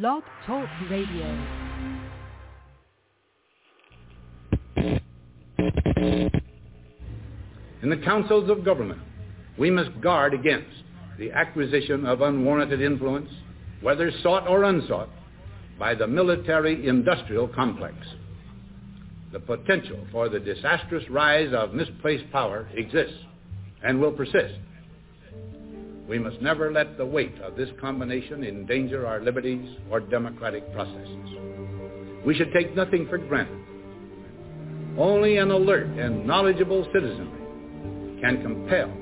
Blog Talk Radio. In the councils of government, we must guard against the acquisition of unwarranted influence, whether sought or unsought, by the military-industrial complex. The potential for the disastrous rise of misplaced power exists and will persist. We must never let the weight of this combination endanger our liberties or democratic processes. We should take nothing for granted. Only an alert and knowledgeable citizenry can compel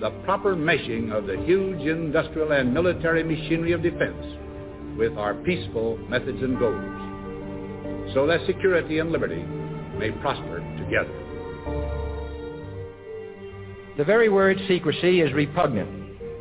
the proper meshing of the huge industrial and military machinery of defense with our peaceful methods and goals, so that security and liberty may prosper together. The very word secrecy is repugnant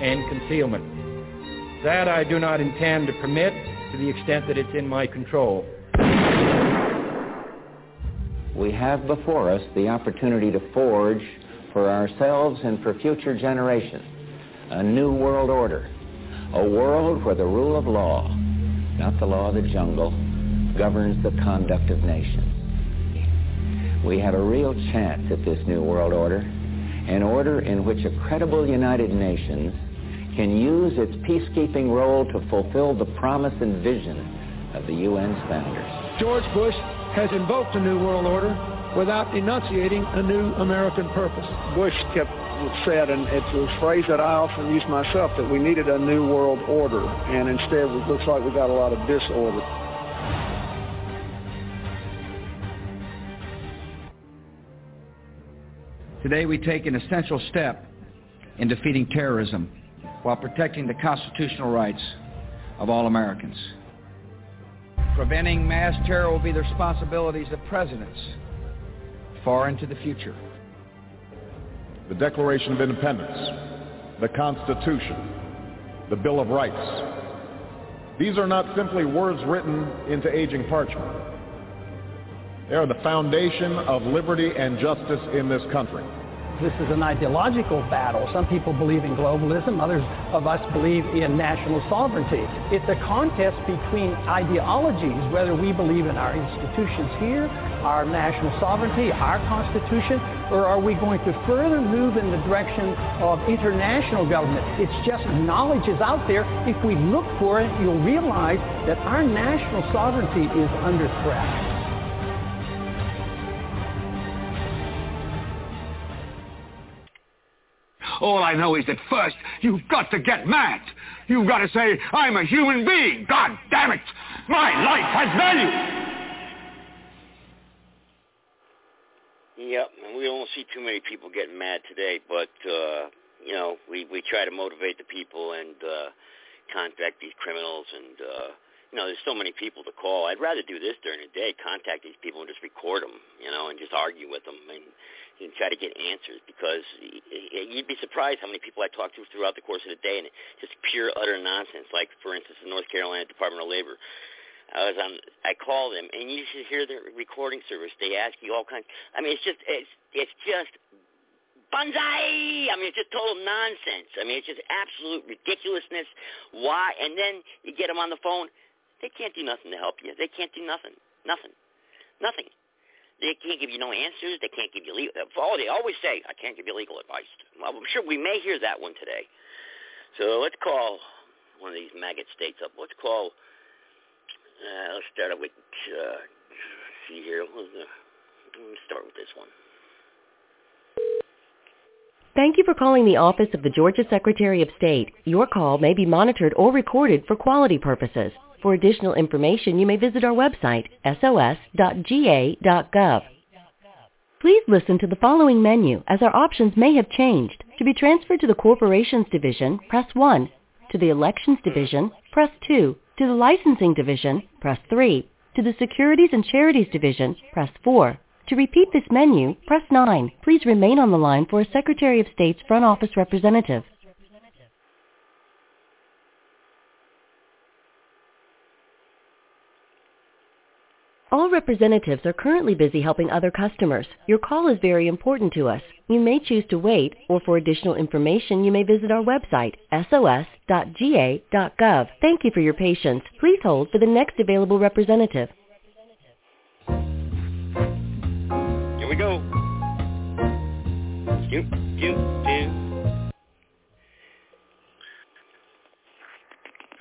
and concealment. That I do not intend to permit to the extent that it's in my control. We have before us the opportunity to forge for ourselves and for future generations a new world order, a world where the rule of law, not the law of the jungle, governs the conduct of nations. We have a real chance at this new world order, an order in which a credible United Nations can use its peacekeeping role to fulfill the promise and vision of the UN's founders. George Bush has invoked a new world order without enunciating a new American purpose. Bush kept said, and it's a phrase that I often use myself, that we needed a new world order, and instead it looks like we got a lot of disorder. Today we take an essential step in defeating terrorism while protecting the constitutional rights of all Americans. Preventing mass terror will be the responsibilities of presidents far into the future. The Declaration of Independence, the Constitution, the Bill of Rights. These are not simply words written into aging parchment. They are the foundation of liberty and justice in this country. This is an ideological battle. Some people believe in globalism. Others of us believe in national sovereignty. It's a contest between ideologies, whether we believe in our institutions here, our national sovereignty, our constitution, or are we going to further move in the direction of international government? It's just knowledge is out there. If we look for it, you'll realize that our national sovereignty is under threat. All I know is that first, you've got to get mad. You've got to say, I'm a human being. God damn it. My life has value. Yep, and we don't see too many people getting mad today, but, uh, you know, we, we try to motivate the people and uh, contact these criminals and, uh, you know, there's so many people to call. I'd rather do this during the day, contact these people and just record them, you know, and just argue with them. And and try to get answers because you'd be surprised how many people I talk to throughout the course of the day, and just pure utter nonsense. Like for instance, the North Carolina Department of Labor. I was on. I call them, and you should hear their recording service. They ask you all kinds. I mean, it's just it's it's just banzai. I mean, it's just total nonsense. I mean, it's just absolute ridiculousness. Why? And then you get them on the phone. They can't do nothing to help you. They can't do nothing. Nothing. Nothing. They can't give you no answers. They can't give you legal. They always say, I can't give you legal advice. Well, I'm sure we may hear that one today. So let's call one of these maggot states up. Let's call, uh, let's start with uh, see here. Let me start with this one. Thank you for calling the office of the Georgia Secretary of State. Your call may be monitored or recorded for quality purposes. For additional information, you may visit our website, sos.ga.gov. Please listen to the following menu as our options may have changed. To be transferred to the Corporations Division, press 1. To the Elections Division, press 2. To the Licensing Division, press 3. To the Securities and Charities Division, press 4. To repeat this menu, press 9. Please remain on the line for a Secretary of State's front office representative. All representatives are currently busy helping other customers. Your call is very important to us. You may choose to wait, or for additional information, you may visit our website, sos.ga.gov. Thank you for your patience. Please hold for the next available representative. Here we go. Doop, doop, doop.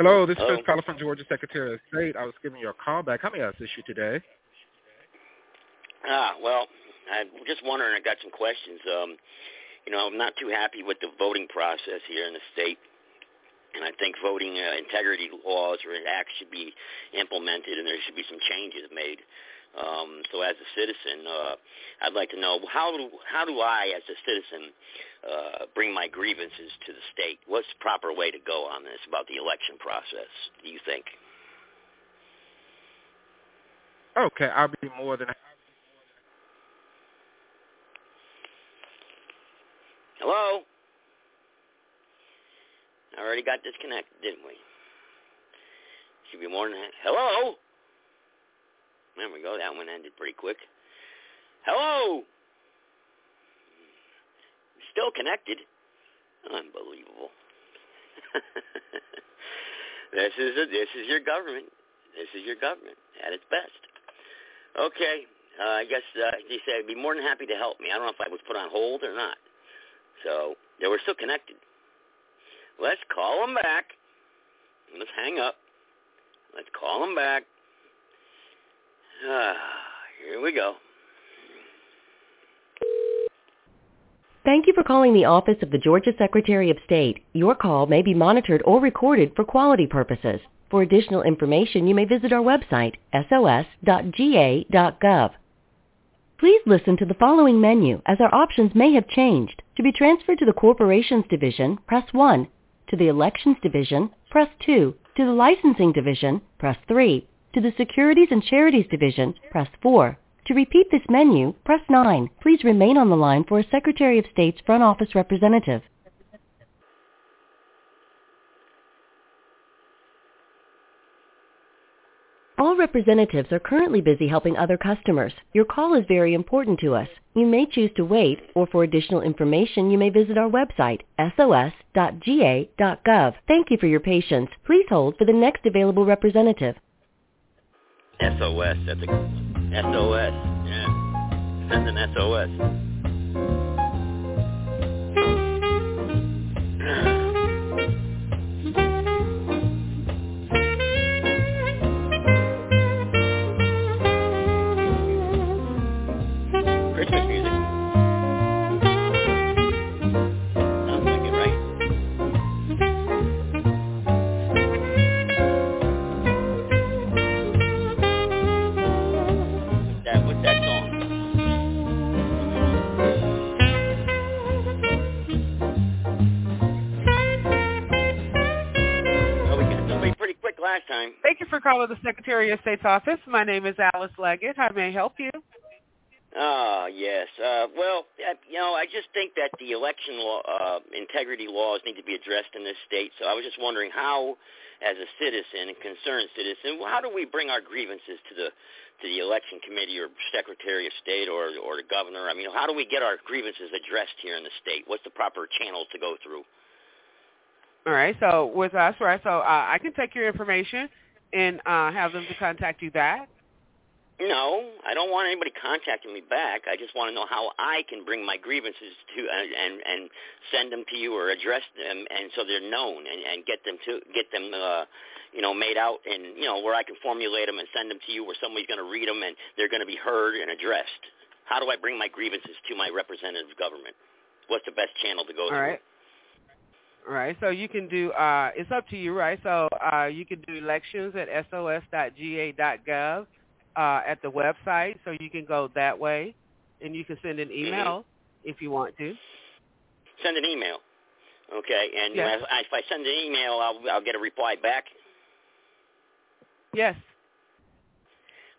Hello, this is. Chris Caller from Georgia Secretary of State. I was giving you a call back. How may I assist you today? Ah, well, I'm just wondering. I got some questions. Um, you know, I'm not too happy with the voting process here in the state, and I think voting uh, integrity laws or acts should be implemented, and there should be some changes made. Um, so, as a citizen, uh, I'd like to know how do how do I, as a citizen, uh, bring my grievances to the state? What's the proper way to go on this about the election process? Do you think? Okay, I'll be more than Hello? I already got disconnected, didn't we? Should be more than Hello? There we go. That one ended pretty quick. Hello? Still connected. Unbelievable. this is a, this is your government. This is your government at its best. Okay. Uh, I guess uh, he said I'd be more than happy to help me. I don't know if I was put on hold or not. So they were still connected. Let's call them back. Let's hang up. Let's call them back. Ah, here we go. Thank you for calling the office of the Georgia Secretary of State. Your call may be monitored or recorded for quality purposes. For additional information, you may visit our website, sos.ga.gov. Please listen to the following menu as our options may have changed. To be transferred to the Corporations Division, press 1. To the Elections Division, press 2. To the Licensing Division, press 3. To the Securities and Charities Division, press 4. To repeat this menu, press 9. Please remain on the line for a Secretary of State's front office representative. All representatives are currently busy helping other customers. Your call is very important to us. You may choose to wait, or for additional information, you may visit our website, sos.ga.gov. Thank you for your patience. Please hold for the next available representative. SOS. That's a SOS. Yeah. Send an SOS. Christmas music. Quick last time. Thank you for calling the Secretary of State's office. My name is Alice Leggett. How may I help you? Ah, yes. Uh, well, uh, you know, I just think that the election law, uh, integrity laws need to be addressed in this state. So I was just wondering how, as a citizen, a concerned citizen, how do we bring our grievances to the to the election committee or secretary of state or or the governor? I mean, how do we get our grievances addressed here in the state? What's the proper channels to go through? All right. So with us, right? So uh, I can take your information and uh, have them to contact you back. No, I don't want anybody contacting me back. I just want to know how I can bring my grievances to and and, and send them to you or address them, and so they're known and, and get them to get them uh, you know, made out and you know where I can formulate them and send them to you, where somebody's going to read them and they're going to be heard and addressed. How do I bring my grievances to my representative government? What's the best channel to go All through? All right. So you can do. Uh, it's up to you, right? So uh, you can do elections at sos.ga.gov uh, at the website. So you can go that way, and you can send an email if you want to. Send an email. Okay, and Yes. if, I- if I send an email, I'll, I'll get a reply back. Yes.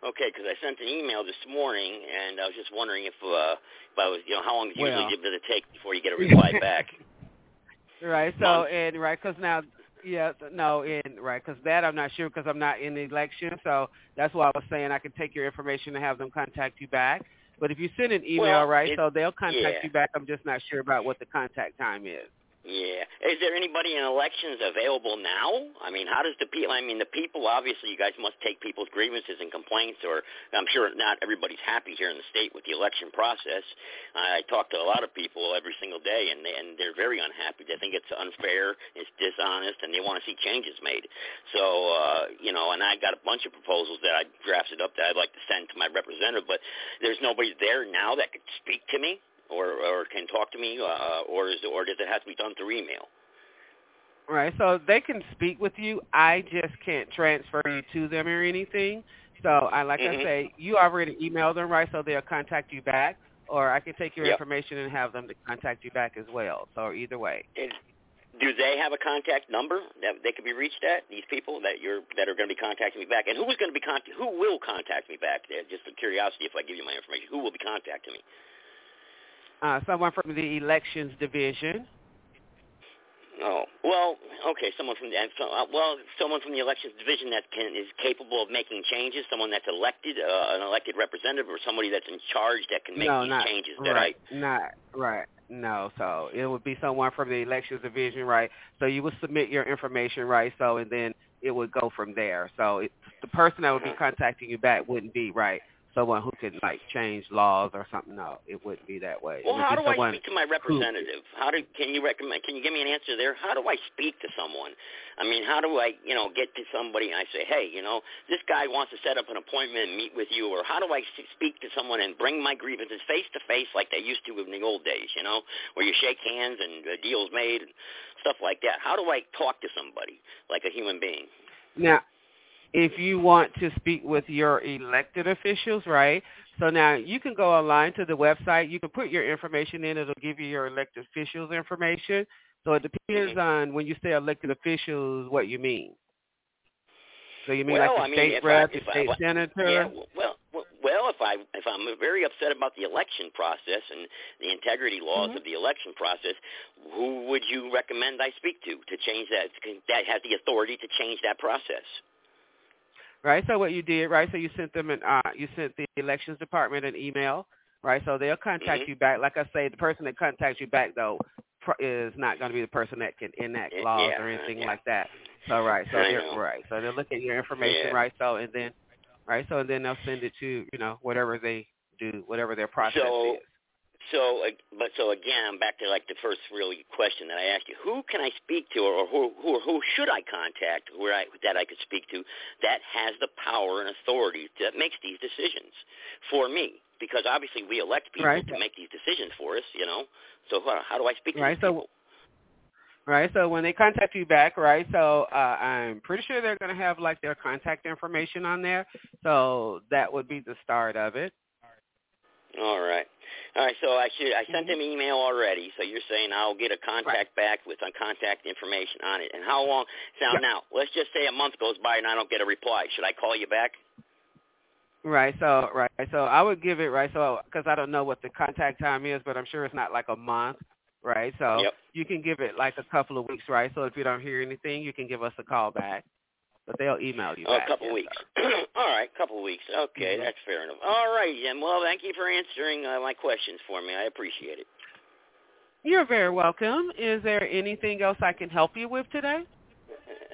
Okay, because I sent an email this morning, and I was just wondering if, uh, if I was, you know, how long Well. usually does it take before you get a reply back? Right. So Month? and right because now, yeah, no, and right because that I'm not sure because I'm not in the election. So that's why I was saying I can take your information and have them contact you back. But if you send an email, Well, right, it- so they'll contact yeah. you back. I'm just not sure about what the contact time is. Yeah. Is there anybody in elections available now? I mean, how does the people? I mean, the people obviously, you guys must take people's grievances and complaints, or I'm sure not everybody's happy here in the state with the election process. I talk to a lot of people every single day, and they, and they're very unhappy. They think it's unfair, it's dishonest, and they want to see changes made. So, uh, you know, and I got a bunch of proposals that I drafted up that I'd like to send to my representative, but there's nobody there now that could speak to me or or can talk to me, uh, or is or does it have to be done through email? Right. So they can speak with you. I just can't transfer you to them or anything. So I like Mhm. I say, you already emailed them, right? So they'll contact you back, or I can take your Yep. information and have them to contact you back as well. So either way. And do they have a contact number that they could be reached at? These people that you're that are going to be contacting me back, and who's going to be contact? Who will contact me back? There, just for curiosity, if I give you my information, who will be contacting me? Uh, someone from the elections division. Oh well, okay. Someone from the so, uh, well, someone from the elections division that can is capable of making changes. Someone that's elected, uh, an elected representative, or somebody that's in charge that can make no, these not changes. Right. Not right. No, so it would be someone from the elections division, right? So you would submit your information, right? So and then it would go from there. So it, the person that would be contacting you back wouldn't be right someone who could like change laws or something. No, it wouldn't be that way. Well, how do I speak to my representative? How do can you recommend? Can you give me an answer there? How do I speak to someone? I mean, how do I, you know, get to somebody and I say, hey, you know, this guy wants to set up an appointment and meet with you, or how do I s- speak to someone and bring my grievances face to face like they used to in the old days, you know, where you shake hands and a deal's made and stuff like that? How do I talk to somebody like a human being? Now, if you want to speak with your elected officials, right? So now you can go online to the website. You can put your information in. It'll give you your elected officials information. So it depends on when you say elected officials, what you mean. So you mean well, like the I mean, state rep, I, the state I, senator? Yeah, well, well, well, if I if I'm very upset about the election process and the integrity laws Mhm. of the election process, who would you recommend I speak to to change that? That has the authority to change that process. Right? So what you did, right? So you sent them an uh, you sent the elections department an email, right? So they'll contact Mhm. you back. Like I say, the person that contacts you back though pr- is not going to be the person that can enact laws yeah, or anything yeah. like that. So right, so I they're know. right. So they'll look at your information, Yeah. right? So and then right, so and then they'll send it to you know whatever they do, whatever their process So, is. So, but so again, I'm back to like the first really question that I asked you: Who can I speak to, or who who who should I contact, where I that I could speak to, that has the power and authority that makes these decisions for me? Because obviously we elect people Right. to make these decisions for us, you know. So how, how do I speak to Right. these So people? Right. So when they contact you back, right? So uh, I'm pretty sure they're going to have like their contact information on there. So that would be the start of it. All right. All right, so I should I Mm-hmm. sent them email already. So you're saying I'll get a contact back with some contact information on it. And how long? Now, Yeah. now, let's just say a month goes by and I don't get a reply. Should I call you back? Right. So right. So I would give it right. So because I don't know what the contact time is, but I'm sure it's not like a month. Right. So Yep. you can give it like a couple of weeks. Right. So if you don't hear anything, you can give us a call back. But they'll email you Oh, back. a couple yes, weeks. sir. All right, couple weeks. Okay, Mhm. that's fair enough. All right, Jim. Well, thank you for answering uh, my questions for me. I appreciate it. You're very welcome. Is there anything else I can help you with today?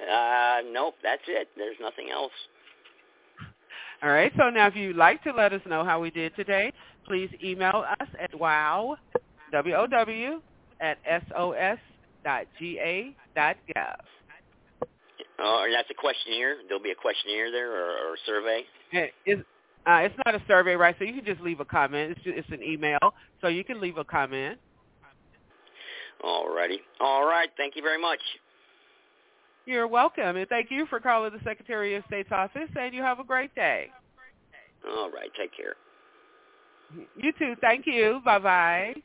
Uh, nope, that's it. There's nothing else. All right. So now, if you'd like to let us know how we did today, please email us at wow, w-o-w, at sos Uh, and that's a questionnaire. There'll be a questionnaire there or, or a survey. It's, uh, it's not a survey, right? So you can just leave a comment. It's just, it's an email, so you can leave a comment. All righty. All right. Thank you very much. You're welcome, and thank you for calling the Secretary of State's office, and you have a great day. All right. Take care. You too. Thank you. Bye-bye.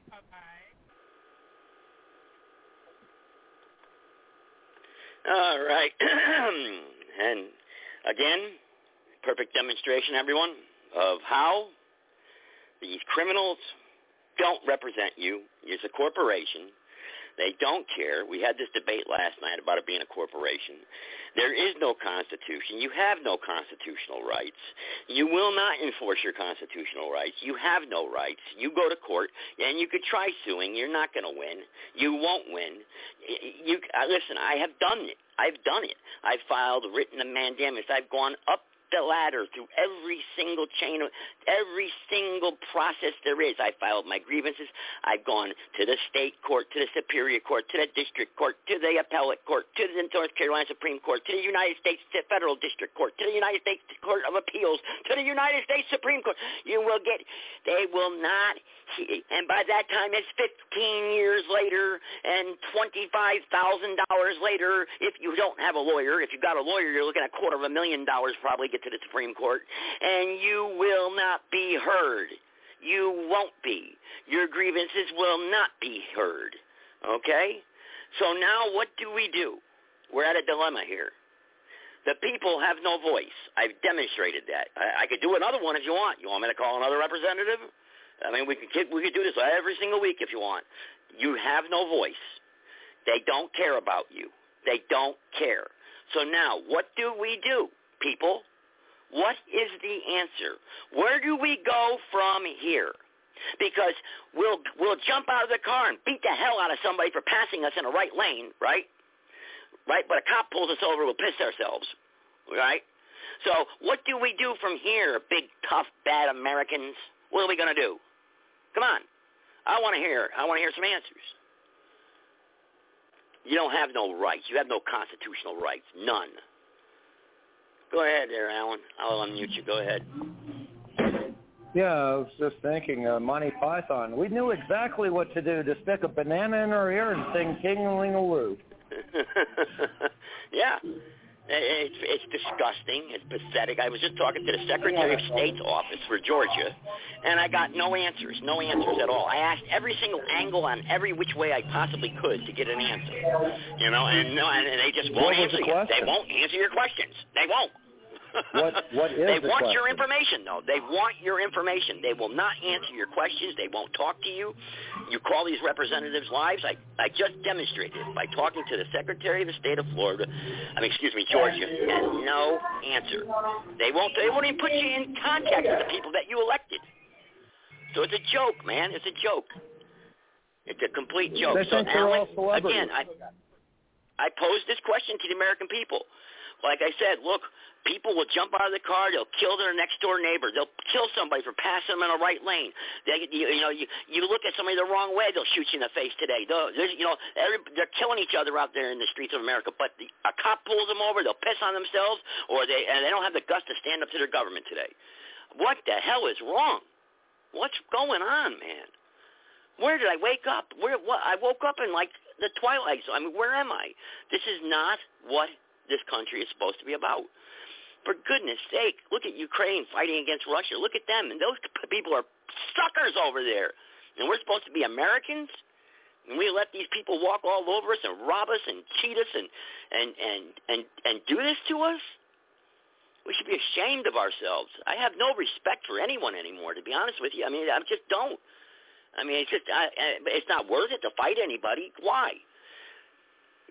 All right. and again, perfect demonstration, everyone, of how these criminals don't represent you. It's a corporation. They don't care. We had this debate last night about it being a corporation. There is no constitution. You have no constitutional rights. You will not enforce your constitutional rights. You have no rights. You go to court and you could try suing. You're not going to win. You won't win. You uh, listen. I have done it. I've done it. I've filed written mandamus. I've gone up the ladder through every single chain of every single process there is. I filed my grievances. I've gone to the state court, to the superior court, to the district court, to the appellate court, to the North Carolina Supreme Court, to the United States Federal District Court, to the United States Court of Appeals, to the United States Supreme Court. You will get they will not and by that time it's 15 years later and $25,000 later if you don't have a lawyer. If you've got a lawyer, you're looking at a quarter of a million dollars probably get to the Supreme Court and you will not be heard. You won't be. Your grievances will not be heard. Okay? So now what do we do? We're at a dilemma here. The people have no voice. I've demonstrated that. I, I could do another one if you want. You want me to call another representative? I mean, we could we could do this every single week if you want. You have no voice. They don't care about you. They don't care. So now, what do we do, people? What is the answer? Where do we go from here? Because we'll we'll jump out of the car and beat the hell out of somebody for passing us in a right lane, right? Right? But a cop pulls us over, we'll piss ourselves, right? So what do we do from here, big, tough, bad Americans? What are we to do? Come on. I want to hear. I want to hear some answers. You don't have no rights. You have no constitutional rights. None. Go ahead there, Alan. I'll unmute you. Go ahead. Yeah, I was just thinking, uh, Monty Python. We knew exactly what to do to stick a banana in her ear and sing King-a-ling-a-loo. yeah. It's, it's disgusting. It's pathetic. I was just talking to the Secretary of State's office for Georgia, and I got no answers, no answers at all. I asked every single angle on every which way I possibly could to get an answer. You know, and no, and, and they just won't answer you. They won't answer your questions. They won't. What what is they the want question? your information though. They want your information. They will not answer your questions. They won't talk to you. You call these representatives lives. I I just demonstrated by talking to the Secretary of the State of Florida. I mean, excuse me, Georgia, and no answer. They won't. They won't even put you in contact with the people that you elected. So it's a joke, man. It's a joke. It's a complete joke. They so Alan, again, I I posed this question to the American people. Like I said, look, people will jump out of the car. They'll kill their next door neighbor. They'll kill somebody for passing them in a right lane. They, you, you know, you, you look at somebody the wrong way, they'll shoot you in the face today. There's, you know, every, they're killing each other out there in the streets of America. But the, a cop pulls them over, they'll piss on themselves, or they and they don't have the guts to stand up to their government today. What the hell is wrong? What's going on, man? Where did I wake up? Where what? I woke up in like the twilight zone. I mean, where am I? This is not what this country is supposed to be about. For goodness sake, look at Ukraine fighting against Russia. Look at them, and those people are suckers over there. And we're supposed to be Americans, and we let these people walk all over us and rob us and cheat us and and and and and do this to us. We should be ashamed of ourselves. I have no respect for anyone anymore, to be honest with you. I mean, I just don't. I mean, it's just I, it's not worth it to fight anybody. Why?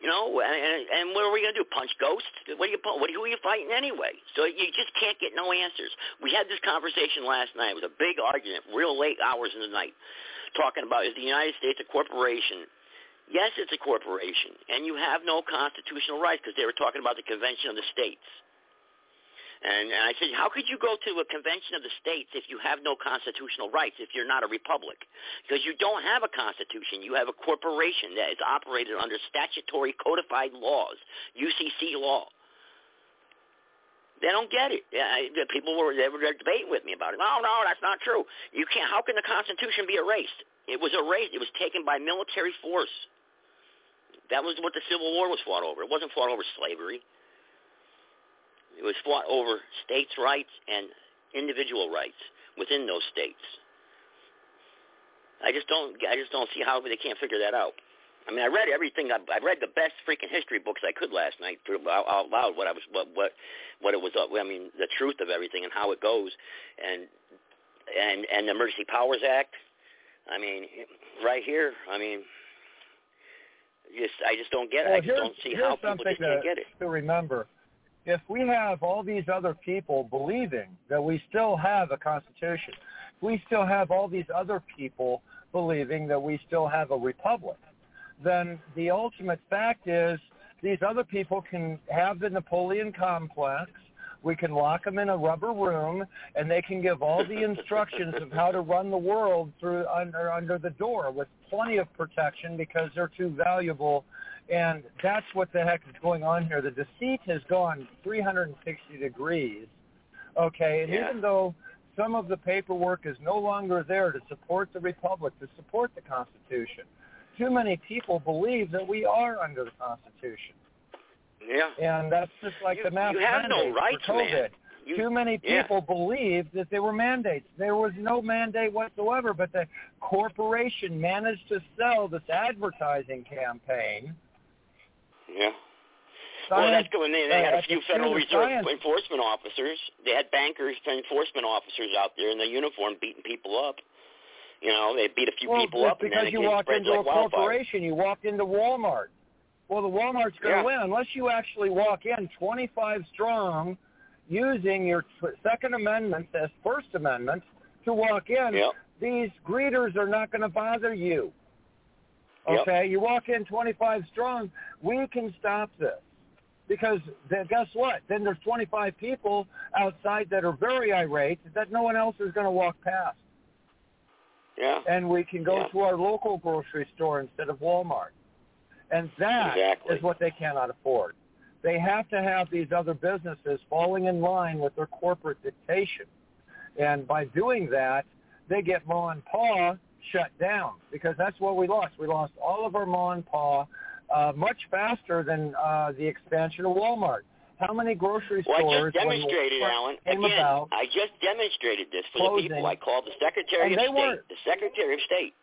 You know, and, and what are we going to do? Punch ghosts? What are you? What who are you fighting anyway? So you just can't get no answers. We had this conversation last night. It was a big argument, real late hours in the night, talking about is the United States a corporation? Yes, it's a corporation, and you have no constitutional rights because they were talking about the Convention of the States. And, and I said, how could you go to a convention of the states if you have no constitutional rights, if you're not a republic? Because you don't have a constitution. You have a corporation that is operated under statutory codified laws, UCC law. They don't get it. Yeah, people were they were debating with me about it. No, no, that's not true. You can't. How can the Constitution be erased? It was erased. It was taken by military force. That was what the Civil War was fought over. It wasn't fought over slavery. It was fought over states' rights and individual rights within those states. I just don't. I just don't see how they can't figure that out. I mean, I read everything. I, I read the best freaking history books I could last night for, out, out loud. What I was, what, what, what it was. Uh, I mean, the truth of everything and how it goes, and and and the Emergency Powers Act. I mean, right here. I mean, just I just don't get it. Well, I just don't see how people just can't get it. to remember. If we have all these other people believing that we still have a constitution, if we still have all these other people believing that we still have a republic, then the ultimate fact is these other people can have the Napoleon complex. We can lock them in a rubber room, and they can give all the instructions of how to run the world through under under the door with plenty of protection because they're too valuable. And that's what the heck is going on here. The deceit has gone 360 degrees. Okay, and Yeah. even though some of the paperwork is no longer there to support the republic, to support the Constitution, too many people believe that we are under the Constitution. Yeah. And that's just like the mask you have no rights, for COVID. man. You- Too many yeah. people believed that they were mandates. There was no mandate whatsoever, but the corporation managed to sell this advertising campaign. Yeah. well, that's Science- good. They, they had uh, a few Federal Reserve Science. enforcement officers. They had bankers and enforcement officers out there in the uniform beating people up. You know, they beat a few well, people up, because you walked into like a wildfire. corporation. You walked into Walmart. Well, the Walmart's going to Yeah. win unless you actually walk in 25 strong, using your Second Amendment as First Amendment to walk in. Yep. These greeters are not going to bother you. Yep. Okay, you walk in 25 strong. We can stop this because then guess what? Then there's 25 people outside that are very irate that no one else is going to walk past Yeah. and we can go Yeah. to our local grocery store instead of Walmart. And that is Exactly. what they cannot afford. They have to have these other businesses falling in line with their corporate dictation. And by doing that, they get Ma and Pa shut down because that's what we lost. We lost all of our Ma and Pa uh, much faster than uh, the expansion of Walmart. How many grocery stores? Well, I just demonstrated, Alan. Again, I just demonstrated this for the people. I called the Secretary and of they State, the Secretary of State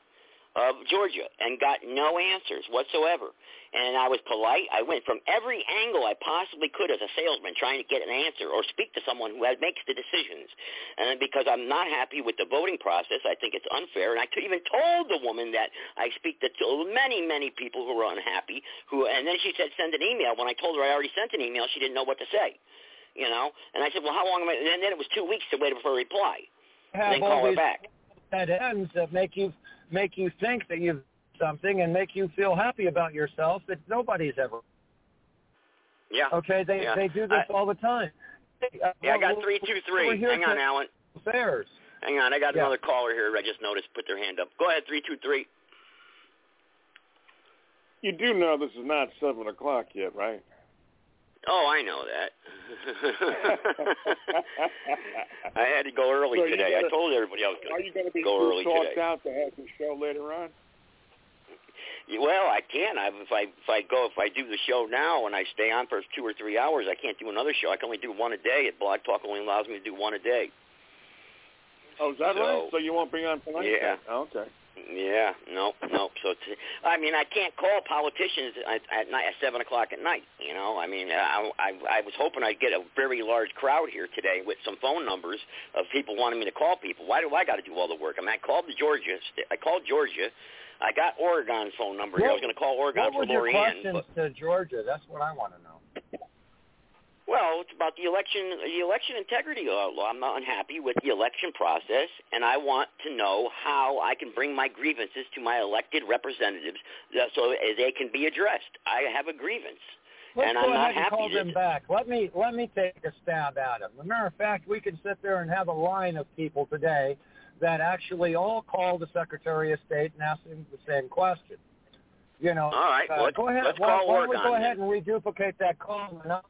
of Georgia, and got no answers whatsoever. And I was polite. I went from every angle I possibly could as a salesman, trying to get an answer or speak to someone who makes the decisions. And because I'm not happy with the voting process, I think it's unfair. And I even told the woman that I speak to many, many people who are unhappy. Who, and then she said, send an email. When I told her I already sent an email, she didn't know what to say you know. And I said, well, how long am I? And then it was two weeks to wait for a reply. have and then call her back. dead ends that make you make you think that you've something and make you feel happy about yourself that nobody's ever. Yeah. Okay, they yeah. they do this all the time. Uh, Yeah, I got we're- three two we're three. here Hang on, Alan. Affairs. Hang on, I got Yeah. another caller here. I just noticed put their hand up. Go ahead, three two three. You do know this is not seven o'clock yet, right? Oh, I know that. I had to go early So today. gotta- I told everybody I was Are going you going to be go too early talked today. out to have the show later on? Well, I can. I, if I if I go if I do the show now and I stay on for two or three hours, I can't do another show. I can only do one a day. At Blog Talk only allows me to do one a day. Oh, is that So- right? So you won't be on tonight? Yeah. then? Okay. Yeah, no, no. So, t- I mean, I can't call politicians at, at night at seven o'clock at night. You know, I mean, I, I I was hoping I'd get a very large crowd here today with some phone numbers of people wanting me to call people. Why do I got to do all the work? I mean, I called the Georgia. I called Georgia. I got Oregon's phone number here. I was going to call Oregon What for was your Lori Ann, questions but to Georgia? That's what I want to know. Well, it's about the election, the election integrity law. I'm not unhappy with the election process, and I want to know how I can bring my grievances to my elected representatives so they can be addressed. I have a grievance, Let's and go I'm not ahead and happy. call them back. Let me let me take a stab at them. As a matter of fact, we can sit there and have a line of people today that actually all call the Secretary of State and ask him the same question. You know, All right, uh, let's- go ahead. let's why, call why don't we go ahead and reduplicate that call? And I'll-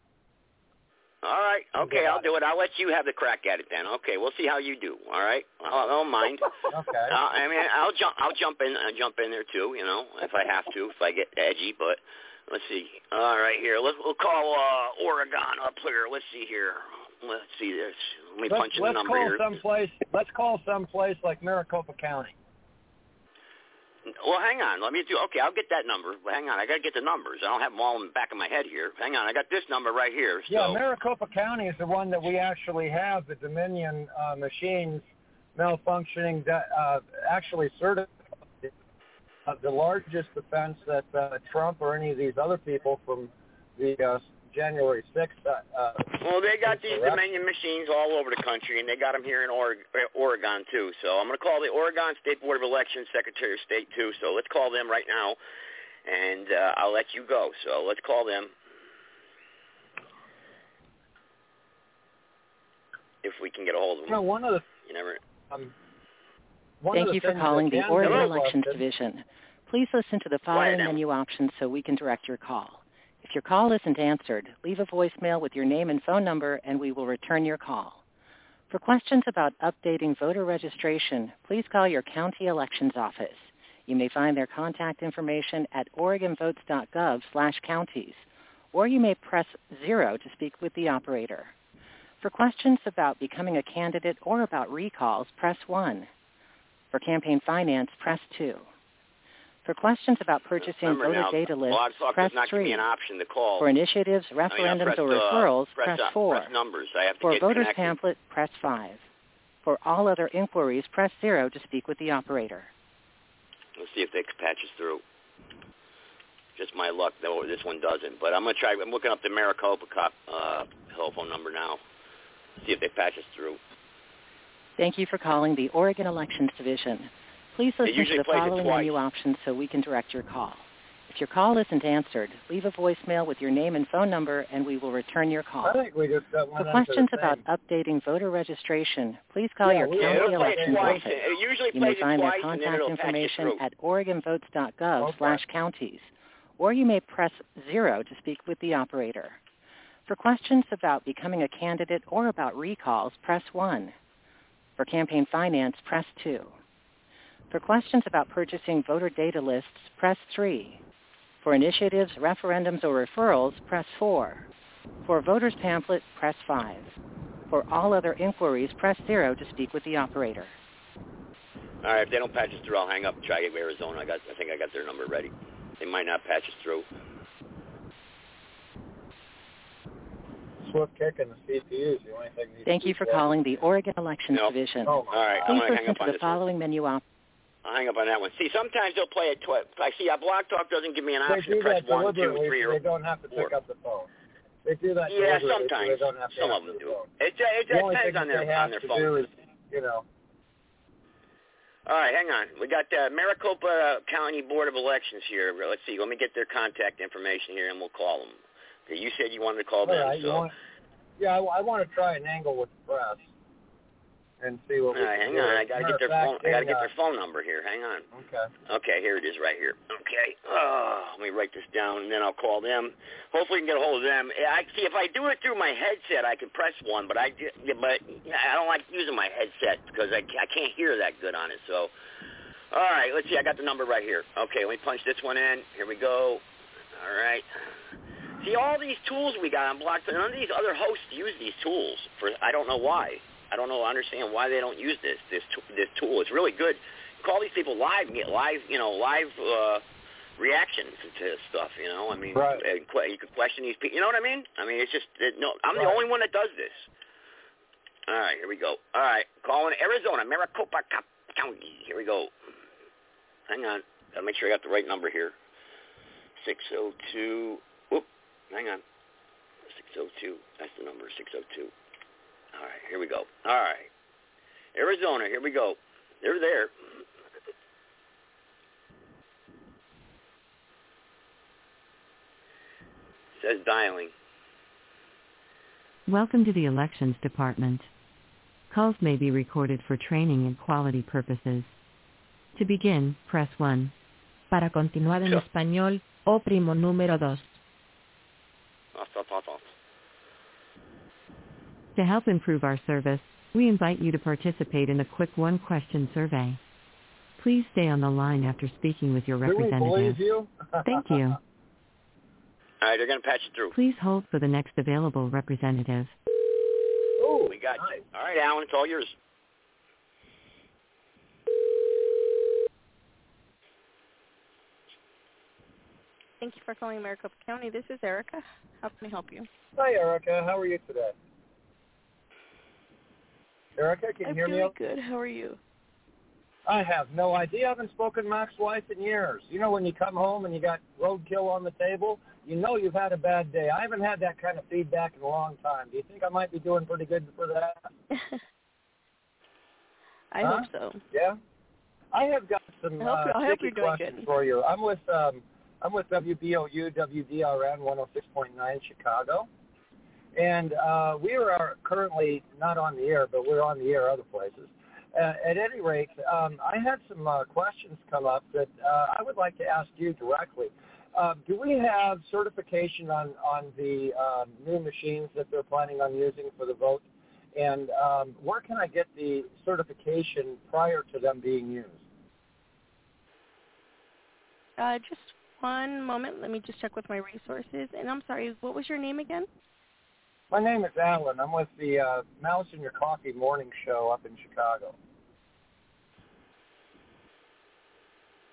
All right. Okay, I'll do it. I'll let you have the crack at it then. Okay, we'll see how you do. All right. I don't mind. okay. Uh, I mean, I'll jump. I'll jump in. I'll jump in there too. You know, if I have to, if I get edgy. But let's see. All right, here. Let's we'll call uh, Oregon up here. Let's see here. Let's see this. Let me let's, punch in let's the number call here. someplace. Let's call someplace like Maricopa County. Well, hang on. Let me do. Okay, I'll get that number. Hang on. I got to get the numbers. I don't have them all in the back of my head here. Hang on. I got this number right here. So. Yeah, Maricopa County is the one that we actually have the Dominion uh, machines malfunctioning. That uh, actually certified uh, the largest offense that uh, Trump or any of these other people from the uh, January 6th. Uh, uh, well, they got these correct. Dominion machines all over the country, and they got them here in Oregon, Oregon too. So I'm going to call the Oregon State Board of Elections Secretary of State too. So let's call them right now, and uh, I'll let you go. So let's call them. If we can get a hold of them. You know, one of the You never. um, one Thank of the you for calling the Oregon Elections Division. Please listen to the following menu options so we can direct your call. If your call isn't answered, leave a voicemail with your name and phone number and we will return your call. For questions about updating voter registration, please call your county elections office. You may find their contact information at oregonvotes.gov slash counties, or you may press zero to speak with the operator. For questions about becoming a candidate or about recalls, press 1. For campaign finance, press 2. For questions about purchasing voter now, data lists, press does not 3. me an option to call. For initiatives, I mean, I referendums, press, or uh, referrals, press, press uh, 4. Press. I have to For voter's connected. pamphlet, press 5. For all other inquiries, press 0 to speak with the operator. Let's see if they can patch us through. Just my luck, though. This one doesn't. But I'm gonna try. I'm looking up the Maricopa cop uh, telephone number now. See if they patch us through. Thank you for calling the Oregon Elections Division. Please listen to the plays following menu options so we can direct your call. If your call isn't answered, leave a voicemail with your name and phone number and we will return your call. I think we just got one For questions the about updating voter registration, please call Yeah, your county it'll play it elections twice. office. It usually You may plays it find their twice, and then contact it'll patch you information at oregonvotes.gov slash counties, or you may press zero to speak with the operator. For questions about becoming a candidate or about recalls, press 1. For campaign finance, press 2. For questions about purchasing voter data lists, press 3. For initiatives, referendums, or referrals, press 4. For a voter's pamphlet, press 5. For all other inquiries, press 0 to speak with the operator. All right. If they don't patch us through, I'll hang up and try to get Arizona. I got. I think I got their number ready. They might not patch us through. Swift kick and the CPU is the only thing. these Thank you for calling the Oregon Elections Nope. Division. Oh, All right. I'm Please gonna hang listen up to on the this one. following menu op- I'll hang up on that one. See, sometimes they'll play it twice. I see. A Blog Talk doesn't give me an option to press one, two, three, or they don't have to four. pick up the phone. They do that Yeah, sometimes. they don't have to Some of them the do. phone. It, uh, it The depends on their on their phone. do is, you know, All right, hang on. We got uh, Maricopa County Board of Elections here. Let's see. Let me get their contact information here, and we'll call them. You said you wanted to call all them, right, so want, yeah, I, I want to try an angle with the press and see what all we right, can hang do. on. I gotta get their fact, phone. I gotta get their phone number here. Hang on. Okay. Okay, here it is right here. Okay. Oh, let me write this down, and then I'll call them. Hopefully, we can get a hold of them. I see if I do it through my headset, I can press one, but I but I don't like using my headset because I I can't hear that good on it. So, all right, let's see. I got the number right here. Okay, let me punch this one in. Here we go. All right. See all these tools we got on Blog. None of these other hosts use these tools. For I don't know why. I don't know. I understand why they don't use this this this tool. It's really good. Call these people live and get live. You know, live uh, reactions to stuff. You know, I mean, Right. you could question these people. You know what I mean? I mean, it's just it, no. I'm the only one that does this. All right, here we go. All right, calling Arizona, Maricopa County. Here we go. Hang on. Gotta make sure I got the right number here. Six oh two. Whoop. Hang on. Six oh two. That's the number. Six oh two. All right, here we go. All right. Arizona, here we go. They're there. Says dialing. Welcome to the Elections Department. Calls may be recorded for training and quality purposes. To begin, press 1. Para continuar en Sure. español, oprimo número 2. Off, off, off, off. To help improve our service, we invite you to participate in a quick one-question survey. Please stay on the line after speaking with your Do we believe representative. you? Thank you. All right, they're going to patch you through. Please hold for the next available representative. Oh, we got you. All right, Alan, it's all yours. Thank you for calling Maricopa County. This is Erica. How can I help you? Hi, Erica. How are you today? Erica, can you I'm hear doing me? good. How are you? I have no idea. I haven't spoken to Mac's wife in years. You know when you come home and you got roadkill on the table, you know you've had a bad day. I haven't had that kind of feedback in a long time. Do you think I might be doing pretty good for that? I Huh? hope so. Yeah. I have got some I hope- uh, I hope you're doing questions good. for you. I'm with um, I'm with WBOU WDRN 106.9 Chicago, and uh, we are currently not on the air, but we're on the air other places. Uh, at any rate, um, I had some uh, questions come up that uh, I would like to ask you directly. Uh, do we have certification on on the um, new machines that they're planning on using for the vote? And um, where can I get the certification prior to them being used? Uh, just one moment. Let me just check with my resources. And I'm sorry, what was your name again? My name is Alan. I'm with the uh, Mouse in Your Coffee morning show up in Chicago.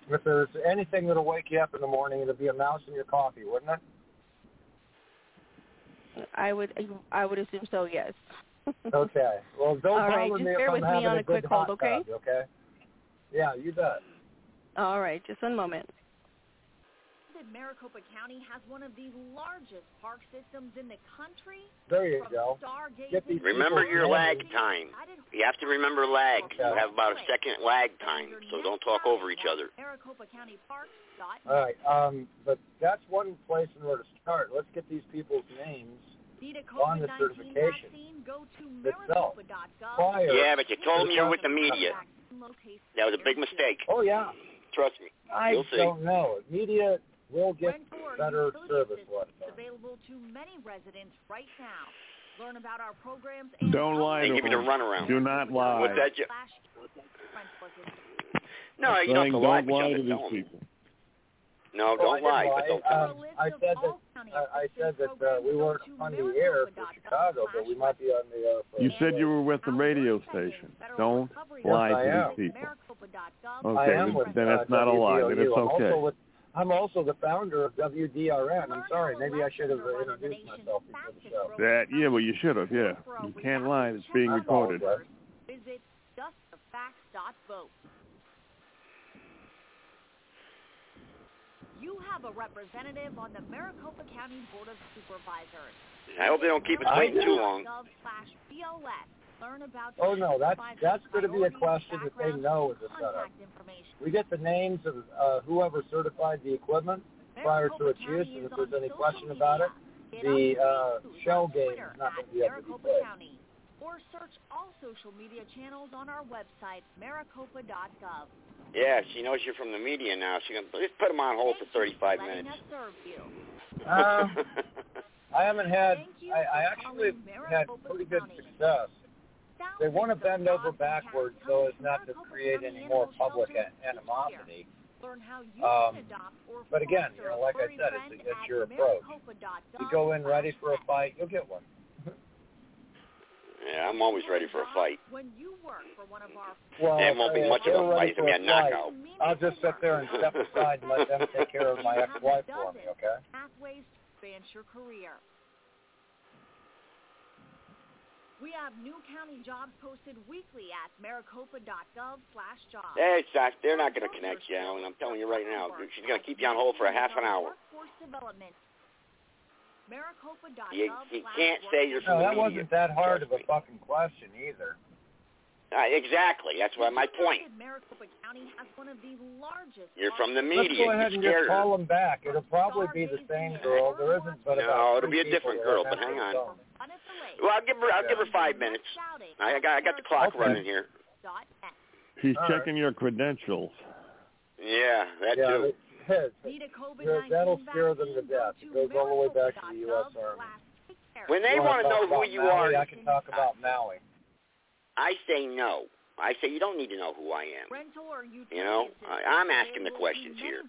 If there's anything that'll wake you up in the morning, it'll be a mouse in your coffee, wouldn't it? I would I would assume so. Yes. Okay. Well, don't All bother right, me just if bear I'm with me having on a a quick hold, okay? tub, okay? Yeah, you bet. All right, just one moment. Maricopa County has one of the largest park systems in the country. There you go. stargazing Get these Remember your lag time. You have to remember lag. You have about a second lag time, so don't talk over each other. MaricopaCountyParks.net. All right. Um, but that's one place in where to start. Let's get these people's names on the certification vaccine? Go to itself. maricopa.gov. Yeah, but you told to them you're with the media. That was a big mistake. Oh yeah. Trust me. I You'll see. don't know. Media will get Renfor better service. assistance available to many residents right now. Learn about our programs and Don't lie They to give you the runaround. Do not lie. What's that? You, no, you don't have saying to lie, don't but lie to to these people. No, Well, don't lie, I but don't. Um, I said that uh, I said that uh, we weren't on the air for Chicago, but we might be on the air for. You said you were with the radio station. Don't lie to these people. I Okay, am then, with, then uh, that's not a lie. Then it's WBOU. I'm also okay. With- I'm also the founder of WDRN. I'm sorry, maybe I should have introduced myself before the show. That yeah, well you should have. Yeah, you can't lie. It's being recorded. Visit justthefacts.vote. You have a representative on the Maricopa County Board of Supervisors. I hope they don't keep us waiting too long. Gov/BOS. Learn about Oh no, that's that's going to be a question that they know is and a setup. information. We get the names of uh, whoever certified the equipment prior to its use, and if there's any question about it, the uh, shell game is not going to be able to be Maricopa played. County. Or search all social media channels on our website, maricopa.gov. Yeah, she knows you're from the media now. She can just put them on hold for 35 Letting minutes. us serve you. Um, I haven't had. Thank you I, I actually had pretty good County. success. They want to bend over backwards so as not to create any more public Shelter animosity. Learn how you Um, can adopt or but again, you know, like I said, it's, it's your approach. You go in ready for a fight, you'll get one. Yeah, I'm always ready for a fight. When you work for one of our Well, It won't be much of a fight. It's gonna be a knockout. I'll just sit there and step aside and let them take care of my ex-wife for me, okay? pathways to advance your career. We have new county jobs posted weekly at maricopa.gov slash jobs. Hey, Josh, they're not going to connect you, Alan. I'm telling you right now. She's going to keep you on hold for a half an hour. Workforce development. Maricopa.gov. You, you can't say you're No, from that the media. wasn't that hard of a fucking question either. Uh, exactly. That's what my point. Maricopa County has one of the largest. You're from the Let's go ahead and just scared her. call them back. It'll probably be the same girl. There isn't but No, about it'll be a different girl, but hang on. Well, I'll give her. I'll give her five minutes. I got. I got the clock Okay. running here. She's All right. checking your credentials. Yeah, that yeah, too. it- Need a that- COVID-19 that'll scare them to death. It goes all the way back to the U.S. Army. When they want to know who you Maui? are, I can talk about Maui. I say no. I say you don't need to know who I am. Rental or You know, I, I'm asking the questions here.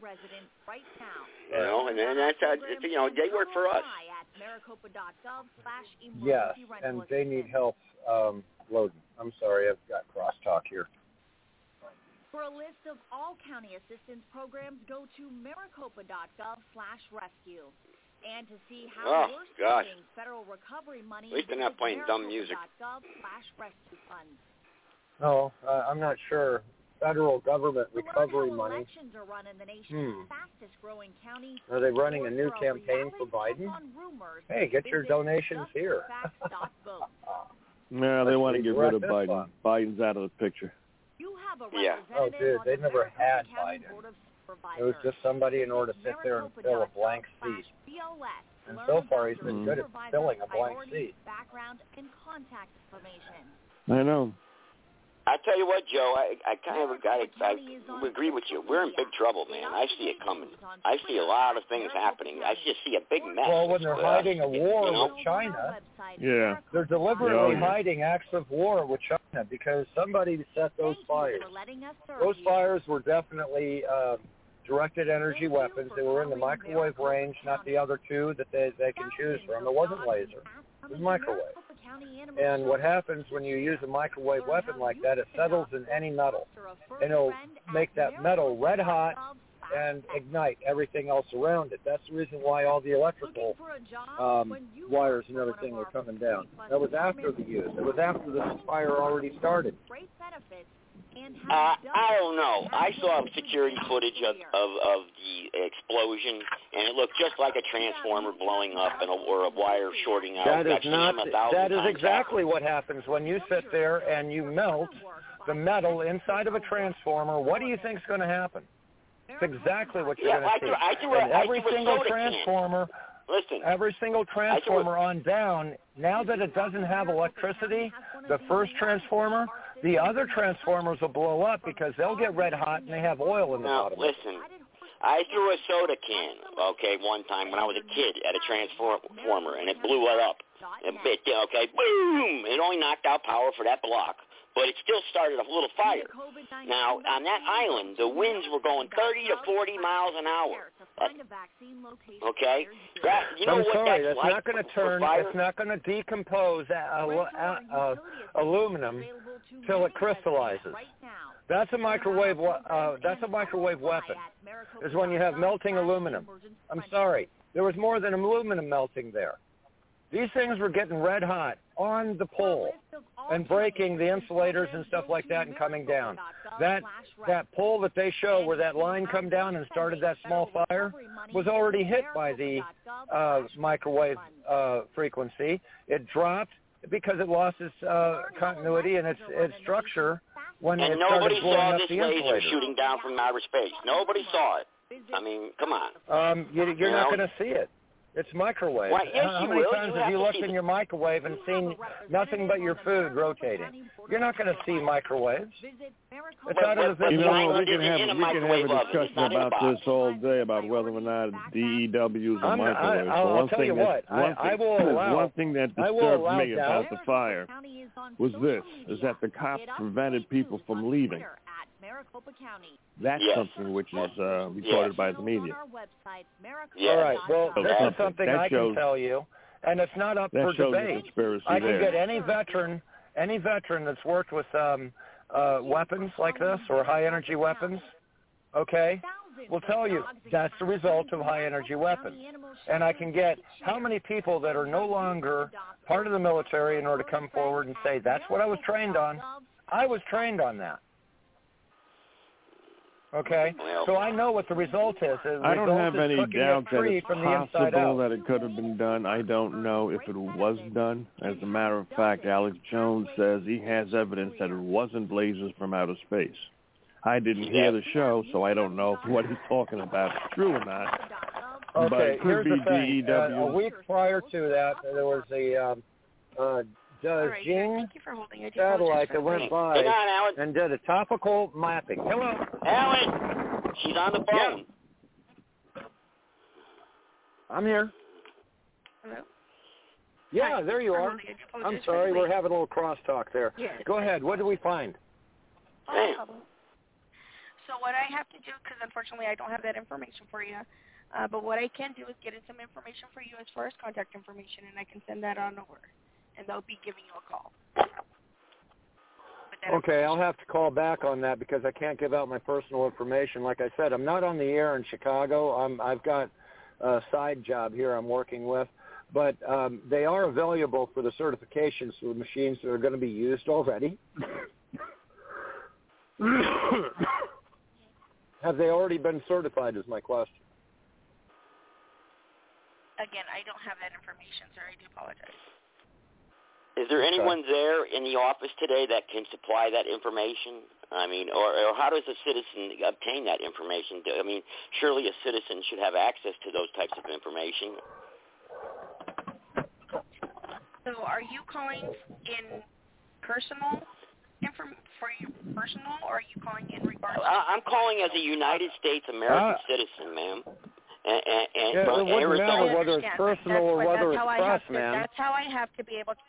You know, and then that's uh, you know they work for us. at maricopa.gov slash Yes, and they need help um, loading. I'm sorry, I've got crosstalk here. For a list of all county assistance programs, go to maricopa.gov slash rescue. And to see how Oh, we're gosh. spending federal recovery money, At least they're not playing dumb music. maricopa.gov slash rescue funds. No, uh, I'm not sure. Federal government recovery money. are run in the Hmm. county, Are they running a new campaign for Biden? check on rumors, Hey, get your donations here. justfacts.vote. No, they want to get rid of Biden. Biden's out of the picture. You have a Yeah. Oh, representative dude, they the never Maricopa had County Biden. Board of It was just somebody in order to sit there and fill a blank seat. BOS. And so far, he's been good at filling a blank seat. Background and contact information. I know. I tell you what, Joe, I, I kind of got I, I agree with you. We're in big trouble, man. I see it coming. I see a lot of things happening. I just see a big mess. Well, when they're hiding a war you know? with China, Yeah. they're deliberately Yeah. hiding acts of war with China because somebody set those fires. For letting us serve Those fires were definitely uh, directed energy weapons. They were in the microwave range, not the other two that they they can choose from. It wasn't laser. It was microwave. And what happens when you use a microwave weapon like that, it settles in any metal. And it'll make that metal red hot and ignite everything else around it. That's the reason why all the electrical um, wires and everything were coming down. That was after the use. It was after the fire already started. Great Uh, I don't know. I saw security footage of, of of the explosion, and it looked just like a transformer blowing up and a, or a wire shorting out. That is I've not. them a thousand That is times exactly what happens when you sit there and you melt the metal inside of a transformer. What do you think is going to happen? It's exactly what you're Yeah, going to I see. threw- I threw a- and I every threw a single soda can. transformer, Listen, every single transformer on down. Now that it doesn't have electricity, the first transformer, the other transformers will blow up because they'll get red hot and they have oil in the Now, bottom. listen. I threw a soda can, okay, one time when I was a kid at a transformer, and it blew it up. A bit, okay, boom! It only knocked out power for that block, but it still started a little fire. Now, on that island, the winds were going 30 to 40 miles an hour. Okay, that, you know I'm what sorry, that's that's like not going to turn. It's not going to decompose uh, uh, uh, aluminum till it crystallizes. That's a microwave. Uh, that's a microwave weapon. Is when you have melting aluminum. I'm sorry, there was more than aluminum melting there. These things were getting red hot on the pole and breaking the insulators and stuff like that and coming down. That that pole that they show where that line come down and started that small fire was already hit by the uh, microwave uh, frequency. It dropped because it lost its uh, continuity and its its structure when and it nobody started blowing saw up this the laser shooting down from outer space. Nobody saw it. I mean, come on. Um, you, you're You not know? going to see it. It's microwave. Why, yes, how, how many will. times You have have you looked see in the- your microwave and seen nothing but your food rotating? You're not going to see microwaves. It's out of the You visible know, we can have we can have a discussion about this all day about whether or not DEW is a I'm not- I- microwave. I'll- But I'll one tell thing you what, I- I will allow- one thing that I will disturbs allow me doubt. about the fire was this: is that the cops prevented people from leaving. That's Yes. something which is uh, reported by the media. Yeah. All right. Well, So this is something- something that I shows- can tell you, and it's not up That for shows a debate. conspiracy I can there. get any veteran, any veteran that's worked with um, uh, weapons like this or high energy weapons, okay, will tell you that's the result of high energy weapons. And I can get how many people that are no longer part of the military in order to come forward and say that's what I was trained on. I was trained on that. Okay, so I know what the result is. The I don't have any cooking doubt that it's from the inside possible that it could have been done. I don't know if it was done. As a matter of fact, Alex Jones says he has evidence that it wasn't lasers from outer space. I didn't hear the show, so I don't know if what he's talking about is true or not. but Okay, it could here's be E the thing. Uh, a week prior to that, there was a um, uh, right, yeah, Dajing thank you for holding. I do satellite apologize that went by Hang on, Alan. and did a topical mapping. Hello. Alan, she's on the phone. I'm here. Hello? Yeah, there you are. Early. I I'm sorry, we're having a little crosstalk there. Yes. Go ahead. What did we find? Oh, no problem. So what I have to do, because unfortunately I don't have that information for you, uh, but what I can do is get in some information for you as far as contact information, and I can send that on over, and they'll be giving you a call. Okay, I'll have to call back on that because I can't give out my personal information. Like I said, I'm not on the air in Chicago. I'm, I've got a side job here I'm working with, but um, they are available for the certifications for the machines that are going to be used already. Have they already been certified? Is my question. Again, I don't have that information, sir. I do apologize. Is there anyone there in the office today that can supply that information? I mean, or, or how does a citizen obtain that information? I mean, surely a citizen should have access to those types of information. So are you calling in personal inform for your personal, or are you calling in regards? I, I'm calling as a United States American Ah. citizen, ma'am. And, and, and Yeah, it wouldn't Arizona. matter whether it's personal that's or what- whether it's how press, to, ma'am. That's how I have to be able to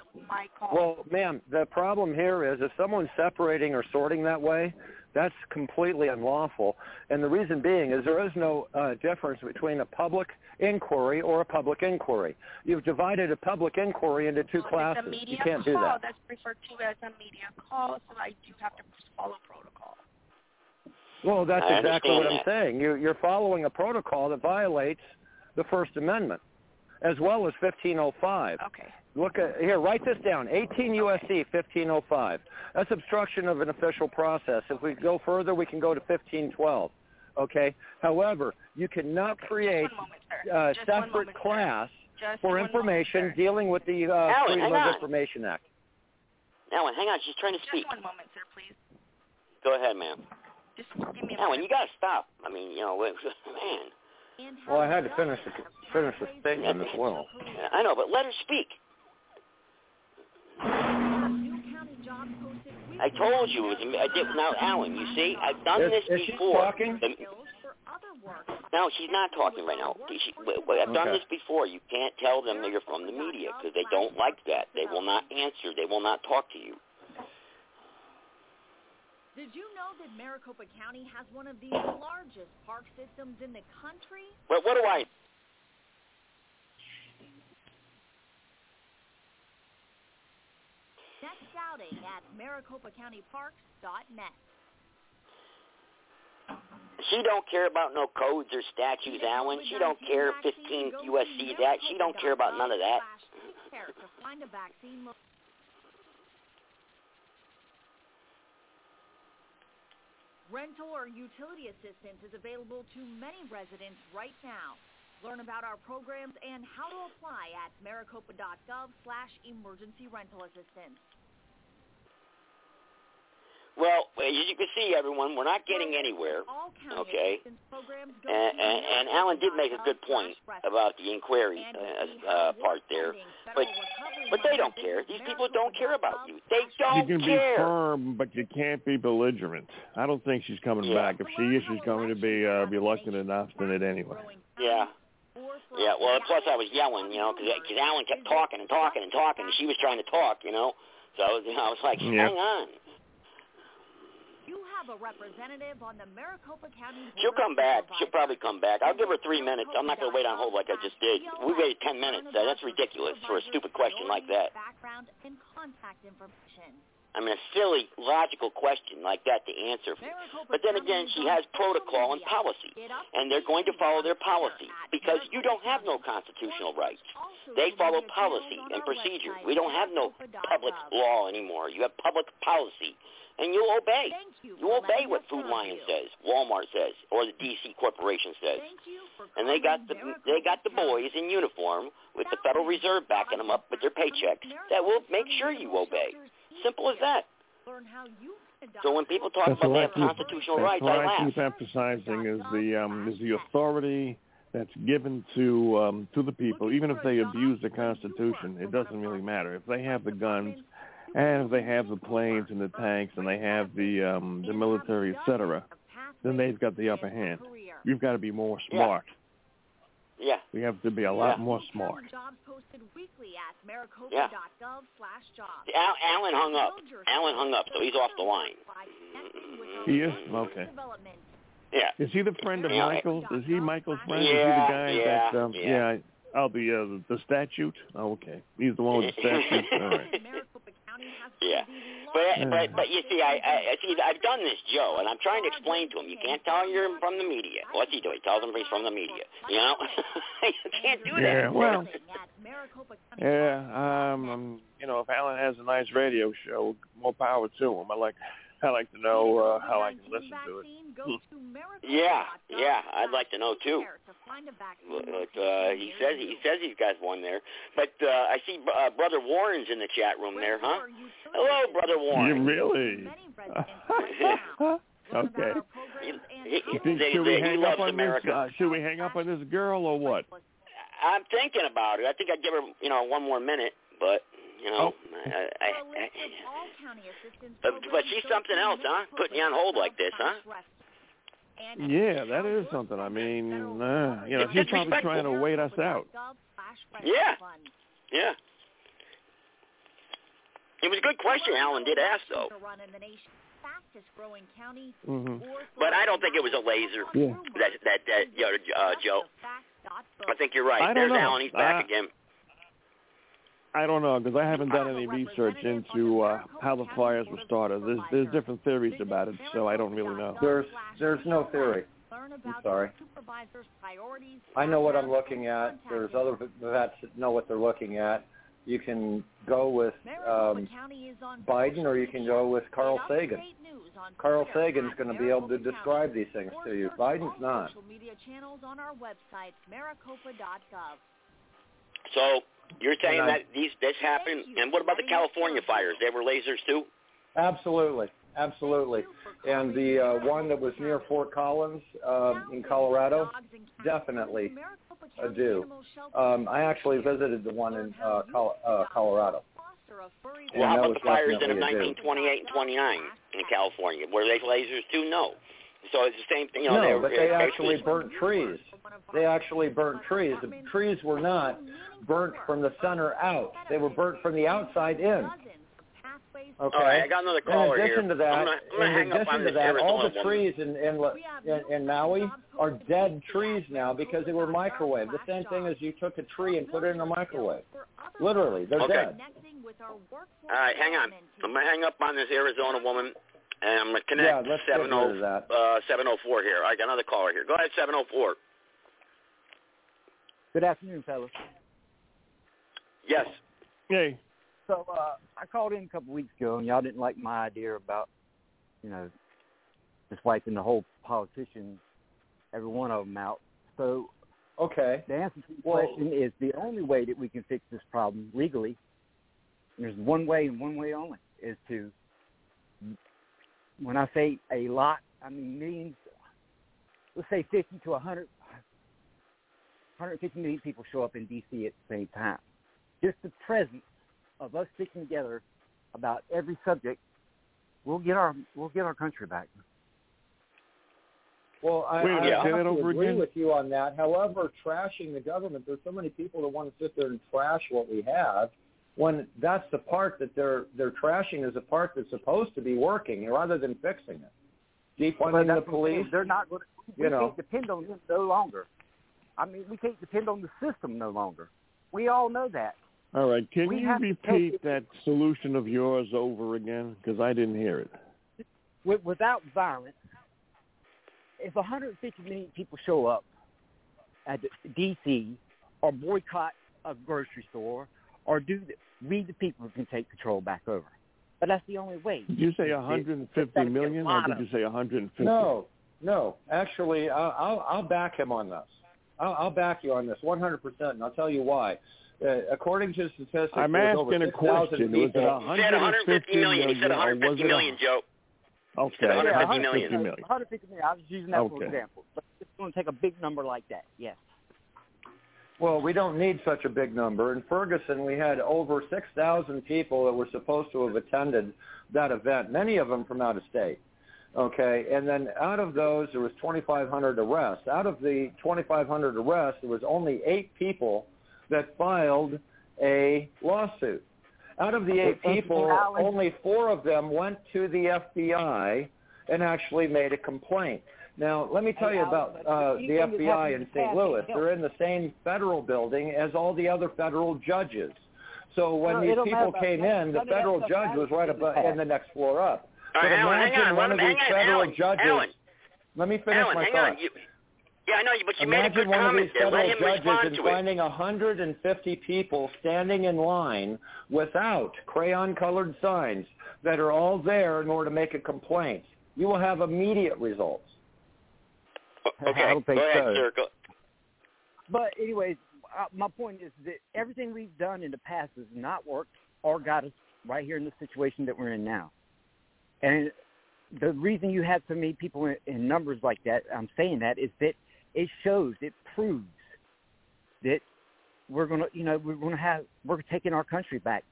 distribute my call. Well, ma'am, the problem here is if someone's separating or sorting that way, that's completely unlawful. And the reason being is there is no uh, difference between a public inquiry or a public inquiry. You've divided a public inquiry into two So classes. It's a media You can't call. do that. That's referred to as a media call, so I do have to follow protocol. Well, that's I exactly what I'm saying. You, you're following a protocol that violates the First Amendment, as well as 1505. Okay. Look at here. Write this down. 18 USC 1505. That's obstruction of an official process. If we go further, we can go to 1512. Okay. However, you cannot create a Just one separate moment, class for information moment, dealing with the uh, Alan, Freedom of. Information Act. Alan, hang on. She's trying to speak. Just one moment, sir, please. Go ahead, ma'am. Just give me a Alan, moment. you got to stop. I mean, you know, man. Well, I had to finish the finish the statement as well. I know, but let her speak. I told you it was. I did now, Alan. You see, I've done Is- this is she before. talking? The- no, she's not talking right now. She, wait, wait, I've done Okay. this before. You can't tell them that you're from the media because they don't like that. They will not answer. They will not talk to you. Did you know that Maricopa County has one of the largest park systems in the country? But what do I? At maricopacountyparks.net. She don't care about no codes or statutes, Alan. She don't care 15 USC that. She don't care about none of that. Care to find a vaccine. lo- Rental or utility assistance is available to many residents right now. Learn about our programs and how to apply at maricopa.gov slash emergency rental assistance. Well, as you can see, everyone, we're not getting anywhere. Okay. And, and, and Alan did make a good point about the inquiry uh, uh, part there, but but they don't care. These people don't care about you. They don't care. You can be care. firm, but you can't be belligerent. I don't think she's coming Yeah. back. If she is, she's going to be uh, reluctant and obstinate anyway. Yeah. Yeah, well, plus I was yelling, you know, because Alan kept talking and talking and talking, and she was trying to talk, you know. So I was, I was like, Yeah. hang on. Have a representative on the Maricopa County Board She'll come back. She'll probably come back. I'll give her three minutes. I'm not going to wait on hold like I just did. We waited ten minutes. That's ridiculous for a stupid question like that. Background and contact information. I mean, a silly, logical question like that to answer. But then again, she has protocol and policy, and they're going to follow their policy because you don't have no constitutional rights. They follow policy and procedure. We don't have no public law anymore. You have public policy, and you'll obey. You obey what Food Lion says, Walmart says, or the DC Corporation says. And they got the they got the boys in uniform with the Federal Reserve backing them up with their paychecks that will make sure you obey. Simple as that. Learn how you So when people talk That's about what they I have keep, constitutional that's rights, what I I laugh. keep emphasizing is the um, is the authority that's given to um, to the people, even if they abuse the Constitution. It doesn't really matter if they have the guns and if they have the planes and the tanks and they have the um, the military, etc. Then they've got the upper hand. You've got to be more smart. Yeah. We have to be a lot Yeah. more smart. Jobs posted weekly at Yeah. maricopa.gov slash jobs. Al- Alan hung up. Alan hung up, so he's off the line. He is okay. Yeah. Is he the friend of Yeah. Michael's? Is he Michael's friend? Yeah, is he the guy yeah, that? Um, yeah. I- Oh, the uh, the statute. Oh, okay. He's the one with the statute. All right. Yeah, but but but you see, I, I I see I've done this, Joe, and I'm trying to explain to him. You can't tell him you're from the media. What's he doing? He tells him he's from the media. You know, you can't do that. Yeah. Well. Yeah. Um. um, You know, if Alan has a nice radio show, more power to him. I like. I like to know uh, how I can listen to it. Yeah, yeah, I'd like to know too. But uh, he says he says he's got one there. But uh, I see uh, brother Warren's in the chat room there, huh? Hello, brother Warren. You really? okay. He, he, You think, they- should we they- he hang loves up on America. this? Uh, should we hang up on this girl or what? I'm thinking about it. I think I'd give her, you know, one more minute, but you know, Oh. I, I, I, but, but she's something else, huh? Putting you on hold like this, huh? Yeah, that is something. I mean, uh, you know, she's probably trying to wait us out. Yeah, yeah. It was a good question Alan did ask, though. Mm-hmm. But I don't think it was a laser. Yeah. That that that you know, uh, Joe. I think you're right. I don't There's know. Alan. He's back Uh, again. I don't know because I haven't done any research into uh, how the fires were started. There's there's different theories about it, so I don't really know. There's there's no theory. I'm sorry. I know what I'm looking at. There's other vets that know what they're looking at. You can go with um, Biden or you can go with Carl Sagan. Carl Sagan's going to be able to describe these things to you. Biden's not. Social media channels on our website, maricopa.gov. So you're saying I- that these this happened, and what about the California fires? They were lasers too. Absolutely, absolutely. And the uh, one that was near Fort Collins um, in Colorado, definitely a DEW. Um, I actually visited the one in uh, Col- uh, Colorado. And Well, how about the fires in definitely a 1928 and 29 in California? Were they lasers too? No. So it's the same thing. You know, no, they were but they uh, actually burnt trees. They actually burnt trees. The trees were not burnt from the center out. They were burnt from the outside in. Okay. All right, I got another caller in addition here. to that, I'm gonna, I'm gonna in addition to that, all the trees in, in in in Maui are dead trees now because they were microwaved. The same thing as you took a tree and put it in a microwave. Literally, they're Okay. dead. All right, hang on. I'm gonna hang up on this Arizona woman, and I'm gonna Yeah, connect let's get seven rid of oh uh, seven oh four here. I got another caller here. Go ahead, seven oh four. Good afternoon, fellas. Yes. Hey. So uh, I called in a couple weeks ago, and y'all didn't like my idea about, you know, just wiping the whole politicians, every one of them out. So Okay. the answer to the Well- question is the only way that we can fix this problem legally. There's one way and one way only is to. When I say a lot, I mean millions. Let's say 50 to 100, 150 million people show up in D.C. at the same time. Just the presence of us sticking together about every subject, we'll get our we'll get our country back. Well, I, Wait a I, minute, I have to agree again? with you on that. However, trashing the government, there's so many people that want to sit there and trash what we have. When that's the part that they're they're trashing is the part that's supposed to be working rather than fixing it. Defunding But the that's what I'm saying. police. They're not going to. You know. depend on them no longer. I mean, we can't depend on the system no longer. We all know that. All right. Can We you repeat that solution of yours over again? Because I didn't hear it. With, without violence, if 150 million people show up at D.C. or boycott a grocery store or do the, we the people can take control back over. But that's the only way. Did you say It- 150 that'd be a million, or did you say 150? No, no. Actually, I'll, I'll, I'll back him on this. I'll, I'll back you on this 100%, and I'll tell you why. Uh, according to statistics, I'm there's over asking a 6,000 question. Was it people. He said 150 million. He said or was 150 it a- million, Joe. Okay. said 150 yeah, million. 150 150 million. I was using that for example. But it's going to take a big number like that. Yes. Well, we don't need such a big number. In Ferguson, we had over 6,000 people that were supposed to have attended that event, many of them from out of state. Okay, and then out of those, there was 2,500 arrests. Out of the 2,500 arrests, there was only eight people that filed a lawsuit. Out of the eight people, only four of them went to the FBI and actually made a complaint. Now, let me tell you about uh, the FBI in St. Louis. They're in the same federal building as all the other federal judges. So when these people came in, the None of that federal judge was right above in the next floor up. All But right, Alan, imagine hang on. one of these federal Alan, judges. Alan. Let me finish Alan, my hang thought. on. You, yeah, I know, but you made a Imagine good one of comment these there. Let federal him judges respond and to it. finding 150 people standing in line without crayon-colored signs that are all there in order to make a complaint. You will have immediate results. Okay, I don't think go ahead, so. sir. Go, But anyways, uh, my point is that everything we've done in the past has not worked or got us right here in the situation that we're in now. And the reason you have so many people in, in numbers like that, I'm saying that, is that it shows, it proves that we're gonna, you know, we're gonna have, we're taking our country back.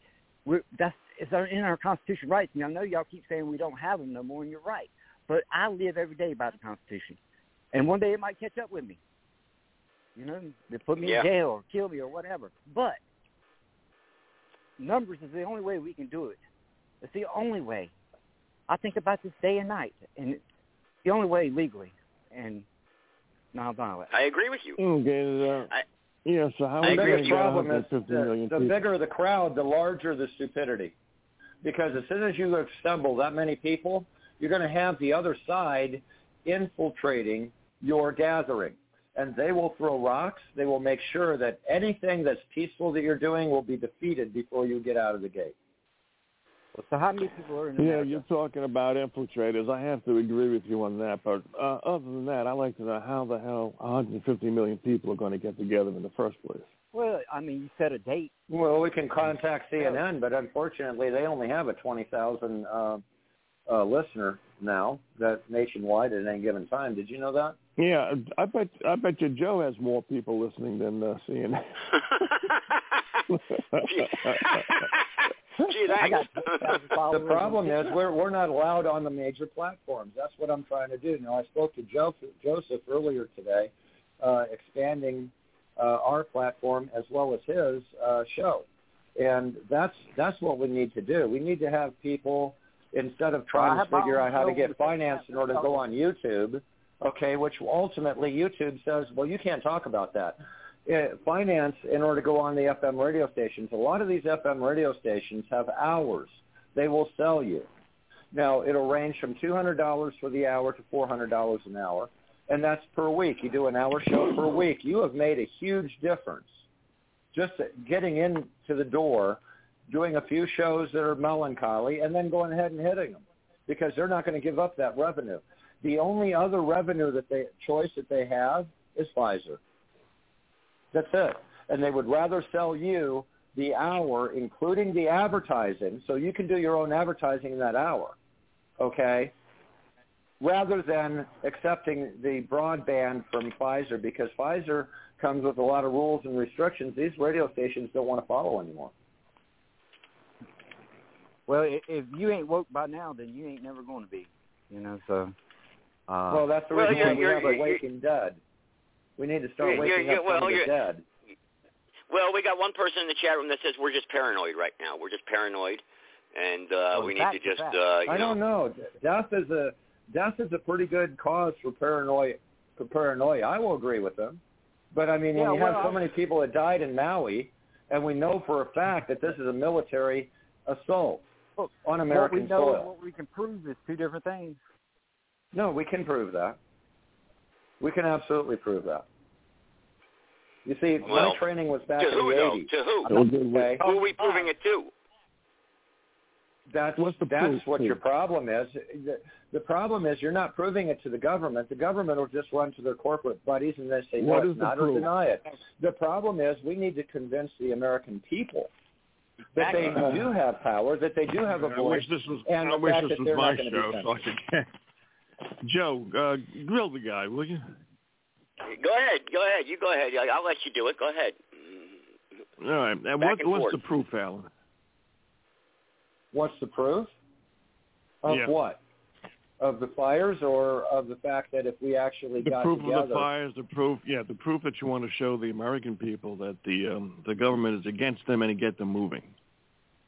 We're, that's it's our, in our Constitution rights. And I know y'all keep saying we don't have them no more, and you're right. But I live every day by the Constitution, and one day it might catch up with me. You know, they put me Yeah. in jail or kill me or whatever. But numbers is the only way we can do it. It's the only way. I think about this day and night, and it's the only way legally and nonviolent. I agree with you. Okay, uh, I- yeah, so how The are we going biggest problem is the, the people? bigger the crowd, the larger the stupidity. Because as soon as you assemble that many people, you're going to have the other side infiltrating your gathering. And they will throw rocks. They will make sure that anything that's peaceful that you're doing will be defeated before you get out of the gate. So how many people are in America? Yeah, you're talking about infiltrators. I have to agree with you on that. But uh, other than that, I'd like to know how the hell 150 million people are going to get together in the first place. Well, I mean, you set a date. Well, we can contact CNN, but unfortunately, they only have a 20,000 uh, uh, listener now that nationwide at any given time. Did you know that? Yeah, I bet I bet you Joe has more people listening than uh, CNN. Gee, thanks. the problem is we're we're not allowed on the major platforms. That's what I'm trying to do. Now I spoke to Joseph, Joseph earlier today, uh, expanding uh, our platform as well as his uh, show, and that's that's what we need to do. We need to have people instead of trying have to figure out how to get with the finance in order to go on YouTube. Okay, which ultimately YouTube says, well, you can't talk about that. Uh, finance in order to go on the FM radio stations. A lot of these FM radio stations have hours. They will sell you. Now, it'll range from $200 for the hour to $400 an hour, and that's per week. You do an hour show per week. You have made a huge difference. Just getting into the door, doing a few shows that are melancholy, and then going ahead and hitting them because they're not going to give up that revenue. The only other revenue that they choice that they have is Pfizer. That's it. And they would rather sell you the hour, including the advertising, so you can do your own advertising in that hour, okay? Rather than accepting the broadband from Pfizer, because Pfizer comes with a lot of rules and restrictions these radio stations don't want to follow anymore. Well, if you ain't woke by now, then you ain't never going to be. You know, so. Uh, well, that's the Well, reason you're- why we you're- have a waking dead. We need to start You're- you're- waking you're- up well, some of the you're- dead. Well, we got one person in the chat room that says we're just paranoid right now. We're just paranoid, and uh, Well, we need to just uh, you I know. don't know. Death is a death is a pretty good cause for paranoia. For paranoia, I will agree with them. But I mean, Yeah, when you have so many people that died in Maui, and we know for a fact that this is a military assault on American what we American know and soil. what we can prove is two different things. No, we can prove that. We can absolutely prove that. You see, Well, my training was back in the though? 80s. To who? Okay? Who are we proving it to? That's What's the that's proof, what please? your problem is. The, the problem is you're not proving it to the government. The government will just run to their corporate buddies and they say, What no, is it's the not, or deny it. The problem is we need to convince the American people that they Uh, do have power, that they do have a I voice, wish this was and I the wish fact this that was they're my not going to show so I could. Joe, uh, grill the guy, will you? Go ahead. Go ahead. You go ahead. I- I'll let you do it. Go ahead. All right. And what, and what's forth. the proof, Alan? What's the proof? Of Yeah. what? of the fires or of the fact that if we actually got The got proof together, of the fires, the proof, yeah, the proof that you want to show the American people that the um, the government is against them and to get them moving.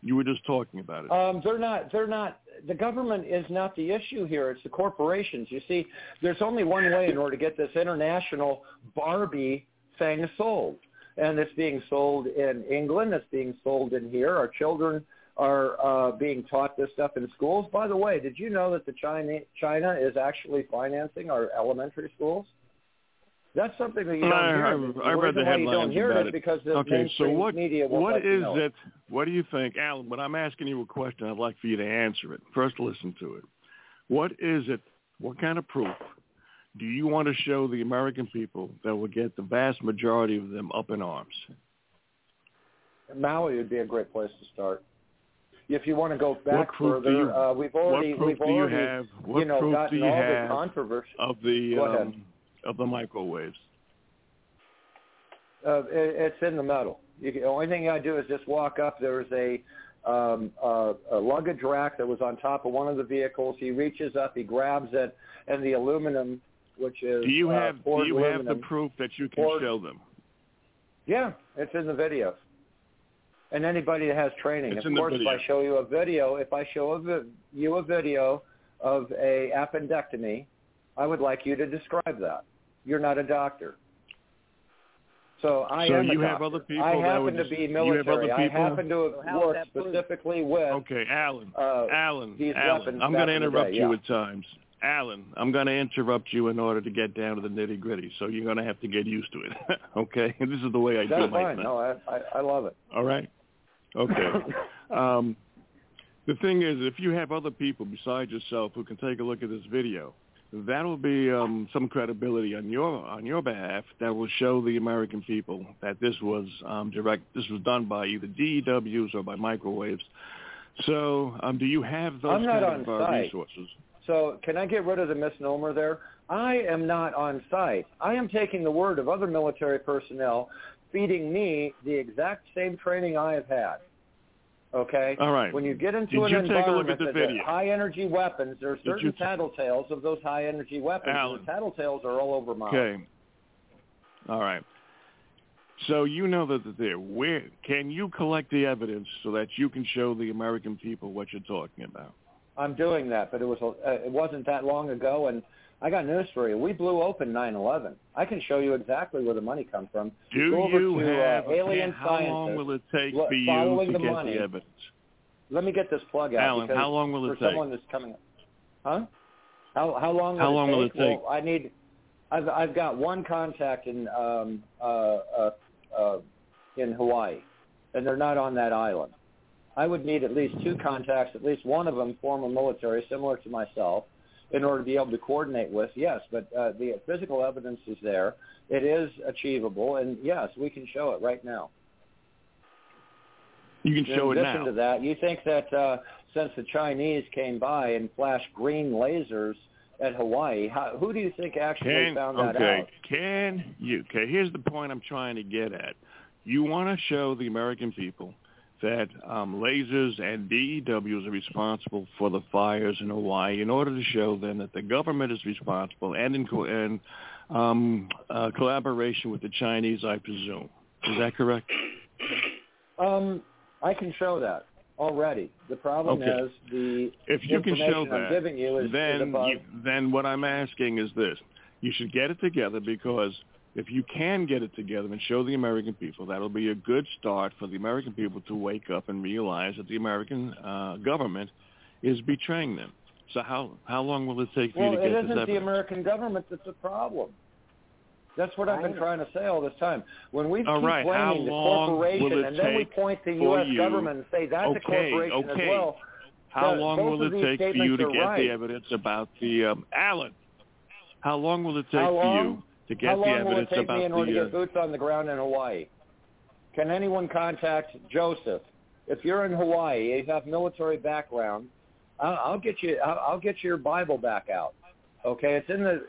You were just talking about it. Um, they're not. They're not. The government is not the issue here. It's the corporations. You see, there's only one way in order to get this international Barbie thing sold, and it's being sold in England. It's being sold in here. Our children are uh, being taught this stuff in schools. By the way, did you know that the China China is actually financing our elementary schools? That's something that you don't I, hear. I, I read the why you don't hear about it is it. because the okay, so mainstream what media won't what let you know it? What do you think, Alan? When I'm asking you a question, I'd like for you to answer it. First, listen to it. What is it? What kind of proof do you want to show the American people that will get the vast majority of them up in arms? Maui would be a great place to start. If you want to go back further, you, uh, we've already what proof we've do you have? What you know proof gotten do you all have the controversy. of the Go ahead. um, of the microwaves? Uh, it, it's in the metal. You, the only thing I do is just walk up. There's a um, uh, a luggage rack that was on top of one of the vehicles. He reaches up, he grabs it, and the aluminum, which is Do you uh, have do poured you have the proof that you can poured- show them? Yeah, it's in the videos. And anybody that has training, It's of course, if. I show you a video, if I show a vi- you a video of a appendectomy, I would like you to describe that. You're not a doctor. So I So am a you have other people I that happen would to just- be you have other military. I happen to have worked specifically with Okay, Alan. uh, Alan, Alan, I'm going to in interrupt day, you yeah. at times. Alan, I'm going to interrupt you in order to get down to the nitty gritty. So you're going to have to get used to it. okay, this is the way I do That's my fine. thing. No, I, I I love it. All right. Okay. um, the thing is, if you have other people besides yourself who can take a look at this video, that'll be um, some credibility on your on your behalf that will show the American people that this was um, direct. This was done by either DEWs or by microwaves. So, um, do you have those I'm not kind of on uh, site. resources? So can I get rid of the misnomer there? I am not on site. I am taking the word of other military personnel feeding me the exact same training I have had. Okay? All right. When you get into Did an you take a look environment at the that- video? high energy weapons, there are certain tattletales of those high energy weapons. Alan. and the tattletales are all over my Okay. All right. So you know that they're there. Where can you collect the evidence so that you can show the American people what you're talking about? I'm doing that, but it was a, uh, it wasn't that long ago, and I got news for you. We blew open 9/11. I can show you exactly where the money comes from. Do Go you to have uh, alien how scientists. long will it take for you following to the get money. the evidence? Let me get this plug out. Alan, how long will it for take? someone that's coming, huh? How how long? How will long it will take? it take? Well, I need. I've I've got one contact in um uh uh, uh in Hawaii, and they're not on that island. I would need at least two contacts, at least one of them former military, similar to myself, in order to be able to coordinate with. Yes, but uh, the physical evidence is there. It is achievable, and yes, we can show it right now. You can show in it addition now. to that, you think that uh, since the Chinese came by and flashed green lasers at Hawaii, how, who do you think actually Can found that okay? out? Can you? Okay, here's the point I'm trying to get at. You want to show the American people that um, lasers and DEWs are responsible for the fires in Hawaii in order to show them that the government is responsible and in, co- in um, uh, collaboration with the Chinese, I presume. Is that correct? Um, I can show that already. The problem Okay. is the If you can show that, I'm giving you is, then you, then what I'm asking is this: you should get it together because if you can get it together and show the American people, that'll be a good start for the American people to wake up and realize that the American uh, government is betraying them. So how how long will it take for well, you to it get isn't the? American government that's the problem. That's what I've been trying to say all this time. When we All keep right, how blaming the corporation and then we point to for U.S. you- government and say that's a corporation okay. as well, How the- long will it take for you to get right. the evidence about the um, Alan? How long will it take How for you to get How the long will it take me in order the? to get boots on the ground in Hawaii? Can anyone contact Joseph? If you're in Hawaii, you have military background, I'll, I'll get you. I'll, I'll get your Bible back out. Okay, it's in the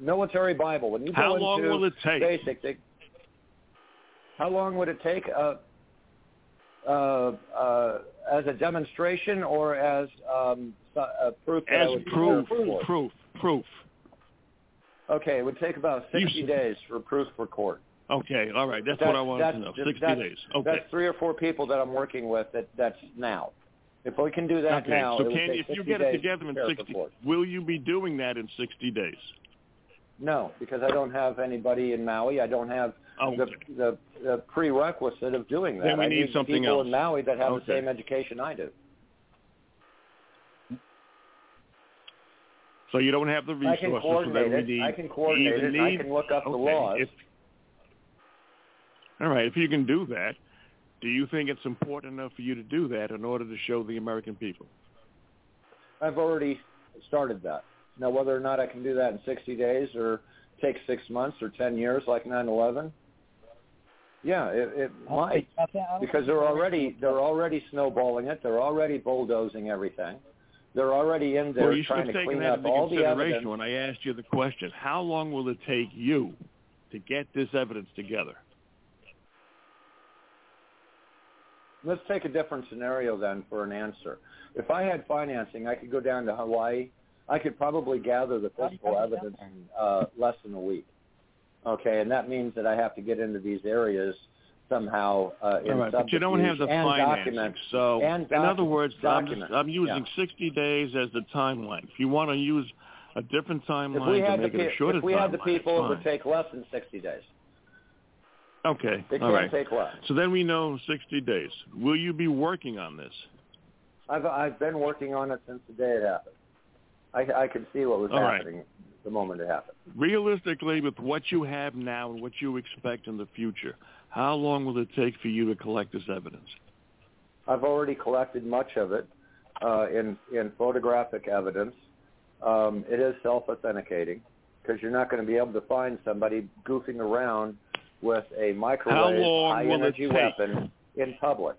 military Bible. When you How go long into will it take? basic, they, how long would it take? Uh, uh, uh, as a demonstration or as um, a proof As proof, for? proof, proof. Okay, it would take about 60 days for proof for court. Okay, all right. That's, what I wanted to know. Sixty days. Okay. That's three or four people that I'm working with. That that's now. If we can do that okay. now, so can if you 60 get it together in sixty, will you be doing that in sixty days? No, because I don't have anybody in Maui. I don't have Oh, the, the the prerequisite of doing that. Then we I need something people else. in Maui that have Okay. the same education I do. So you don't have the resources. can so coordinate then we need, I can coordinate even it. I can look up the laws. If, all right. If you can do that, do you think it's important enough for you to do that in order to show the American people? I've already started that. Now, whether or not I can do that in 60 days or take six months or 10 years like 9/11, yeah, it, it might because they're already they're already snowballing it. They're already bulldozing everything. They're already in there well, you trying to clean that up into all the consideration evidence. when I asked you the question. How long will it take you to get this evidence together? Let's take a different scenario then for an answer. If I had financing, I could go down to Hawaii. I could probably gather the physical evidence in uh, less than a week. Okay, and that means that I have to get into these areas somehow uh, in All right, but you don't have the subterfuge and financing. document. So, and in other words, I'm, just. I'm using Yeah. 60 days as the timeline. If you want to use a different timeline we to had the make it a pe- shorter if we had the people, it would take less than 60 days. Okay, It all can't right. take less. So then we know 60 days. Will you be working on this? I've I've been working on it since the day it happened. I I could see what was All right. happening the moment it happened. Realistically, with what you have now and what you expect in the future, how long will it take for you to collect this evidence? I've already collected much of it uh, in in photographic evidence. Um, it is self-authenticating because you're not going to be able to find somebody goofing around with a microwave high-energy weapon in public.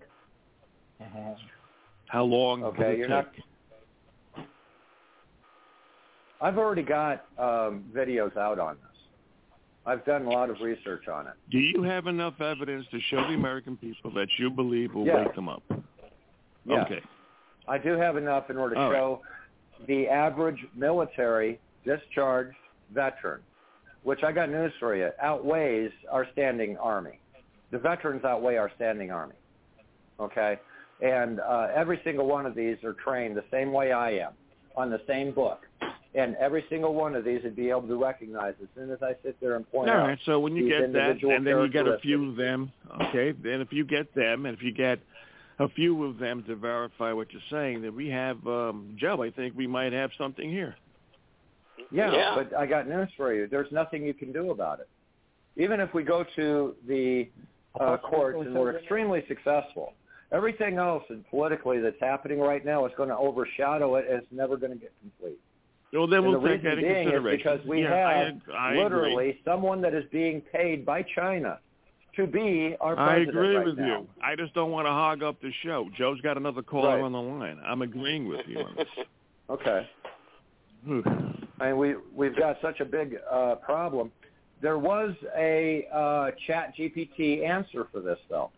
How long will Okay, it you're take? not. I've already got um, videos out on this. I've done a lot of research on it. Do you have enough evidence to show the American people that you believe will Yes. wake them up? Yes. Okay. I do have enough in order to All right. show the average military discharged veteran, which I got news for you, outweighs our standing army. The veterans outweigh our standing army. Okay? And uh, every single one of these are trained the same way I am, on the same book. And every single one of these would be able to recognize as soon as I sit there and All point out. right. So when you get that, and then you get a few of them, okay. Then if you get them, and if you get a few of them to verify what you're saying, then we have um, Joe. I think we might have something here. Yeah, Yeah. but I got news for you. There's nothing you can do about it. Even if we go to the uh, courts and we're extremely successful, everything else and politically that's happening right now is going to overshadow it and it's never going to get complete. Well, then we'll the take reason that in being is consideration. because we yeah, have ag- I literally agree. someone that is being paid by China to be our president. I president agree right with now. you. I just don't want to hog up the show. Joe's got another caller Right. on the line. I'm agreeing with you on this. Okay. I mean, we we've got such a big uh, problem. There was a uh, Chat GPT answer for this though,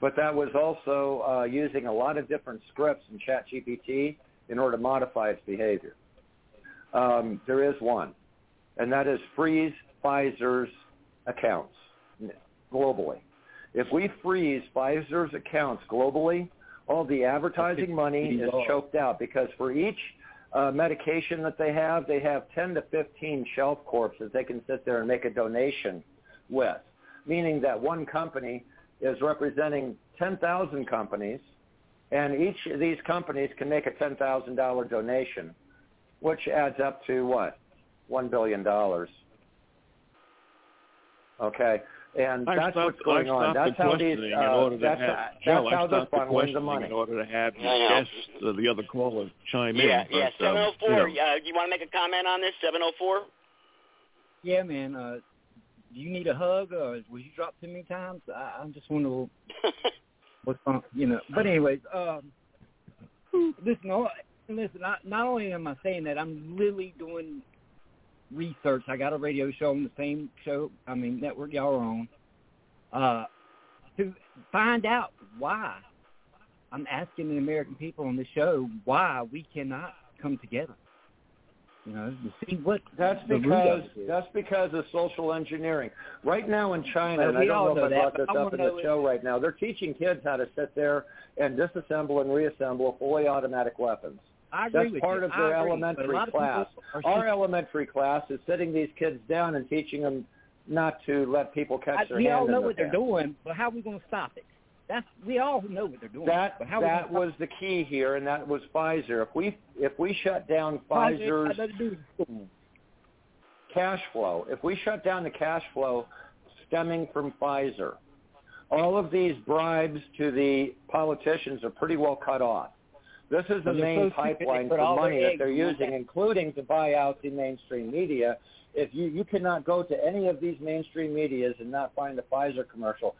but that was also uh, using a lot of different scripts in Chat GPT in order to modify its behavior. Um, there is one, and that is freeze Pfizer's accounts globally. If we freeze Pfizer's accounts globally, all the advertising money is choked out because for each uh, medication that they have, they have 10 to 15 shelf corps that they can sit there and make a donation with, meaning that one company is representing 10,000 companies, and each of these companies can make a $10,000 donation, which adds up to what? $1 billion. Okay. And I that's stopped, what's going I on. That's the how these. questioning in Uh, order to that's have how, Joe. that's I how they're stopped the funneling the questioning money. in order to have I guests, uh, the other caller chime Yeah, in. yeah. 704. um, Seven oh you know. Uh, you want to make a comment on this? Seven oh four. Yeah, man. Uh, do you need a hug, or was you dropped too many times? I, I'm just wondering what's on, you know. But anyways, um, listen, all, listen. Not, not only am I saying that, I'm literally doing research. I got a radio show on the same show. I mean, network y'all are on. Uh, to find out why I'm asking the American people on the show why we cannot come together. You know, to see what that's because of that's because of social engineering. Right now in China, and I don't know if I brought that, this I up in the show right now. They're teaching kids how to sit there and disassemble and reassemble fully automatic weapons. I agree That's part you. of their agree. But a elementary class. Our elementary class is sitting these kids down and teaching them not to let people catch I, their we hand all know what they're doing, but how are we going to stop it? That's we all know what they're doing. That but how that was the key here, and that was Pfizer. If we if we shut down stop it? Pfizer Pfizer's had nothing to do with school. cash flow, if we shut down the cash flow stemming from Pfizer, all of these bribes to the politicians are pretty well cut off. This is the main so pipeline for money that they're using, basket. including to buy out the mainstream media. If you you cannot go to any of these mainstream medias and not find a Pfizer commercial.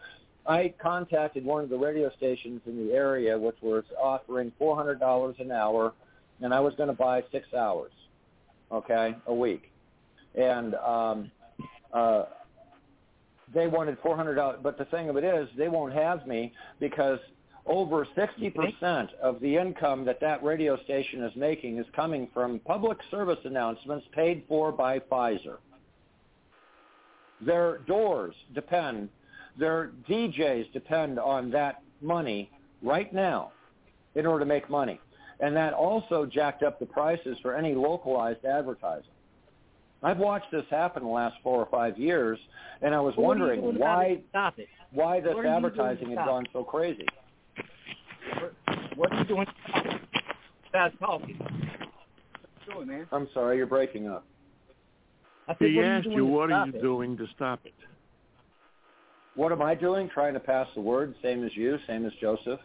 I contacted one of the radio stations in the area, which was offering four hundred dollars an hour, and I was going to buy six hours, okay, a week, and um, uh, they wanted four hundred dollars. But the thing of it is, they won't have me because over sixty percent of the income that that radio station is making is coming from public service announcements paid for by Pfizer. Their doors depend, their DJs depend on that money right now in order to make money. And that also jacked up the prices for any localized advertising. I've watched this happen the last four or five years, and I was Well, what are you wondering why? Why this What are you doing to advertising had gone so crazy. What are you doing? Stop talking. Doing, man? I'm sorry, you're breaking up. I said, He what are asked doing you, to what are you doing to stop it? What am I doing? Trying to pass the word, same as you, same as Joseph.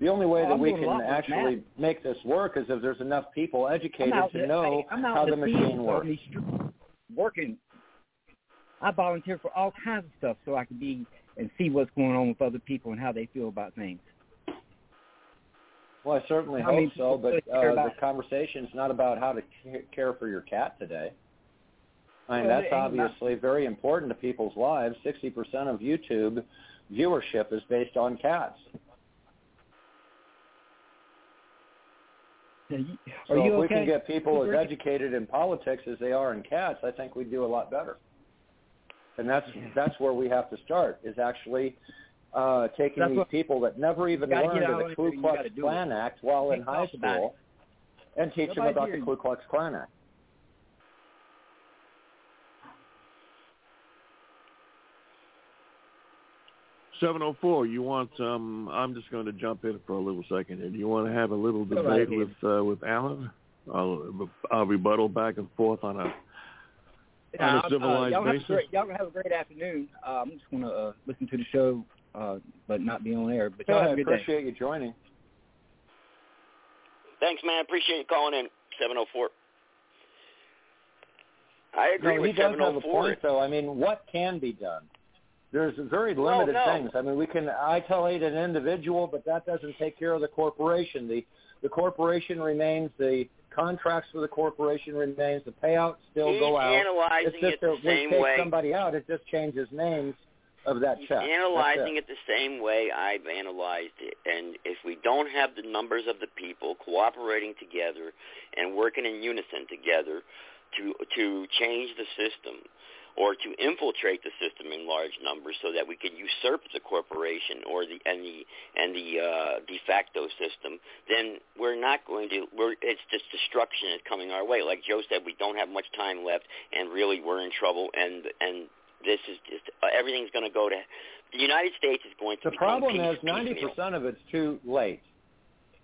The only way Oh, that I'm we can actually Matt. make this work is if there's enough people I'm educated out to there- know hey, I'm out how in the the fields machine on works. working. I volunteer for all kinds of stuff so I can be and see what's going on with other people and how they feel about things. Well, I certainly I hope mean, so, but uh, the conversation is not about how to care for your cat today. I mean, Well, that's it ain't about- obviously very important to people's lives. 60% of YouTube viewership is based on cats. Are you, So if we can get people as educated in politics as they are in cats, I think we'd do a lot better. And that's that's where we have to start is actually uh, taking That's these what- people that never even You gotta learned of the Ku Klux Klan it. Act while in high talk about school and teach them about hear the. Ku Klux Klan Act. Seven oh four. You want? Um, I'm just going to jump in for a little second here. Do you want to have a little Go right debate with uh, with Alan? I'll, I'll rebuttal back and forth on a on a uh, civilized y'all have a basis. great, y'all have a great afternoon. Uh, I'm just going to uh, listen to the show, uh, but not be on air. But y'all Yeah, I have a good day. appreciate you joining. Thanks, man. Appreciate you calling in. 704. I agree no, with he does have 704. point, though. I mean, what can be done? There's very limited no. things. I mean, we can isolate an individual, but that doesn't take care of the corporation. The the corporation remains. The contracts for the corporation remains. The payouts still He's go out. analyzing it's just it the that we same take way. somebody out. It just changes names of that check. Analyzing it. it the same way I've analyzed it. And if we don't have the numbers of the people cooperating together and working in unison together to to change the system or to infiltrate the system in large numbers so that we can usurp the corporation or the and the and the uh, de facto system, then we're not going to. We're it's just destruction is coming our way. Like Joe said, we don't have much time left, and really we're in trouble. And and this is just uh, everything's going to go to. The United States is going to The problem is ninety percent of it's too late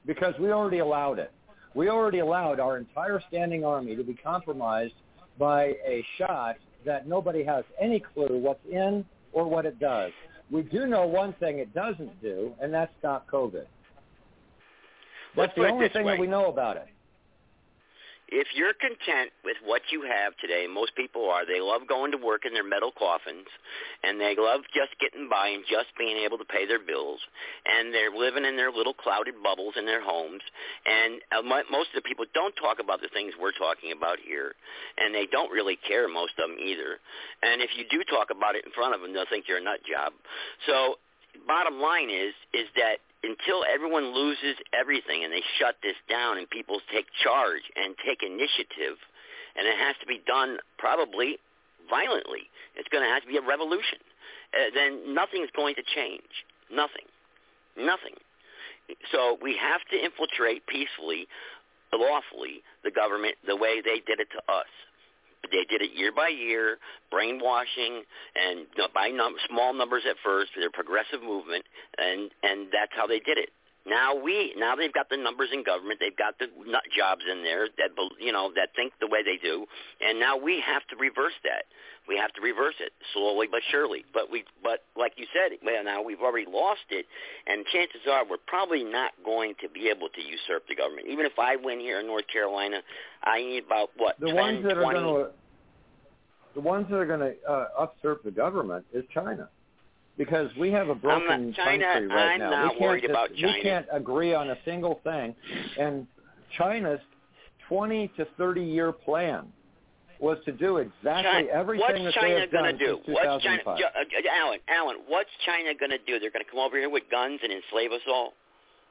because we already allowed it. We already allowed our entire standing army to be compromised by a shot that nobody has any clue what's in or what it does. We do know one thing it doesn't do, and that's stop COVID. Let's That's the only thing way. that we know about it. If you're content with what you have today, most people are. They love going to work in their metal coffins, and they love just getting by and just being able to pay their bills, and they're living in their little clouded bubbles in their homes. And uh, mo- most of the people don't talk about the things we're talking about here, and they don't really care, most of them either. And if you do talk about it in front of them, they'll think you're a nut job. So bottom line is is that until everyone loses everything and they shut this down and people take charge and take initiative, and it has to be done probably violently. It's going to have to be a revolution. Uh, then nothing's going to change. Nothing. Nothing. So we have to infiltrate peacefully, lawfully, the government the way they did it to us. They did it year by year, brainwashing, and by num- small numbers at first their progressive movement, and and that's how they did it. Now we now they've got the numbers in government. They've got the nut jobs in there that you know that think the way they do, and now we have to reverse that. We have to reverse it slowly but surely. But we but like you said, well now we've already lost it, and chances are we're probably not going to be able to usurp the government. Even if I win here in North Carolina, I need about what the 10, ones that 20, are going to the ones that are going to uh, usurp the government is China because we have a broken China, country right I'm now. we can't just, about China. We can't agree on a single thing, and China's 20 to 30 year plan was to do exactly China, everything that China they have gonna done do? since What's China, 2005. Jo- uh, Alan, Alan, what's China going to do? They're going to come over here with guns and enslave us all.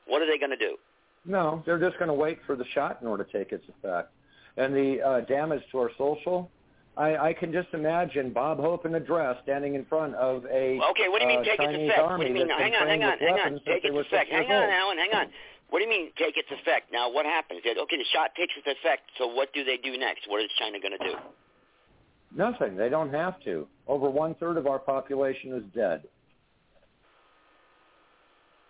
What are they going to do? No, they're just going to wait for the shot in order to take its effect. And the uh, damage to our social, I, I can just imagine Bob Hope in a dress standing in front of a Okay, what do you mean uh, take Chinese its effect? army What do you mean? Hang on, hang on, hang on. Take its were effect. Hang on, old. Alan, hang on. What do you mean take its effect? Now, what happens? They- Okay, the shot takes its effect. So what do they do next? What is China going to do? Nothing. They don't have to. Over one third of our population is dead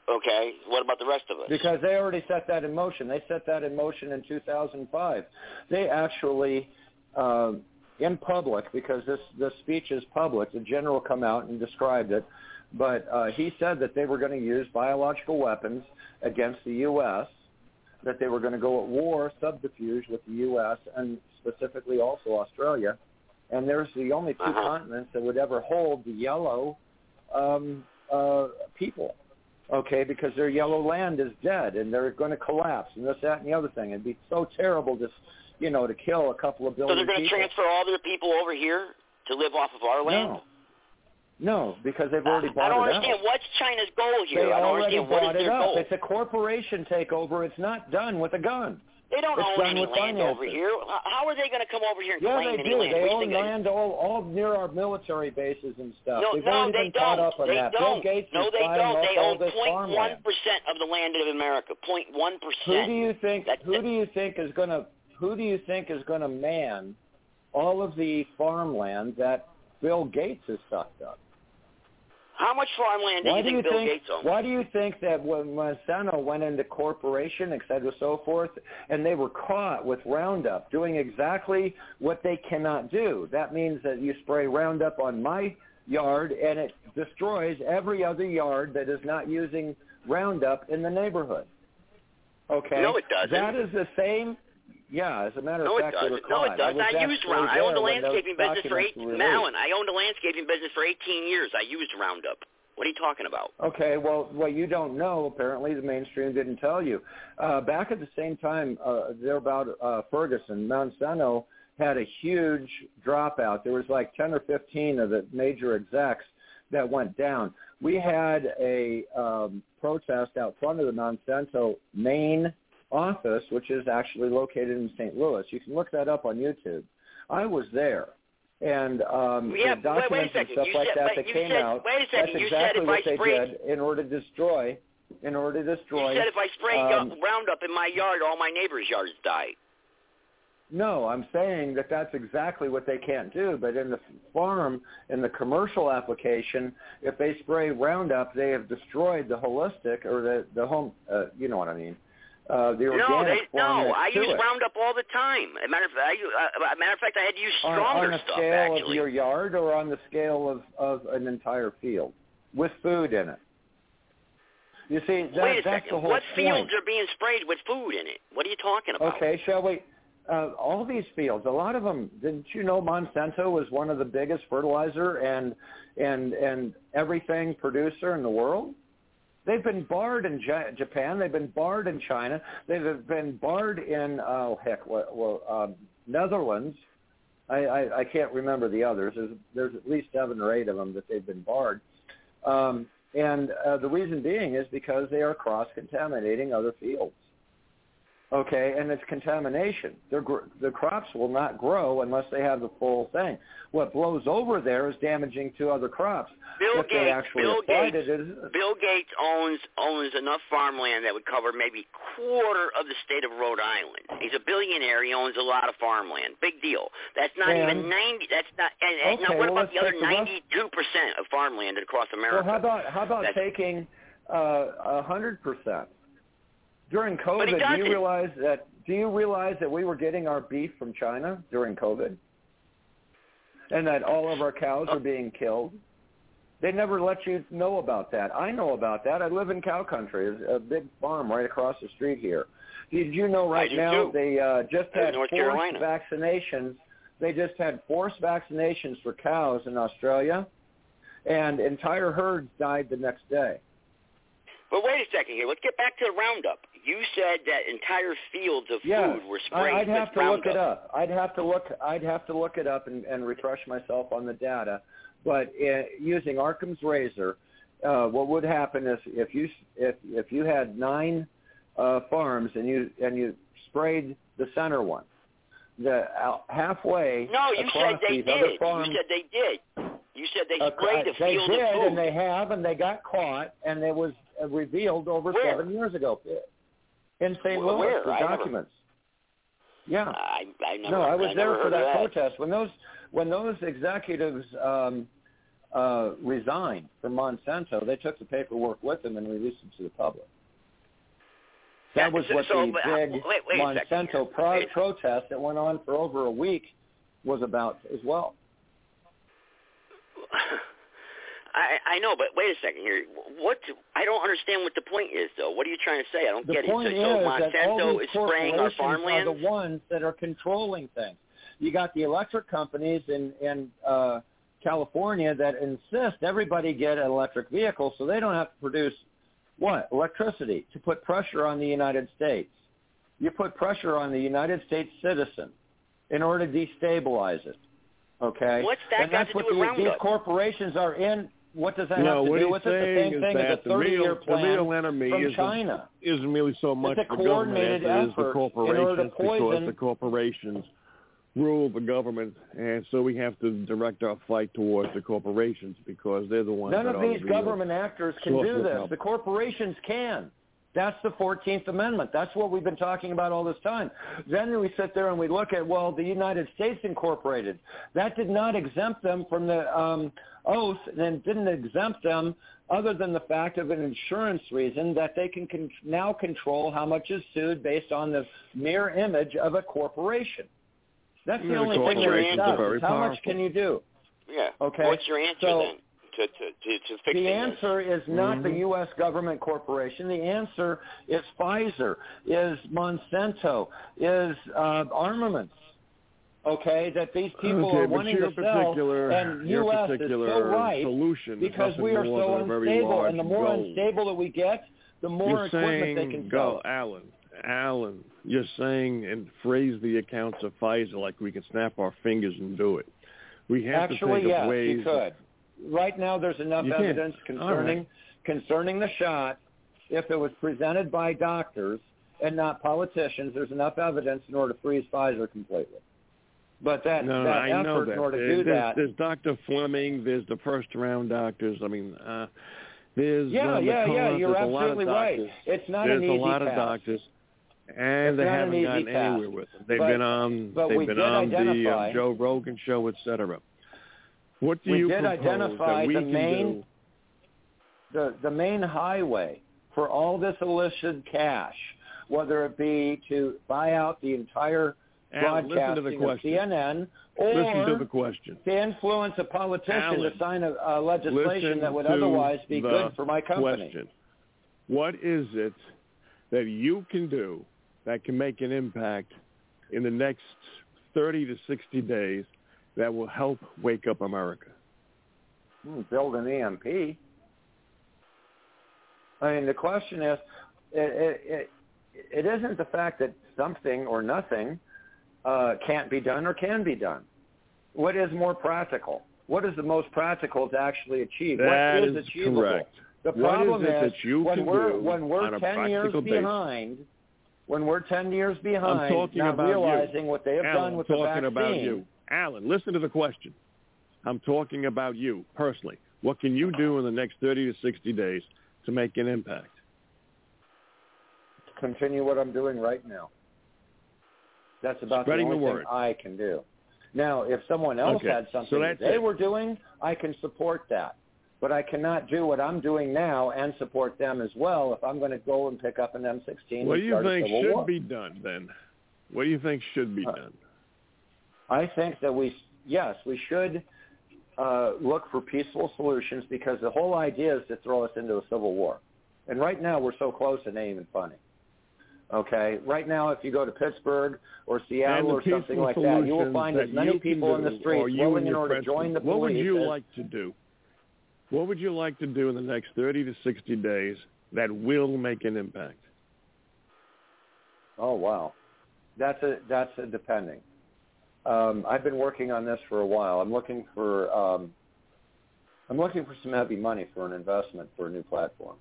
Okay, what about the rest of us? because they already set that in motion. They set that in motion in 2005. They actually, um, in public, because this this speech is public, the general come out and described it. But uh, he said that they were going to use biological weapons against the U.S. That they were going to go at war, subterfuge with the U.S. and specifically also Australia. And there's the only 2 Uh-huh. continents that would ever hold the yellow um, uh, people okay, because their yellow land is dead and they're going to collapse and this, that, and the other thing. It'd be so terrible just, you know, to kill a couple of billion. So they're going to transfer all their people over here to live off of our land? no. No, because they've already bought it. I don't it understand. What's China's goal here? They I don't already understand. What bought it their up. goal? It's a corporation takeover. It's not done with a gun. They don't it's own any land over here. How are they going to come over here and Yeah, claim they any do. land? They What own land all, all near our military bases and stuff. No, They've no they been don't. up on they that. don't. Bill Gates no, they don't. They own this 0.1 of the land of America. 0.1 Who do you think? Who do you think is going to? Who do you think is going to man all of the farmland that Bill Gates has sucked up? How much farmland do Why you do think you Bill think? Gates owns? Why do you think that when Monsanto went into corporation, et cetera, so forth, and they were caught with Roundup doing exactly what they cannot do? That means that you spray Roundup on my yard and it destroys every other yard that is not using Roundup in the neighborhood. Okay. No, it doesn't. That is the same. Yeah, as a matter No, of it fact, were doesn't. No, it caught. I I used Roundup. I owned a there when those landscaping business for eight. Alan, I owned a landscaping business for 18 years. I used Roundup. What are you talking about? Okay, well, what you don't know, apparently the mainstream didn't tell you. Uh, back at the same time, uh, there about uh, Ferguson, Monsanto had a huge dropout. There was like 10 or 15 of the major execs that went down. We had a um, protest out front of the Monsanto main office, which is actually located in St. Louis. You can look that up on YouTube. I was there. And um, Yeah, the wait- wait a documents and stuff You like said- that that came said- out, wait a second. that's You exactly what I they sprayed- did in order to destroy, in order to destroy. You said if I spray um, Roundup in my yard, all my neighbors' yards die. No, I'm saying that that's exactly what they can't do. But in the farm, in the commercial application, if they spray Roundup, they have destroyed the holistic or the the home. Uh, you know what I mean? Uh, the No, they, no. I use it. Roundup all the time. As a matter of fact, I, uh, matter of fact, I had to use on, stronger on the stuff scale actually. of your yard or on the scale of, of an entire field with food in it. You see, that, Wait a that's second. the whole What point. fields are being sprayed with food in it? What are you talking about? Okay, shall we? Uh, all these fields, a lot of them. Didn't you know Monsanto was one of the biggest fertilizer and and and everything producer in the world? They've been barred in Ja- Japan. They've been barred in China. They've been barred in oh heck, well, um, Netherlands. I, I, I can't remember the others. There's, there's at least seven or eight of them that they've been barred. Um, And uh, the reason being is because they are cross-contaminating other fields. Okay, and it's contamination. Their, the crops will not grow unless they have the full thing. What blows over there is damaging to other crops. Bill if Gates, Bill Gates, Bill Gates owns owns enough farmland that would cover maybe quarter of the state of Rhode Island. He's a billionaire. He owns a lot of farmland. Big deal. That's not And- even ninety. That's not. And, and Okay, now, what well, about the other take the rest- ninety-two percent of farmland across America? Well, how about how about That's- taking uh, a hundred percent? During COVID, do you realize that? Do you realize that we were getting our beef from China during COVID, and that all of our cows are being killed? They never let you know about that. I know about that. I live in cow country. There's a big farm right across the street here. Did you know right now too. they uh, just had forced Carolina. vaccinations? They just had forced vaccinations for cows in Australia, and entire herds died the next day. But wait a second here. Let's get back to the Roundup. You said that entire fields of Yeah, food were sprayed I'd have with to look it up. I'd have to look. I'd have to look it up and, and refresh myself on the data. But uh, using Occam's razor, uh, what would happen is if you if if you had nine uh, farms and you and you sprayed the center one, the uh, halfway No, you said they did. farms. You said they did. You said they uh, sprayed the they field did, of food. and they have, and they got caught, and it was uh, revealed over Where? seven years ago in St. Louis. where? The I never- documents. Yeah. I, I never, no, I was there never for that, that. protest when those when those executives um, uh, resigned from Monsanto. They took the paperwork with them and released them to the public. That was so- what so, the uh, big wait- wait a second here. Monsanto pro- protest that went on for over a week was about as well. I, I know, but wait a second here. What? I don't understand what the point is, though. What are you trying to say? I don't The get it. So, so that Monsanto is spraying our farmland. are the ones that are controlling things. You got the electric companies in in uh, California that insist everybody get an electric vehicle, so they don't have to produce what electricity to put pressure on the United States. You put pressure on the United States citizen in order to destabilize it. Okay, What's that and got that's to what do with the, these corporations are in. What does that no, have to do with it? The same thing as a 30-year real, plan the real enemy from isn't, China. isn't really so much It's a the government coordinated as the effort order to corporations because the corporations rule the government, and so we have to direct our fight towards the corporations because they're the ones None that of are these the government actors can do this. help. The corporations can. That's the 14th Amendment. That's what we've been talking about all this time. Then we sit there and we look at, well, the United States Incorporated. That did not exempt them from the um, oath and didn't exempt them other than the fact of an insurance reason that they can con- now control how much is sued based on the mere image of a corporation. That's the Yeah, only thing that corporations it are does. very is How much can you do? Yeah. Okay, What's your answer so- then to to to, to fixing The this? answer is not Mm-hmm. the U.S. government corporation. The answer is Pfizer, is Monsanto, is uh, armaments. Okay, that these people okay, are wanting your to sell, particular, and your U.S. is particular so right solution is because we are so than a very unstable, and the more goal. unstable that we get, the more you're equipment saying, they can go, sell. Alan, Alan, you're saying and phrase the accounts of Pfizer like we can snap our fingers and do it. We have Actually, to think yes, of ways. you could. Right now, there's enough You can. evidence All concerning right. concerning the shot. If it was presented by doctors and not politicians, there's enough evidence in order to freeze Pfizer completely. But that, no, that I effort know that. in order to there's, do that, there's Dr. Fleming. There's the first round doctors. I mean, uh, there's yeah, uh, yeah, yeah, you're there's a lot of absolutely right. doctors. It's not there's an easy There's a lot path. of doctors, and It's they haven't gotten anywhere with them. They've But- been on, they've been on the uh, Joe Rogan show, etc. What do we you did identify the main the the main highway for all this illicit cash, whether it be to buy out the entire broadcasting the of. CNN, or Listen to the question. to influence a politician Alan, to sign a, a legislation that would otherwise be good for my company. Question. What is it that you can do that can make an impact in the next 30 to 60 days that will help wake up America? Hmm, build an EMP. I mean, the question is, it, it, it, it isn't the fact that something or nothing uh, can't be done or can be done. What is more practical? What is the most practical to actually achieve? That what is, is achievable? correct. The What problem is that you when we're when we're ten years basis? behind, when we're ten years I'm behind, talking not about realizing you. what they have Alan, done with the vaccine. Alan, listen to the question. I'm talking about you personally. What can you do in the next 30 to 60 days to make an impact? Continue what I'm doing right now. That's about Spreading the the only word. thing I can do. Now, if someone else Okay, had so something that they it. were doing, I can support that. But I cannot do what I'm doing now and support them as well if I'm going to go and pick up an M16 What do you think should war. be done then? What do you think should be Uh, done? I think that we, yes, we should uh, look for peaceful solutions because the whole idea is to throw us into a civil war. And right now we're so close it ain't even funny. Okay, right now if you go to Pittsburgh or Seattle or something like that, you will find that as many people in the streets willing in order to join the can- What would you like to do? What would you like to do in the next 30 to 60 days that will make an impact? Oh wow, that's a that's a depending. Um, I've been working on this for a while. I'm looking for um, I'm looking for some heavy money for an investment for a new platform,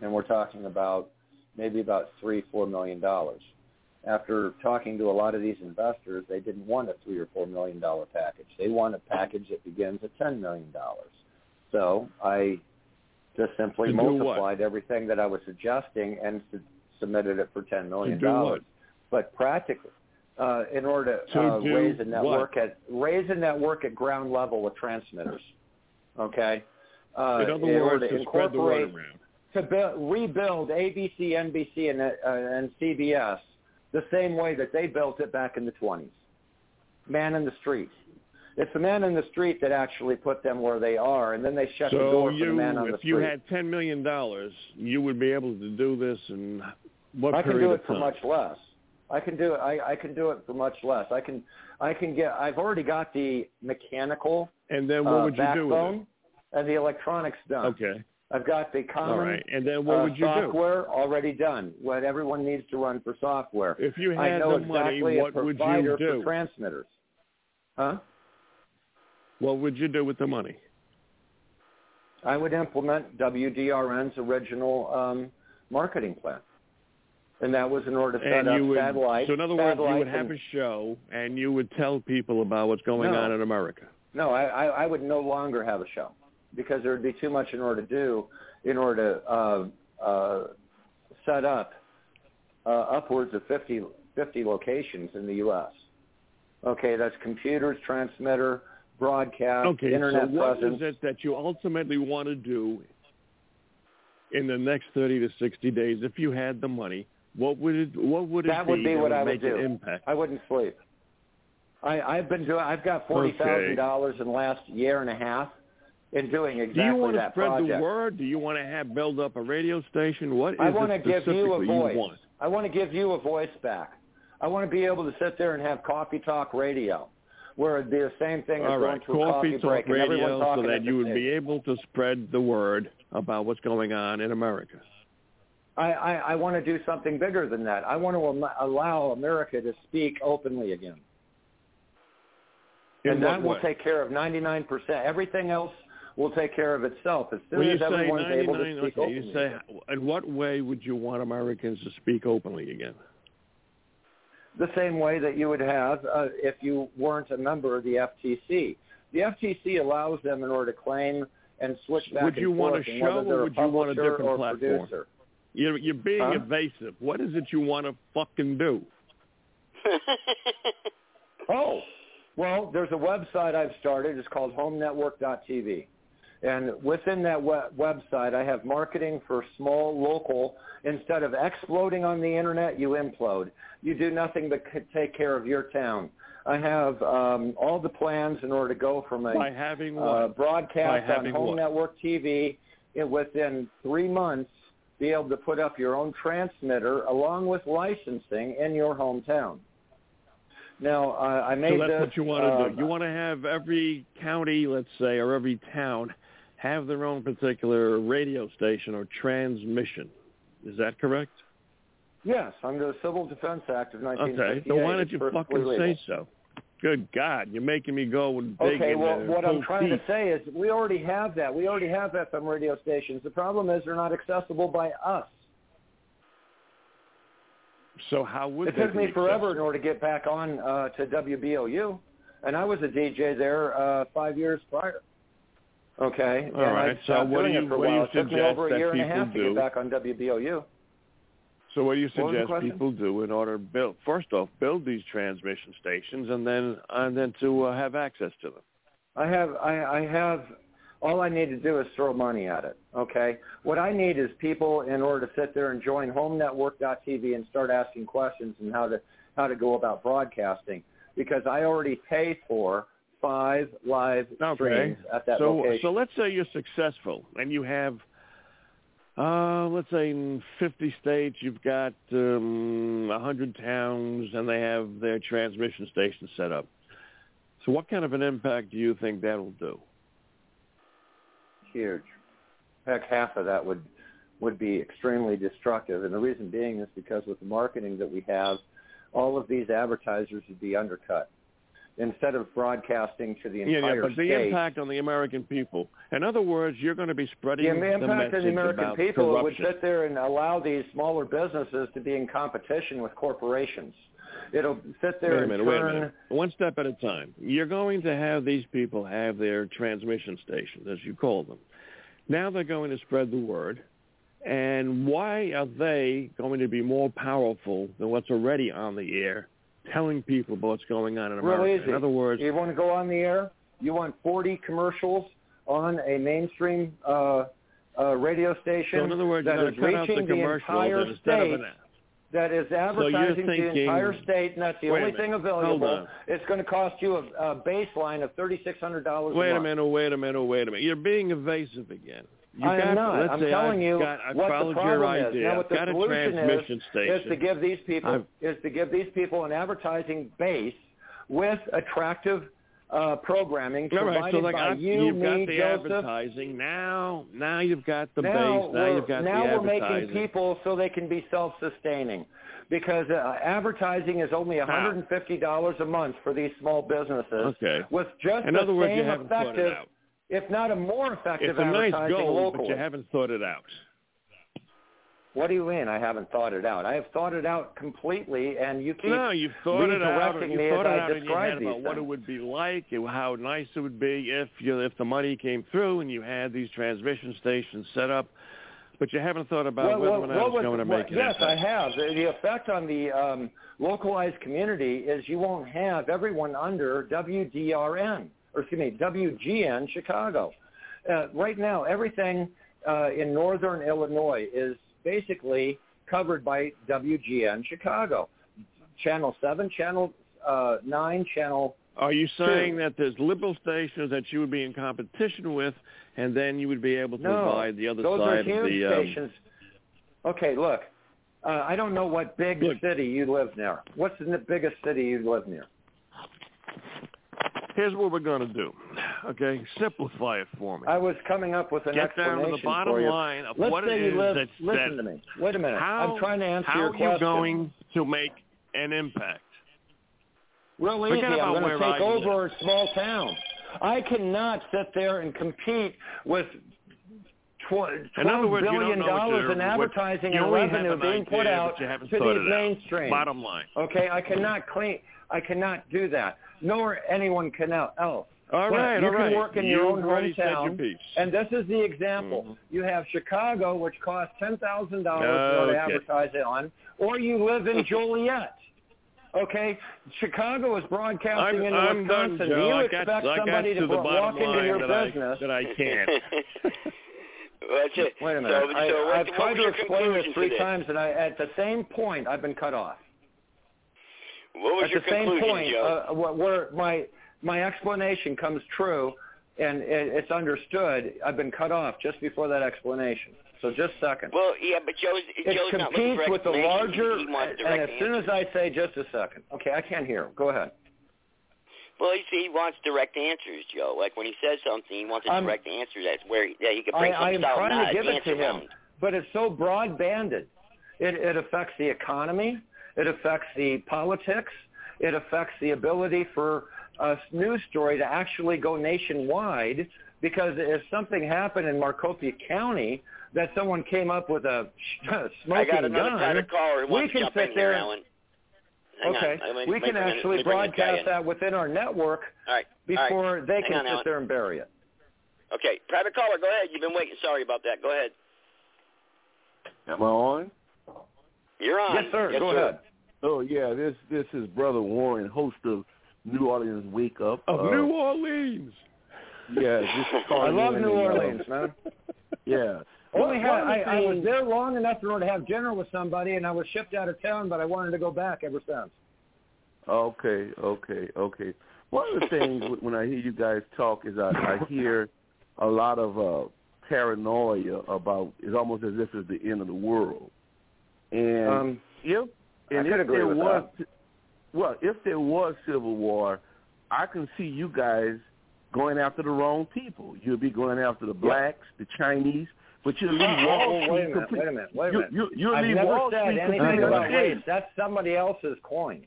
and we're talking about maybe about three four million dollars. After talking to a lot of these investors, they didn't want a three or four million dollar package. They want a package that begins at ten million dollars. So I just simply what? multiplied everything that I was suggesting and su- submitted it for ten million dollars. But practically, uh, in order to, To uh, raise a network what? at raise a network at ground level with transmitters, okay. Uh, in other in words, order to spread the word incorporate- around. to build, rebuild ABC, NBC, and, uh, and CBS the same way that they built it back in the 20s. Man in the street. It's the man in the street that actually put them where they are, and then they shut the So door for the man on the street. So if you had $10 million, you would be able to do this in what I can do it for much less. I can do it. I, I can do it for much less. I can. I can get. I've already got the mechanical And then what uh, would you do with it? and the electronics done. Okay. I've got the common All right. And then what uh, would you do? software already done. What everyone needs to run for software. If you I had know the money, exactly what would you do? for transmitters. Huh? What would you do with the money? I would implement WDRN's original um, marketing plan, and that was in order to set and up would, satellites. so in other words, you would have and- a show, and you would tell people about what's going No. on in America. No, I, I, I would no longer have a show because there would be too much in order to do in order to uh, uh, set up uh, upwards of 50, 50 locations in the U.S. Okay, that's computers, transmitter, broadcast, Okay, internet so what presence. is it that you ultimately want to do in the next 30 to 60 days if you had the money? What would it, what would it that be would be that what would I would do. impact? I wouldn't sleep. I, I've been doing. I've got forty thousand dollars in the last year and a half in doing exactly that. do you want to spread project. the word? Do you want to have build up a radio station? What is I want to give you a voice. want? I want to give you a voice back. I want to be able to sit there and have coffee talk radio, where it'd be the same thing as All going right, to a coffee coffee talk break and everyone radio, so that you would be able to spread the word about what's going on in America. I, I, I want to do something bigger than that. I want to am- allow America to speak openly again. In and that will way? take care of 99%. Everything else will take care of itself as soon as everyone's able to speak okay, openly. you say, in what way would you want Americans to speak openly again? the same way that you would have uh, if you weren't a member of the FTC. The FTC allows them in order to claim and switch back would and you want forth a show or would you want a different platform? Producer. You're, you're being Huh? evasive. What is it you want to fucking do? Oh, well, there's a website I've started. It's called HomeNetwork.tv. And within that we- website, I have marketing for small, local. Instead of exploding on the internet, you implode. You do nothing but c- take care of your town. I have um, all the plans in order to go from a By having uh, what? By broadcast on Home what? Network TV and within three months be able to put up your own transmitter along with licensing in your hometown. Now, uh, I made so that's this. what you want to uh, do. You want to have every county, let's say, or every town have their own particular radio station or transmission. Is that correct? Yes, under the Civil Defense Act of 1958. Okay. So why don't you fucking say so? Good God, you're making me go with big and dig Okay, well, what I'm trying teeth. to say is we already have that. We already have FM radio stations. The problem is they're not accessible by us. So how would It took me forever accessible? in order to get back on uh, to WBOU, and I was a DJ there uh, five years prior. Okay, All and right, so what do you- it for a what do you while. It took me suggest over a that year and a people half to do? get back on WBOU. So what do you What was the suggest people do in order to build? First off, build these transmission stations, and then and then to uh, have access to them. I have I, I have all I need to do is throw money at it. Okay. What I need is people in order to sit there and join HomeNetwork.tv and start asking questions and how to how to go about broadcasting because I already pay for five live Okay. streams at that so location. so let's say you're successful and you have. Uh, let's say in 50 states you've got um, 100 towns and they have their transmission stations set up. So what kind of an impact do you think that'll do? huge. Heck, half of that would would be extremely destructive, and the reason being is because with the marketing that we have, all of these advertisers would be undercut. Instead of broadcasting to the Yeah, entire yeah, but the impact on the American people. In other words, you're going to be spreading the the impact message of the American people would sit there and allow these smaller businesses to be in competition with corporations. It'll sit there Wait a and minute, wait a turn. minute. One step at a time. You're going to have these people have their transmission stations, as you call them. Now they're going to spread the word. And why are they going to be more powerful than what's already on the air, telling people about what's going on in America? Real easy. In other words, you want to go on the air. You want 40 commercials on a mainstream uh, uh, radio station so in other words, that is going to cut out the reaching the entire and instead of state. an that is advertising to the entire state, and that's the only minute. thing available. It's going to cost you a, a baseline of thirty-six hundred dollars. Wait a a minute, wait a minute, wait a minute. You're being evasive again. You I am not. Let's I'm telling I've you got, what the problem idea. is. Now, what the got a solution transmission is, station. is to give these people I've- is to give these people an advertising base with attractive uh, programming provided right, so like by I, you, you've me, got the Joseph. advertising now. Now you've got the now base. Now we're, you've got now the we're making people so they can be self-sustaining because uh, advertising is only $150 a month for these small businesses Okay. with just In the other words, you same haven't it effective, out. If not a more effective It's a nice goal, locally. but you haven't thought it out. What do you mean I haven't thought it out? I have thought it out completely, and you keep No, you've thought it out. You thought it I out in your head about what it would be like, and how nice it would be if you if the money came through and you had these transmission stations set up. But you haven't thought about Well, whether well, or not it's going to well, make an Yes, I have. The, the effect on the um, localized community is you won't have everyone under WDRN, or excuse me, WGN Chicago. Uh, right now, everything uh, in northern Illinois is basically covered by WGN Chicago. Channel 7, Channel uh, 9, Channel Are you saying that there's liberal stations that you would be in competition with, and then you would be able to No, provide the other those side are huge of the? Um, stations. Okay, look, uh, I don't know what big city you live near. What's the biggest city you live near? Here's what we're going to do. Okay, simplify it for me. I was coming up with an Get down to explanation the bottom line of Let's what say it you is live. that's- listen that- to me. Wait a minute. How, I'm trying to answer your question. how are you going to make an impact? Real Forget easy. I'm going to take I over a small town. I cannot sit there and compete with In other twelve words, you don't billion know dollars you're- in what- advertising you and only have revenue an being put out but you haven't to thought the it out. mainstream. Bottom line. Okay, I cannot clean. I cannot do that. Nor anyone can else. All But right, you all can right. work in your You've own already your hometown. And this is the example. Mm-hmm. You have Chicago, which costs ten thousand dollars to Okay. advertise it on, or you live in Joliet. Okay, Chicago is broadcasting I'm, into I'm done, Wisconsin. Do you I expect got, I got somebody to to the bottom walk into line your that business? I, that I can't. That's it. Wait a minute. So, I, so I've what tried to explain this three to this? times, and I, at the same point, I've been cut off. What was at your the same point, Joe? uh, where my my explanation comes true and it, it's understood, I've been cut off just before that explanation. So just a second. Well, yeah, but Joe's, it Joe's competes with the larger, He and as soon as I say just a second, okay, I can't hear. Go ahead. Well, you see, he wants direct answers, Joe. Like when he says something, he wants a I'm- direct answer. That's where he, that he can I, bring I some am solid trying to give it to him, but it's so broad banded. It, it affects the economy. It affects the politics. it affects the ability for a news story to actually go nationwide because if something happened in Maricopa County that someone came up with a smoking I got another gun, private caller who we wants can to jump sit in there. here, Alan. Hang okay, on. We can bring in- let actually bring broadcast that within our network All right. all right. before they Hang can on, sit Alan. there and bury it. Okay, private caller, go ahead. You've been waiting. Sorry about that. Go ahead. Am I on? You're on. Yes, sir. Go sir. ahead. Oh yeah, this this is Brother Warren, host of New Orleans Wake Up. Of Uh, New Orleans. Yeah, just I love New Orleans, man. Yeah. Only One- had I, I was there long enough in order to have dinner with somebody, and I was shipped out of town, but I wanted to go back ever since. Okay, okay, okay. One of the things when I hear you guys talk is I, I hear a lot of uh, paranoia about. It's almost as if it's the end of the world. And Um, if and if there was, well, if there was civil war, I can see you guys going after the wrong people. You'll be going after the blacks, the Chinese, but you'll leave Oh, Wall wait a Street minute, complete- wait a minute, wait a you- minute. You, you'll I've leave never Wall said Street anything completely about race. That's somebody else's coin.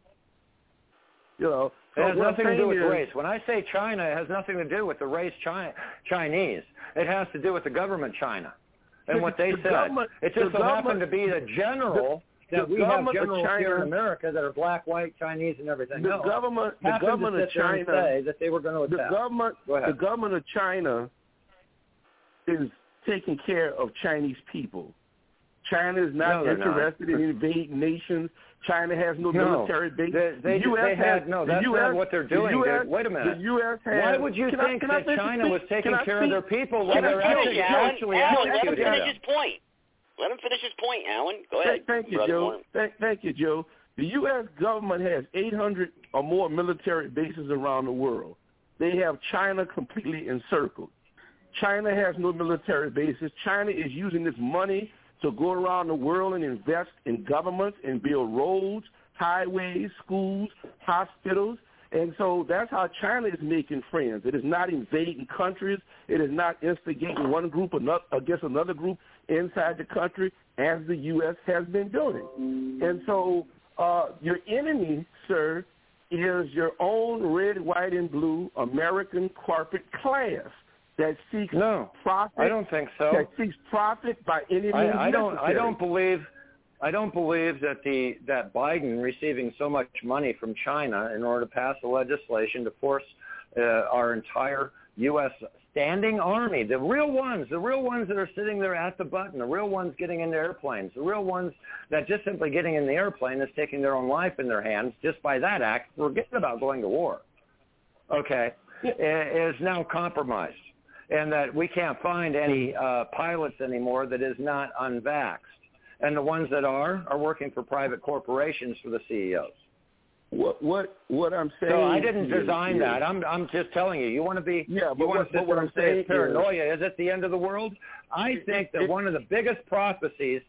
You know, It has so what I'm nothing to do with is- race. When I say China, it has nothing to do with the race Chi- Chinese. It has to do with the government China and what they the said. it just so happened to be the general the- that the we have generals here in America that are black, white, Chinese, and everything the else. government, the government of sit there and China, that they were going to attack. the government, Go the government of China is taking care of Chinese people. China is not No, they're not. interested in invading nations. China has no, No. military base. They- they- the U.S. they has, no, the that's US, not what they're the doing, US, dude. Wait a minute. The U.S. has. Why would you I- think I that finish China was taking I care of their people when they're finish, actually, Alan. actually Alan, let him finish his point. Let him finish his point, Alan. Go ahead. Thank, thank you, Joe. Thank, thank you, Joe. The U.S. government has 800 or more military bases around the world. They have China completely encircled. China has no military bases. China is using this money to go around the world and invest in governments and build roads, highways, schools, hospitals. And so that's how China is making friends. It is not invading countries. It is not instigating one group against another group inside the country as the U.S. has been doing. And so uh, your enemy, sir, is your own red, white, and blue American corporate class that seeks No, profit. I don't think so. That seeks profit by any means I, I don't. I don't believe. I don't believe that the that Biden receiving so much money from China in order to pass the legislation to force uh, our entire U.S. standing army, the real ones, the real ones that are sitting there at the button, the real ones getting into airplanes, the real ones that just simply getting in the airplane is taking their own life in their hands just by that act, forgetting about going to war. Okay, i- is now compromised and that we can't find any uh, pilots anymore that is not unvaxxed. And the ones that are are working for private corporations for the CEOs. What what what I'm saying? So I didn't design is- that. I'm I'm just telling you. You want to be Yeah, but what- but what I'm saying is paranoia. Is it the end of the world? I think that one of the biggest prophecies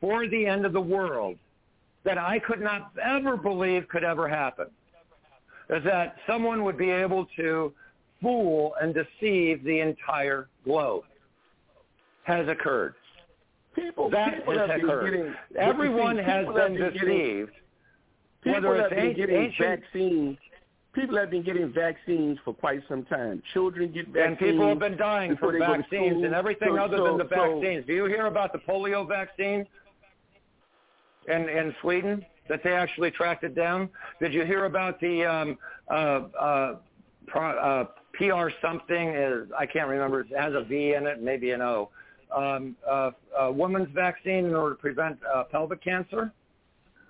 for the end of the world that I could not ever believe could ever happen is that someone would be able to fool and deceive the entire globe. Has occurred. People, that people has occurred. getting- Everyone people has been getting- deceived. People whether have it's been getting ancient vaccines. People have been getting vaccines for quite some time. Children get vaccines. and people have been dying from they go to vaccines and everything So- other so- than the so- vaccines. Do you hear about the polio vaccine in in Sweden that they actually tracked it down? Did you hear about the um, uh, uh, pro, uh, PR something? Is I can't remember. It has a V in it, maybe an O. Um, uh, uh, women's vaccine in order to prevent uh, pelvic cancer.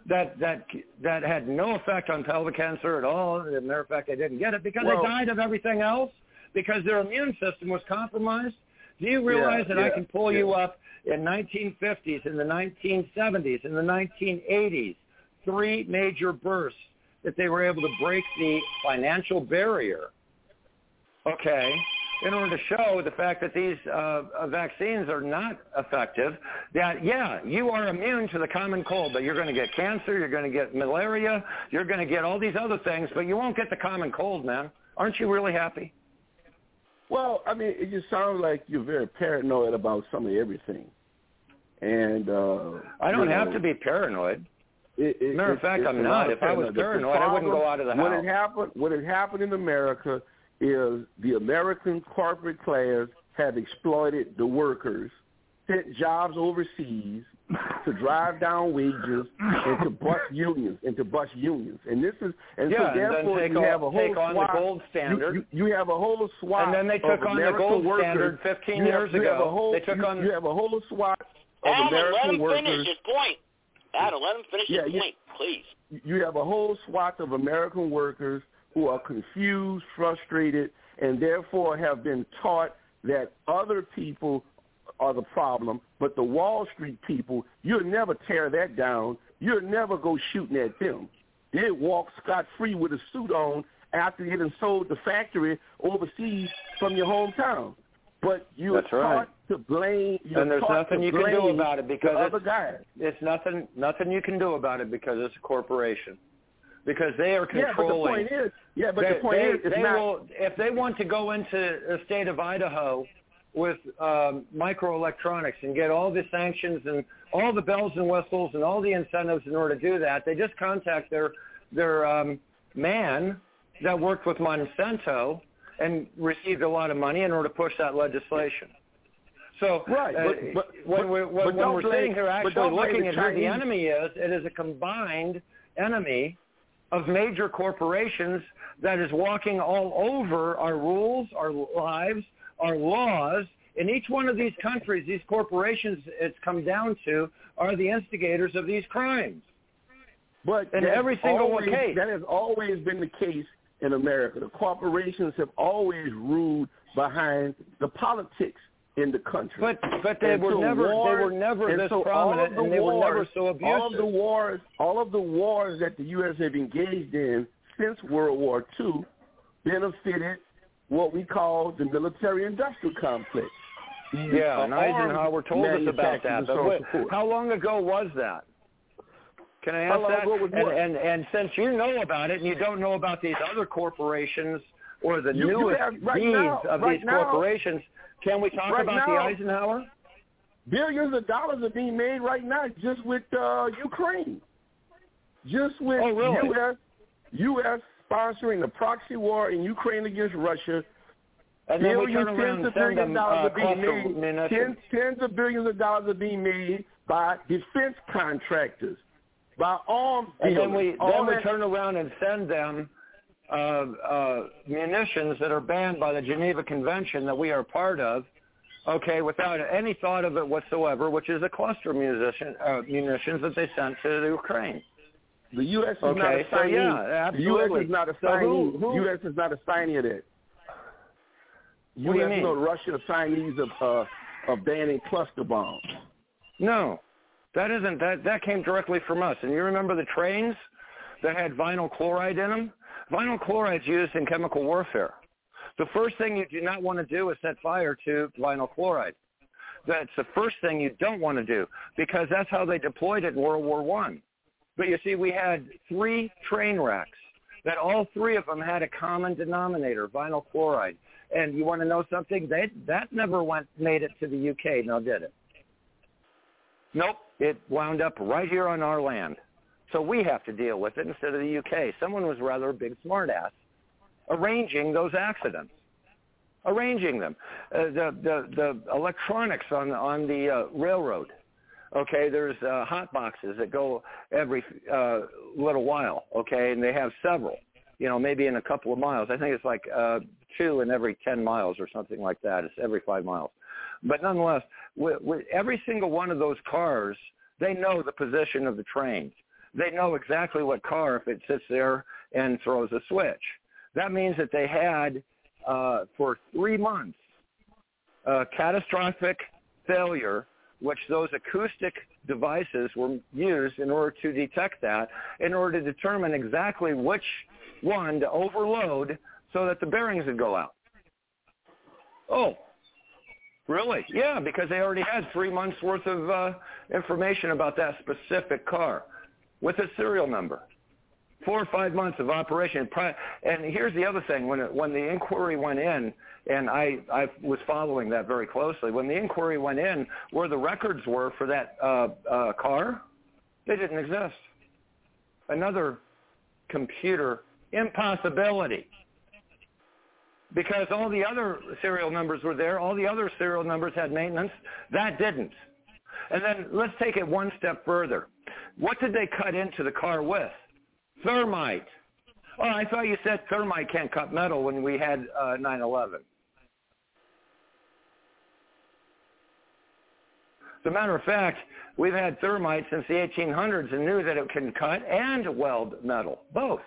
That that that had no effect on pelvic cancer at all. As a matter of fact, they didn't get it because Well- they died of everything else because their immune system was compromised. Do you realize Yeah, that I can pull yeah. you up in 1950s, in the 1970s, in the 1980s, three major bursts that they were able to break the financial barrier, okay, in order to show the fact that these uh, uh, vaccines are not effective, that, yeah, you are immune to the common cold, but you're going to get cancer, you're going to get malaria, you're going to get all these other things, but you won't get the common cold, man. Aren't you really happy? Well, I mean, it just sounds like you're very paranoid about some of everything. And uh I don't you have know, to be paranoid. It, it, Matter of fact, I'm not. If I was paranoia. The paranoid, I wouldn't go out of the what house. Had happened, what had happened in America is the American corporate class have exploited the workers, sent jobs overseas to drive down wages and to bust unions and to bust unions. And this is and Yeah, so and then therefore take you on- have a whole take on the gold standard. You, you, you have a whole swath And then they took of on the gold workers. standard 15 You years have ago. whole, They took you, on- you have a whole swath of Adam, American let him workers. finish his point. Adam, let him finish Yeah, his you- point, please. you have a whole swath of American workers who are confused, frustrated, and therefore have been taught that other people are the problem, but the Wall Street people, you'll never tear that down. You'll never go shooting at them. They walk scot-free with a suit on after done sold the factory overseas from your hometown. But you're That's right. taught to blame. And there's nothing you can do about it because it's, it's nothing nothing you can do about it because it's a corporation. Because they are controlling. Yeah, but the point is, yeah, but they, the point they, is, it's they not. will if they want to go into the state of Idaho with um, microelectronics and get all the sanctions and all the bells and whistles and all the incentives in order to do that, they just contact their their um, man that worked with Monsanto and received a lot of money in order to push that legislation. So Right, uh, but- but- when we're, but when, we're blame- sitting here actually looking at who the enemy is, it is a combined enemy of major corporations that is walking all over our rules, our lives, our laws. In each one of these countries, these corporations it's come down to are the instigators of these crimes. But in every single always, case. that has always been the case in America. The corporations have always ruled behind the politics in the country. But but they And were so never wars- they were never this so prominent the and they were never wars- so abusive. All of the wars, all of the wars that the U.S. have engaged in since World War II benefited what we call the military-industrial complex. Yeah, and Eisenhower told us about that. So on what, and so forth. how long ago was that? Can I ask that? and, and and since you know about it and you don't know about these other corporations or the You- you newest have- right deeds now- of right these now- corporations, can we talk right about the Eisenhower? Billions of dollars are being made right now just with uh, Ukraine. Just with Oh, really? U.S. U.S. sponsoring the proxy war in Ukraine against Russia. And then we billions, turn around tens and of billions them of dollars uh, are being made. Tens, tens of billions of dollars are being made by defense contractors, by arms And then we All then we that- turn around and send them uh, uh, munitions that are banned by the Geneva Convention that we are part of. Okay, without any thought of it whatsoever, which is a cluster musician, uh, munitions that they sent to the Ukraine. The U.S. is Okay, not a so signee. yeah, The U.S. is not a So signee. who- who- U.S. is not a signee of that. What do you U.S. mean? No, Russia are signees of uh, of banning cluster bombs. No, that isn't that. That came directly from us. And you remember the trains that had vinyl chloride in them? Vinyl chloride's used in chemical warfare. The first thing you do not want to do is set fire to vinyl chloride. That's the first thing you don't want to do because that's how they deployed it in World War One. But you see, we had three train wrecks that all three of them had a common denominator, vinyl chloride. And you want to know something? They, that never went made it to the UK, now did it? Nope. It wound up right here on our land. So we have to deal with it instead of the UK. Someone was rather a big smartass arranging those accidents, arranging them. Uh, the, the, the electronics on, on the uh, railroad, okay, there's uh, hot boxes that go every uh, little while, okay, and they have several, you know, maybe in a couple of miles. I think it's like uh, two in every 10 miles or something like that. It's every five miles. But nonetheless, with, with every single one of those cars, they know the position of the trains. They know exactly what car if it sits there and throws a switch. That means that they had uh, for three months a catastrophic failure, which those acoustic devices were used in order to detect that, in order to determine exactly which one to overload so that the bearings would go out. Oh, really? Yeah, because they already had three months worth of uh, information about that specific car with a serial number. Four or five months of operation. And here's the other thing: when it, when the inquiry went in, and I I was following that very closely. When the inquiry went in, where the records were for that uh, uh, car, they didn't exist. another computer impossibility because all the other serial numbers were there. All the other serial numbers had maintenance. That didn't. And then let's take it one step further. What did they cut into the car with? Thermite. Oh, I thought you said thermite can't cut metal when we had uh, 9/11. As a matter of fact, we've had thermite since the 1800s and knew that it can cut and weld metal, both.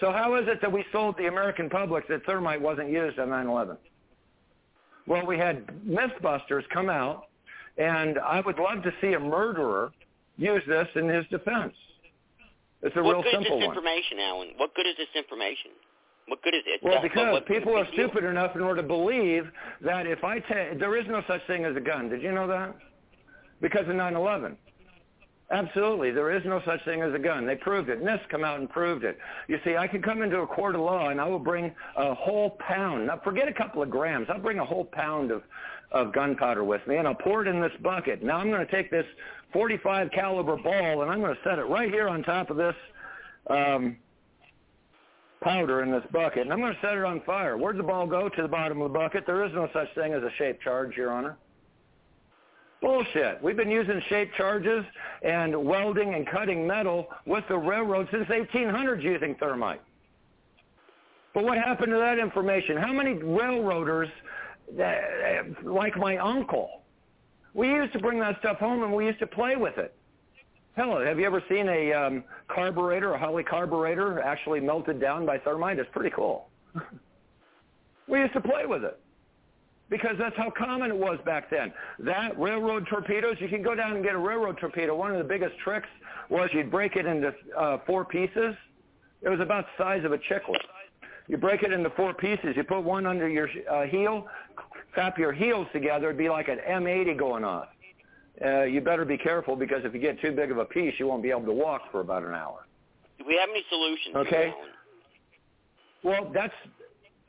So how is it that we sold the American public that thermite wasn't used on 9/11? Well, we had Mythbusters come out, and I would love to see a murderer use this in his defense. It's a what real good is this one. information, Alan? What good is this information? What good is it? Well, because what- people are big deal. stupid enough in order to believe that if I ta- there is no such thing as a gun. Did you know that? Because of 9/11. Absolutely, there is no such thing as a gun. They proved it. NIST come out and proved it. You see, I can come into a court of law and I will bring a whole pound. Now, forget a couple of grams. I'll bring a whole pound of of gunpowder with me, and I'll pour it in this bucket. Now I'm going to take this 45 caliber ball and I'm going to set it right here on top of this um, powder in this bucket, and I'm going to set it on fire. Where'd the ball go? To the bottom of the bucket. There is no such thing as a shaped charge, Your Honor. Bullshit. We've been using shaped charges and welding and cutting metal with the railroad since 1800s using thermite. But what happened to that information? How many railroaders, uh, like my uncle, we used to bring that stuff home and we used to play with it. Hell, have you ever seen a um, carburetor, a Holley carburetor, actually melted down by thermite? It's pretty cool. we used to play with it because that's how common it was back then. That railroad torpedoes, you can go down and get a railroad torpedo. One of the biggest tricks was you'd break it into uh, four pieces. It was about the size of a chiclet. You break it into four pieces. You put one under your uh, heel, clap your heels together. It'd be like an M80 going off. Uh, you better be careful because if you get too big of a piece, you won't be able to walk for about an hour. Do we have any solutions? Okay. Well, that's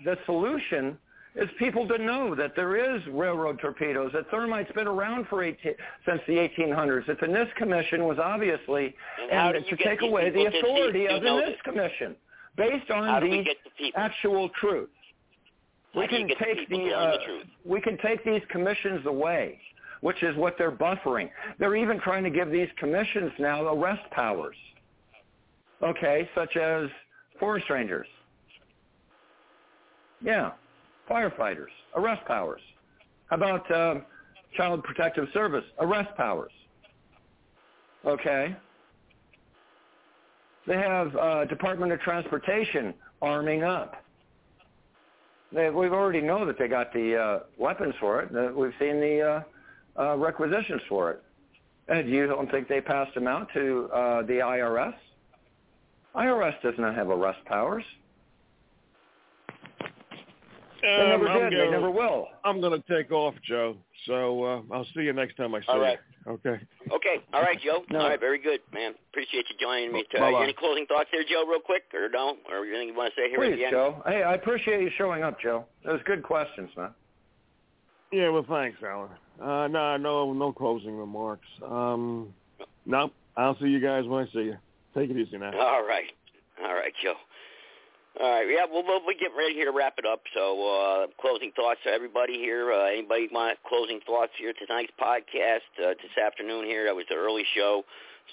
the solution is people to know that there is railroad torpedoes, that thermite's been around for 18, since the 1800s, that the NIST Commission was obviously, And and to take away the people to see- authority of the NIST this? Commission based on How do we the the actual truth. How We can take the, the uh, truth? we can take these commissions away, which is what they're buffering. They're even trying to give these commissions now arrest powers. Okay, such as forest rangers. Yeah, firefighters, arrest powers. How about um, Child Protective Service, arrest powers? Okay. They have uh, Department of Transportation arming up. They, we've already know that they got the uh, weapons for it. We've seen the uh, uh, requisitions for it. And you don't think they passed them out to uh, the IRS? IRS does not have arrest powers. They Um, never I'm did. Gonna- never will. I'm going to take off, Joe. So uh, I'll see you next time I see All right. you. Okay. Okay. All right, Joe. No. All right. Very good, man. Appreciate you joining me. Uh, any closing thoughts there, Joe, real quick, or no? Or anything you want to say here at the end? Joe. Hey, I appreciate you showing up, Joe. Those good questions, man. Yeah, well, thanks, Alan. Uh, no, no, no closing remarks. Um, no, I'll see you guys when I see you. Take it easy now. All right. All right, Joe. All right. Yeah, we'll, we'll, we'll get ready here to wrap it up. So, uh, closing thoughts to everybody here. Uh, anybody want closing thoughts here tonight's podcast uh, this afternoon here? That was the early show.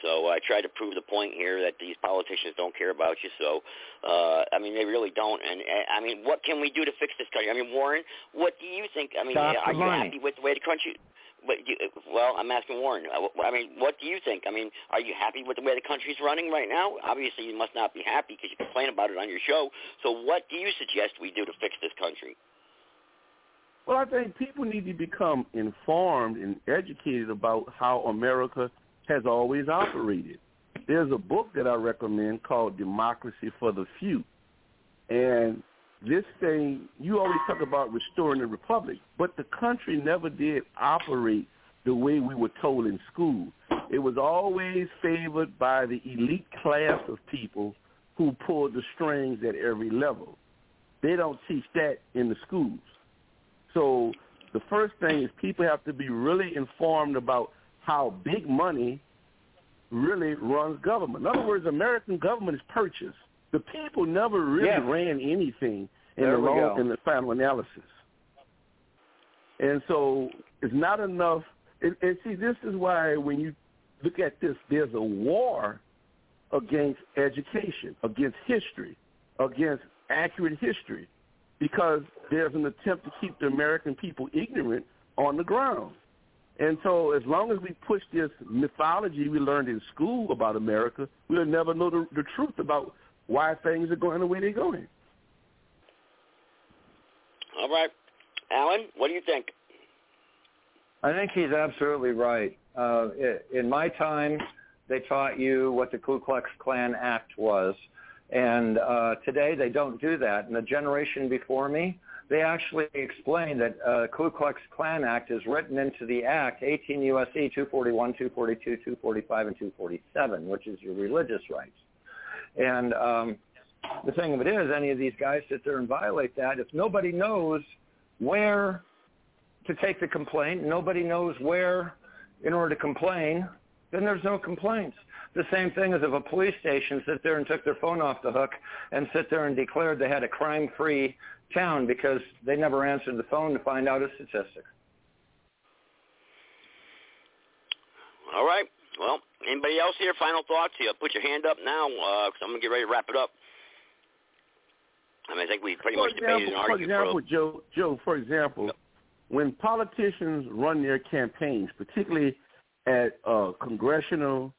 So I tried to prove the point here that these politicians don't care about you. So, uh, I mean, they really don't. And, and I mean, what can we do to fix this country? I mean, Warren, what do you think? I mean, Stop are you happy with the way the country? But you, well, I'm asking Warren. I mean, what do you think? I mean, are you happy with the way the country's running right now? Obviously, you must not be happy because you complain about it on your show. So, what do you suggest we do to fix this country? Well, I think people need to become informed and educated about how America has always operated. There's a book that I recommend called Democracy for the Few. And this thing, you always talk about restoring the republic, but the country never did operate the way we were told in school. It was always favored by the elite class of people who pulled the strings at every level. They don't teach that in the schools. So the first thing is people have to be really informed about how big money really runs government. In other words, American government is purchased. The people never really Yes. ran anything in There the long, in the final analysis. And so it's not enough. And, and see, this is why when you look at this, there's a war against education, against history, against accurate history, because there's an attempt to keep the American people ignorant on the ground. And so as long as we push this mythology we learned in school about America, we'll never know the, the truth about why things are going the way they're going. All right, Alan, what do you think? I think he's absolutely right. Uh, in my time, they taught you what the Ku Klux Klan Act was, and uh, today they don't do that. And the generation before me, they actually explain that uh, Ku Klux Klan Act is written into the Act, 18 U.S.C. 241, 242, 245, and 247, which is your religious rights. And um, the thing of it is, any of these guys sit there and violate that. If nobody knows where to take the complaint, nobody knows where in order to complain, then there's no complaints. The same thing as if a police station sit there and took their phone off the hook and sit there and declared they had a crime-free town because they never answered the phone to find out a statistic. All right. Well, anybody else here? Final thoughts? Put your hand up now, because I'm gonna get ready to wrap it up. I mean, I think we pretty for much debated and example, for example, for. Joe, Joe, for example, when politicians run their campaigns, particularly at uh, congressional,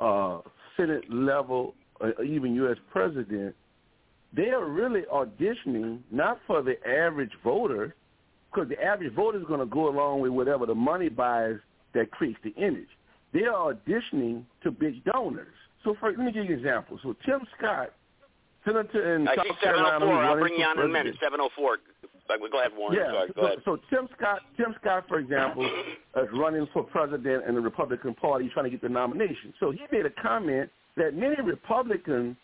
uh, Senate level, or even U.S. president, they are really auditioning not for the average voter, because the average voter is going to go along with whatever the money buys that creates the image. They are auditioning to big donors. So, for, let me give you an example. So, Tim Scott, senator in I South Carolina, 704. I'll bring you on in a minute. 704. Like, Go ahead, Warren. Yeah. Sorry, go so, ahead. so Tim Scott, Tim Scott, for example, is running for president in the Republican Party, trying to get the nomination. So he made a comment that many Republican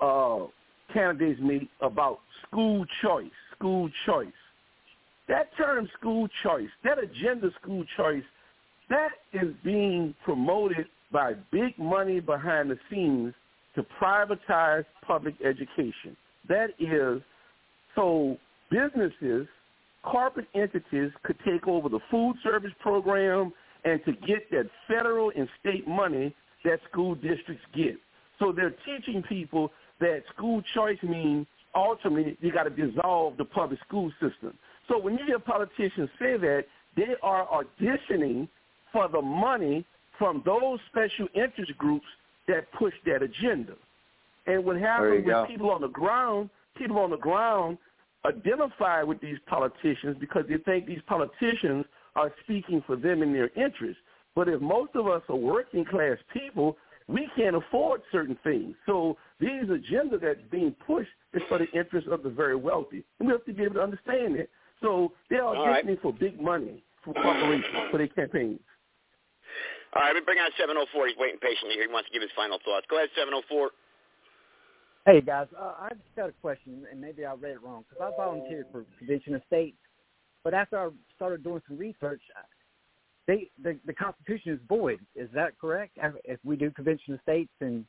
uh, candidates make about school choice, school choice. That term, school choice, that agenda, school choice, that is being promoted by big money behind the scenes to privatize public education. That is so businesses, corporate entities could take over the food service program and to get that federal and state money that school districts get. So they're teaching people that school choice means ultimately you got to dissolve the public school system. So when you hear politicians say that, they are auditioning for the money from those special interest groups that push that agenda. And what happens you go. with people on the ground, people on the ground identify with these politicians because they think these politicians are speaking for them in their interests. But if most of us are working class people, we can't afford certain things. So these agenda that's being pushed is for the interest of the very wealthy. And we have to be able to understand it. So they're All right. auditioning for big money from corporations for their campaigns. All right, we bring on 704. He's waiting patiently here. He wants to give his final thoughts. Go ahead, 704. Hey guys, uh, I just got a question, and maybe I read it wrong because I volunteered for Convention of States, but after I started doing some research, they the, the Constitution is void. Is that correct? If we do Convention of States, and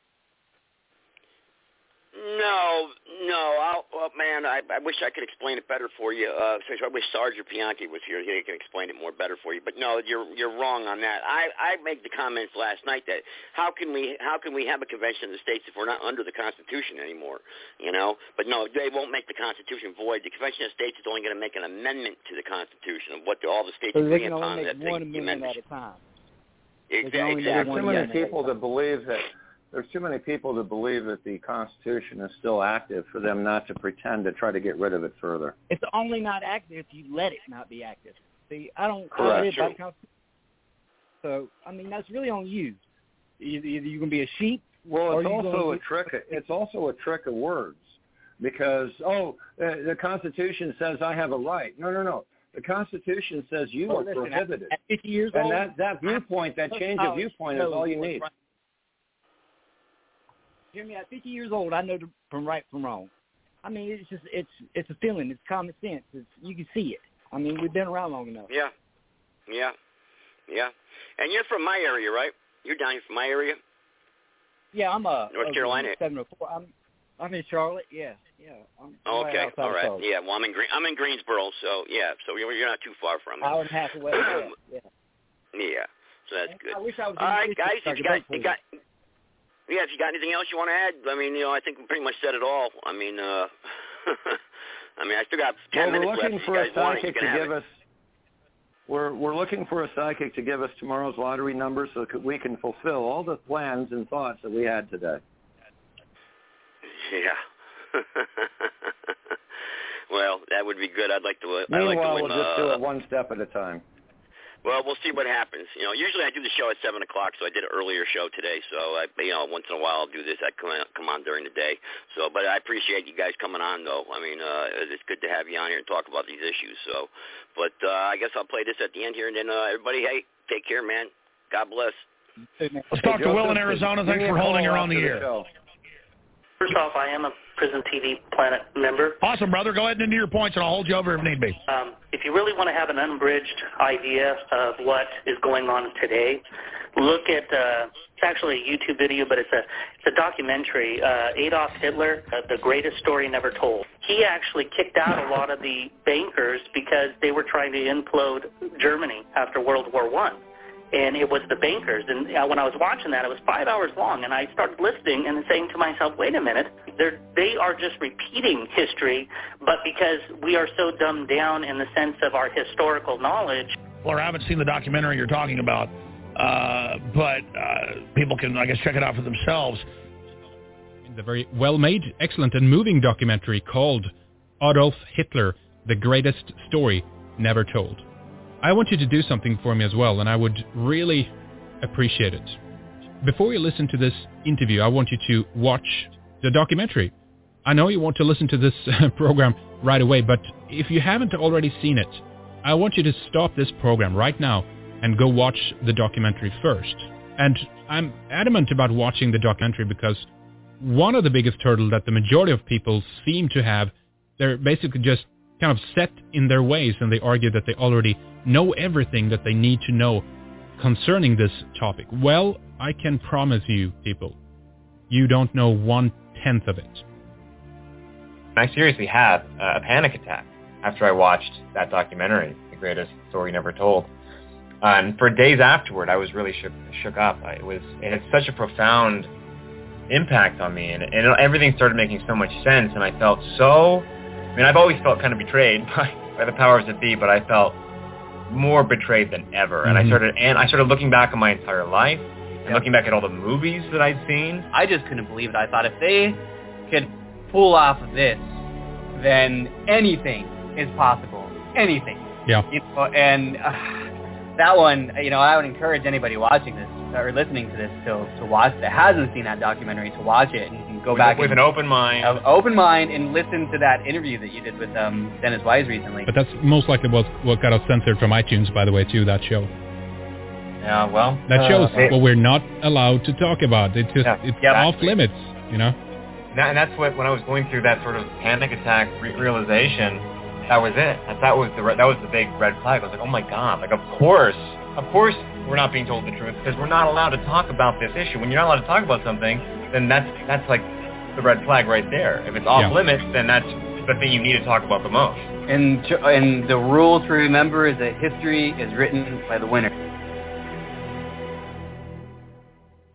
No, no. I'll, well, man, I, I wish I could explain it better for you. Uh, I wish Sergeant Bianchi was here. He can explain it more better for you. But no, you're you're wrong on that. I I made the comments last night that how can we how can we have a convention of the states if we're not under the Constitution anymore? You know. But no, they won't make the Constitution void. The Convention of States is only going to make an amendment to the Constitution of what the, all the states so they agree can upon. only make one amendment amendment. at a time. Exa- can only make There's exactly. too one many amendment at a people that believe that there's too many people that believe that the Constitution is still active for them not to pretend to try to get rid of it further. It's only not active if you let it not be active. See, I don't. I Correct. live by the Constitution. So I mean, that's really on you. Either, either you can be a sheep. Well, or it's also a trick. It's also a trick of words, because oh, uh, the Constitution says I have a right. No, no, no. The Constitution says you Oh, are listen, prohibited. At 50 years And old, that that viewpoint, that change of viewpoint, is all you need. Hear me? At 50 years old, I know the, from right from wrong. I mean, it's just it's it's a feeling. It's common sense. It's, you can see it. I mean, we've been around long enough. Yeah, yeah, yeah. And you're from my area, right? You're down here from my area. Yeah, I'm uh North Carolina. in 704. I'm I'm in Charlotte. Yeah, yeah. I'm Oh, right okay, outside right. Charlotte. Yeah, well, I'm in Green, I'm in Greensboro, so yeah, so you're, you're not too far from me. Hour and a half away. Yeah, yeah. Yeah, so that's good. I wish I was. All right, guys, if you could got, vote for you got, yeah, if you got anything else you want to add, I mean, you know, I think we pretty much said it all. I mean, uh, I mean, I still got ten well, we're minutes looking If for you a want it, psychic to give it. us. We're we're looking for a psychic to give us tomorrow's lottery numbers so that we can fulfill all the plans and thoughts that we had today. Yeah. well, that would be good. I'd like to. Uh, I'd like to Meanwhile, win. we'll just do uh, it one step at a time. Well, we'll see what happens. You know, usually I do the show at seven o'clock, so I did an earlier show today. So I, you know, once in a while I'll do this. I come on, come on during the day. So, but I appreciate you guys coming on, though. I mean, uh, it's good to have you on here and talk about these issues. So, but uh, I guess I'll play this at the end here, and then uh, everybody, hey, take care, man. God bless. Let's talk to Will in Arizona. Thanks for holding her on the air. First off, I am a Prison TV Planet member. Awesome, brother. Go ahead and into your points, and I'll hold you over if need be. Um, if you really want to have an unbridged idea of what is going on today, look at uh, it's actually a YouTube video, but it's a it's a documentary. Uh, Adolf Hitler, uh, the greatest story never told. He actually kicked out a lot of the bankers because they were trying to implode Germany after World War One and it was the bankers. And uh, when I was watching that, it was five hours long, and I started listening and saying to myself, "Wait a minute, they're they are just repeating history, but because we are so dumbed down in the sense of our historical knowledge." Well, I haven't seen the documentary you're talking about, uh, but uh, people can, I guess, check it out for themselves. The very well-made, excellent, and moving documentary called Adolf Hitler: The Greatest Story Never Told. I want you to do something for me as well, and I would really appreciate it. Before you listen to this interview, I want you to watch the documentary. I know you want to listen to this program right away, but if you haven't already seen it, I want you to stop this program right now and go watch the documentary first. And I'm adamant about watching the documentary because one of the biggest hurdles that the majority of people seem to have, they're basically just kind of set in their ways and they argue that they already know everything that they need to know concerning this topic. Well, I can promise you, people, you don't know one-tenth of it. I seriously had a panic attack after I watched that documentary, The Greatest Story Never Told. And for days afterward, I was really shook, shook up. It was it had such a profound impact on me, and, and everything started making so much sense. And I felt so. I mean, I've always felt kind of betrayed by, by the powers that be, but I felt more betrayed than ever. And I Mhm. started and I started looking back on my entire life and looking back at all the movies that I'd seen. I just couldn't believe it. I thought if they could pull off this, then anything is possible. Anything. Yeah. You know, and uh, that one, you know, I would encourage anybody watching this or listening to this to to watch that hasn't seen that documentary to watch it and, and go With- back with and, an open mind. an open mind and listen to that interview that you did with um, Dennis Wise recently. But that's most likely what, what got us censored from iTunes, by the way, too, that show. Yeah, well, That uh, shows it- what we're not allowed to talk about. It just, Yeah. it's Yeah, off exactly. limits, you know? And that's what when I was going through that sort of panic attack re- realization, that was it. That, that was the re- that was the big red flag. I was like, oh my god! Like of course, of course, we're not being told the truth because we're not allowed to talk about this issue. When you're not allowed to talk about something, then that's that's like the red flag right there. If it's off Yeah. limits, then that's the thing you need to talk about the most. And and the rule to remember is that history is written by the winner.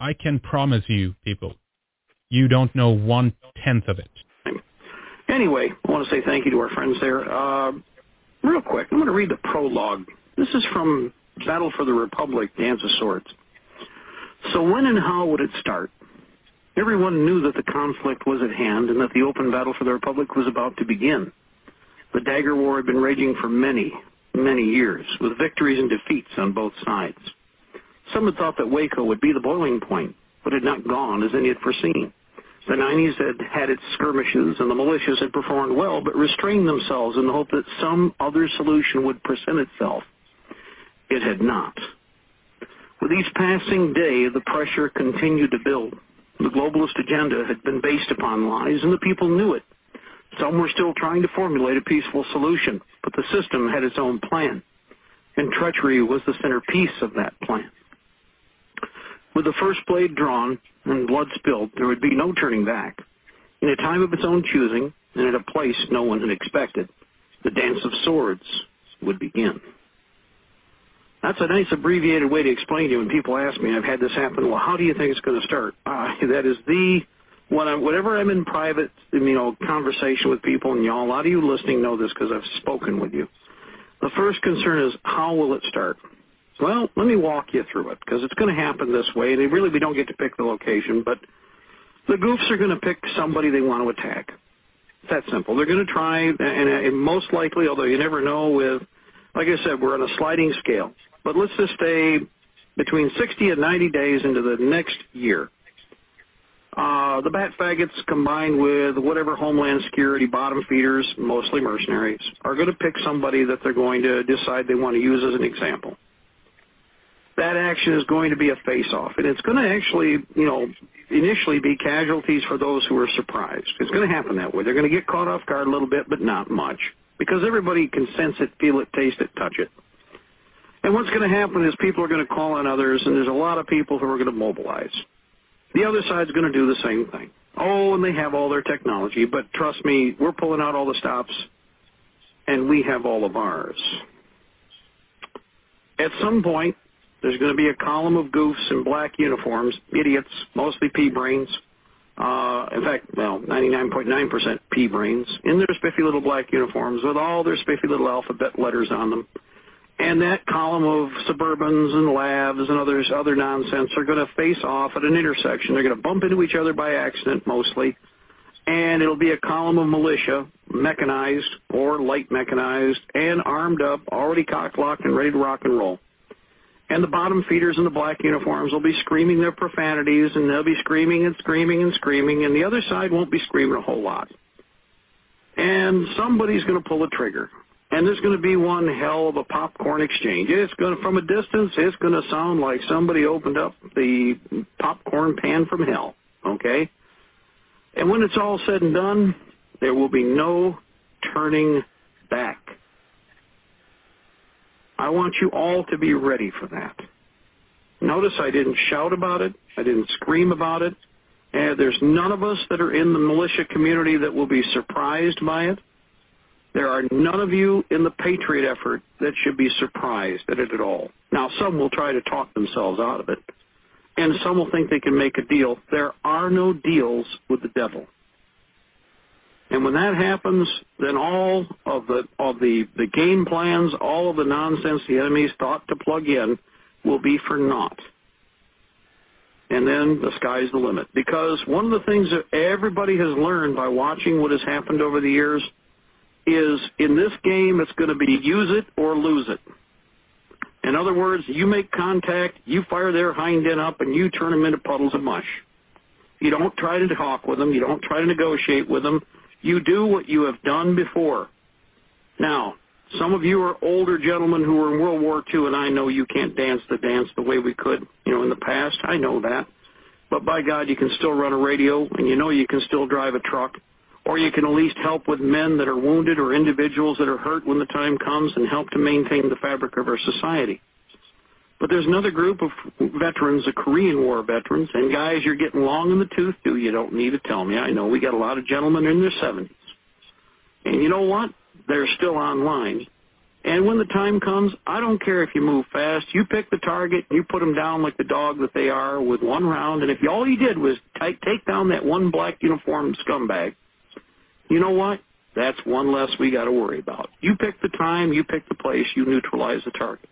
I can promise you, people, you don't know one-tenth of it. Anyway, I want to say thank you to our friends there. Uh, real quick, I'm going to read the prologue. This is from Battle for the Republic, Dance of Swords. So when and how would it start? Everyone knew that the conflict was at hand and that the open battle for the Republic was about to begin. The dagger war had been raging for many, many years, with victories and defeats on both sides. Some had thought that Waco would be the boiling point, but it had not gone as any had foreseen. The 90s had had its skirmishes, and the militias had performed well, but restrained themselves in the hope that some other solution would present itself. It had not. With each passing day, the pressure continued to build. The globalist agenda had been based upon lies, and the people knew it. Some were still trying to formulate a peaceful solution, but the system had its own plan, and treachery was the centerpiece of that plan. With the first blade drawn and blood spilled, there would be no turning back. In a time of its own choosing, and at a place no one had expected, the dance of swords would begin. That's a nice abbreviated way to explain to you when people ask me, I've had this happen, well, how do you think it's going to start? Uh, that is the, when I'm, whenever I'm in private, you know, conversation with people, and y'all, a lot of you listening know this because I've spoken with you. The first concern is, how will it start? Well, let me walk you through it because it's going to happen this way. And really, we don't get to pick the location, but the goofs are going to pick somebody they want to attack. It's that simple. They're going to try, and, and most likely, although you never know, with like I said, we're on a sliding scale. But let's just stay between 60 and 90 days into the next year. Uh, the bat faggots combined with whatever Homeland Security bottom feeders, mostly mercenaries, are going to pick somebody that they're going to decide they want to use as an example that action is going to be a face-off, and it's going to actually, you know, initially be casualties for those who are surprised. It's going to happen that way. They're going to get caught off guard a little bit, but not much, because everybody can sense it, feel it, taste it, touch it. And what's going to happen is people are going to call on others, and there's a lot of people who are going to mobilize. The other side's going to do the same thing. Oh, and they have all their technology, but trust me, we're pulling out all the stops, and we have all of ours. At some point, there's going to be a column of goofs in black uniforms, idiots, mostly pea-brains. Uh, in fact, well, 99.9% pea-brains in their spiffy little black uniforms with all their spiffy little alphabet letters on them. And that column of suburbans and labs and others, other nonsense are going to face off at an intersection. They're going to bump into each other by accident mostly. And it'll be a column of militia, mechanized or light mechanized, and armed up, already cock-locked and ready to rock and roll and the bottom feeders in the black uniforms will be screaming their profanities, and they'll be screaming and screaming and screaming, and the other side won't be screaming a whole lot. And somebody's going to pull a trigger, and there's going to be one hell of a popcorn exchange. It's going to, from a distance, it's going to sound like somebody opened up the popcorn pan from hell. Okay, and when it's all said and done, there will be no turning back. I want you all to be ready for that. Notice I didn't shout about it. I didn't scream about it. And there's none of us that are in the militia community that will be surprised by it. There are none of you in the Patriot effort that should be surprised at it at all. Now, some will try to talk themselves out of it, and some will think they can make a deal. There are no deals with the devil. And when that happens, then all of the of the, the game plans, all of the nonsense the enemies thought to plug in will be for naught. And then the sky's the limit. Because one of the things that everybody has learned by watching what has happened over the years is in this game it's going to be use it or lose it. In other words, you make contact, you fire their hind end up, and you turn them into puddles of mush. You don't try to talk with them. You don't try to negotiate with them. You do what you have done before. Now, some of you are older gentlemen who were in World War II, and I know you can't dance the dance the way we could, you know, in the past. I know that. But by God, you can still run a radio, and you know you can still drive a truck, or you can at least help with men that are wounded or individuals that are hurt when the time comes and help to maintain the fabric of our society. But there's another group of veterans, the Korean War veterans, and guys, you're getting long in the tooth, too. You don't need to tell me. I know we got a lot of gentlemen in their 70s. And you know what? They're still online. And when the time comes, I don't care if you move fast. You pick the target, and you put them down like the dog that they are with one round. And if all you did was take, take down that one black uniformed scumbag, you know what? That's one less we got to worry about. You pick the time, you pick the place, you neutralize the target.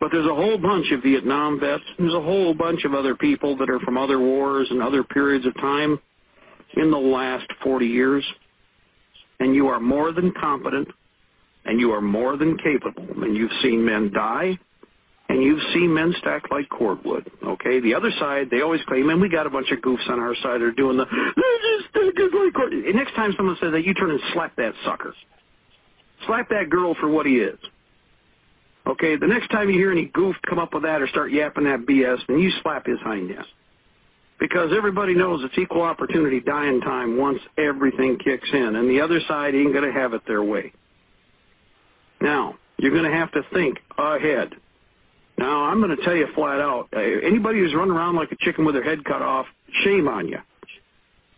But there's a whole bunch of Vietnam vets. There's a whole bunch of other people that are from other wars and other periods of time in the last 40 years. And you are more than competent and you are more than capable. And you've seen men die and you've seen men stacked like cordwood. Okay, the other side, they always claim, "Man, we got a bunch of goofs on our side that are doing the just like cordwood." And next time someone says that, you turn and slap that sucker. Slap that girl for what he is. Okay, the next time you hear any goof come up with that or start yapping that BS, then you slap his hind end. Because everybody knows it's equal opportunity dying time once everything kicks in, and the other side ain't going to have it their way. Now, you're going to have to think ahead. Now, I'm going to tell you flat out, uh, anybody who's running around like a chicken with their head cut off, shame on you.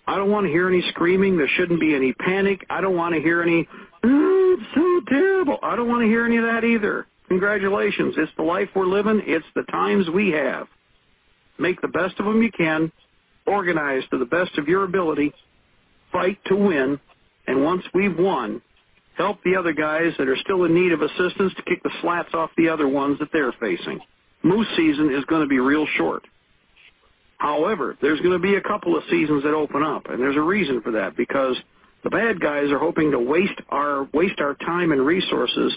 I don't want to hear any screaming. There shouldn't be any panic. I don't want to hear any, oh, it's so terrible. I don't want to hear any of that either. Congratulations. It's the life we're living. It's the times we have. Make the best of them you can. Organize to the best of your ability. Fight to win. And once we've won, help the other guys that are still in need of assistance to kick the slats off the other ones that they're facing. Moose season is going to be real short. However, there's going to be a couple of seasons that open up, and there's a reason for that because the bad guys are hoping to waste our waste our time and resources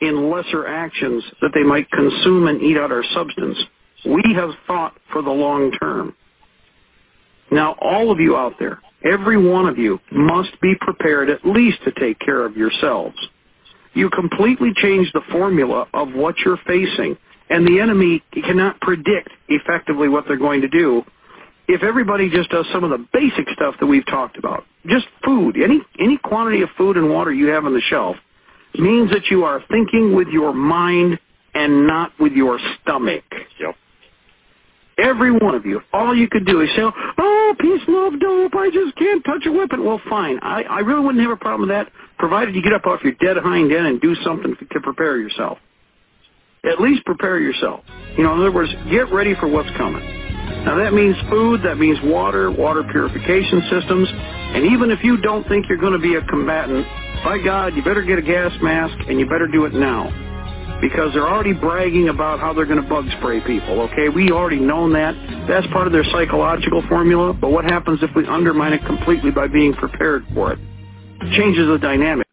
in lesser actions that they might consume and eat out our substance. We have thought for the long term. Now, all of you out there, every one of you must be prepared at least to take care of yourselves. You completely change the formula of what you're facing, and the enemy cannot predict effectively what they're going to do if everybody just does some of the basic stuff that we've talked about. Just food, any any quantity of food and water you have on the shelf means that you are thinking with your mind and not with your stomach. Yep. Every one of you. All you could do is say, oh, peace, love, dope, I just can't touch a weapon. Well, fine. I, I really wouldn't have a problem with that, provided you get up off your dead hind end and do something to prepare yourself. At least prepare yourself. You know, in other words, get ready for what's coming. Now that means food, that means water, water purification systems, and even if you don't think you're going to be a combatant, by God, you better get a gas mask and you better do it now because they're already bragging about how they're going to bug spray people, okay? We already known that. That's part of their psychological formula, but what happens if we undermine it completely by being prepared for it? It changes the dynamic.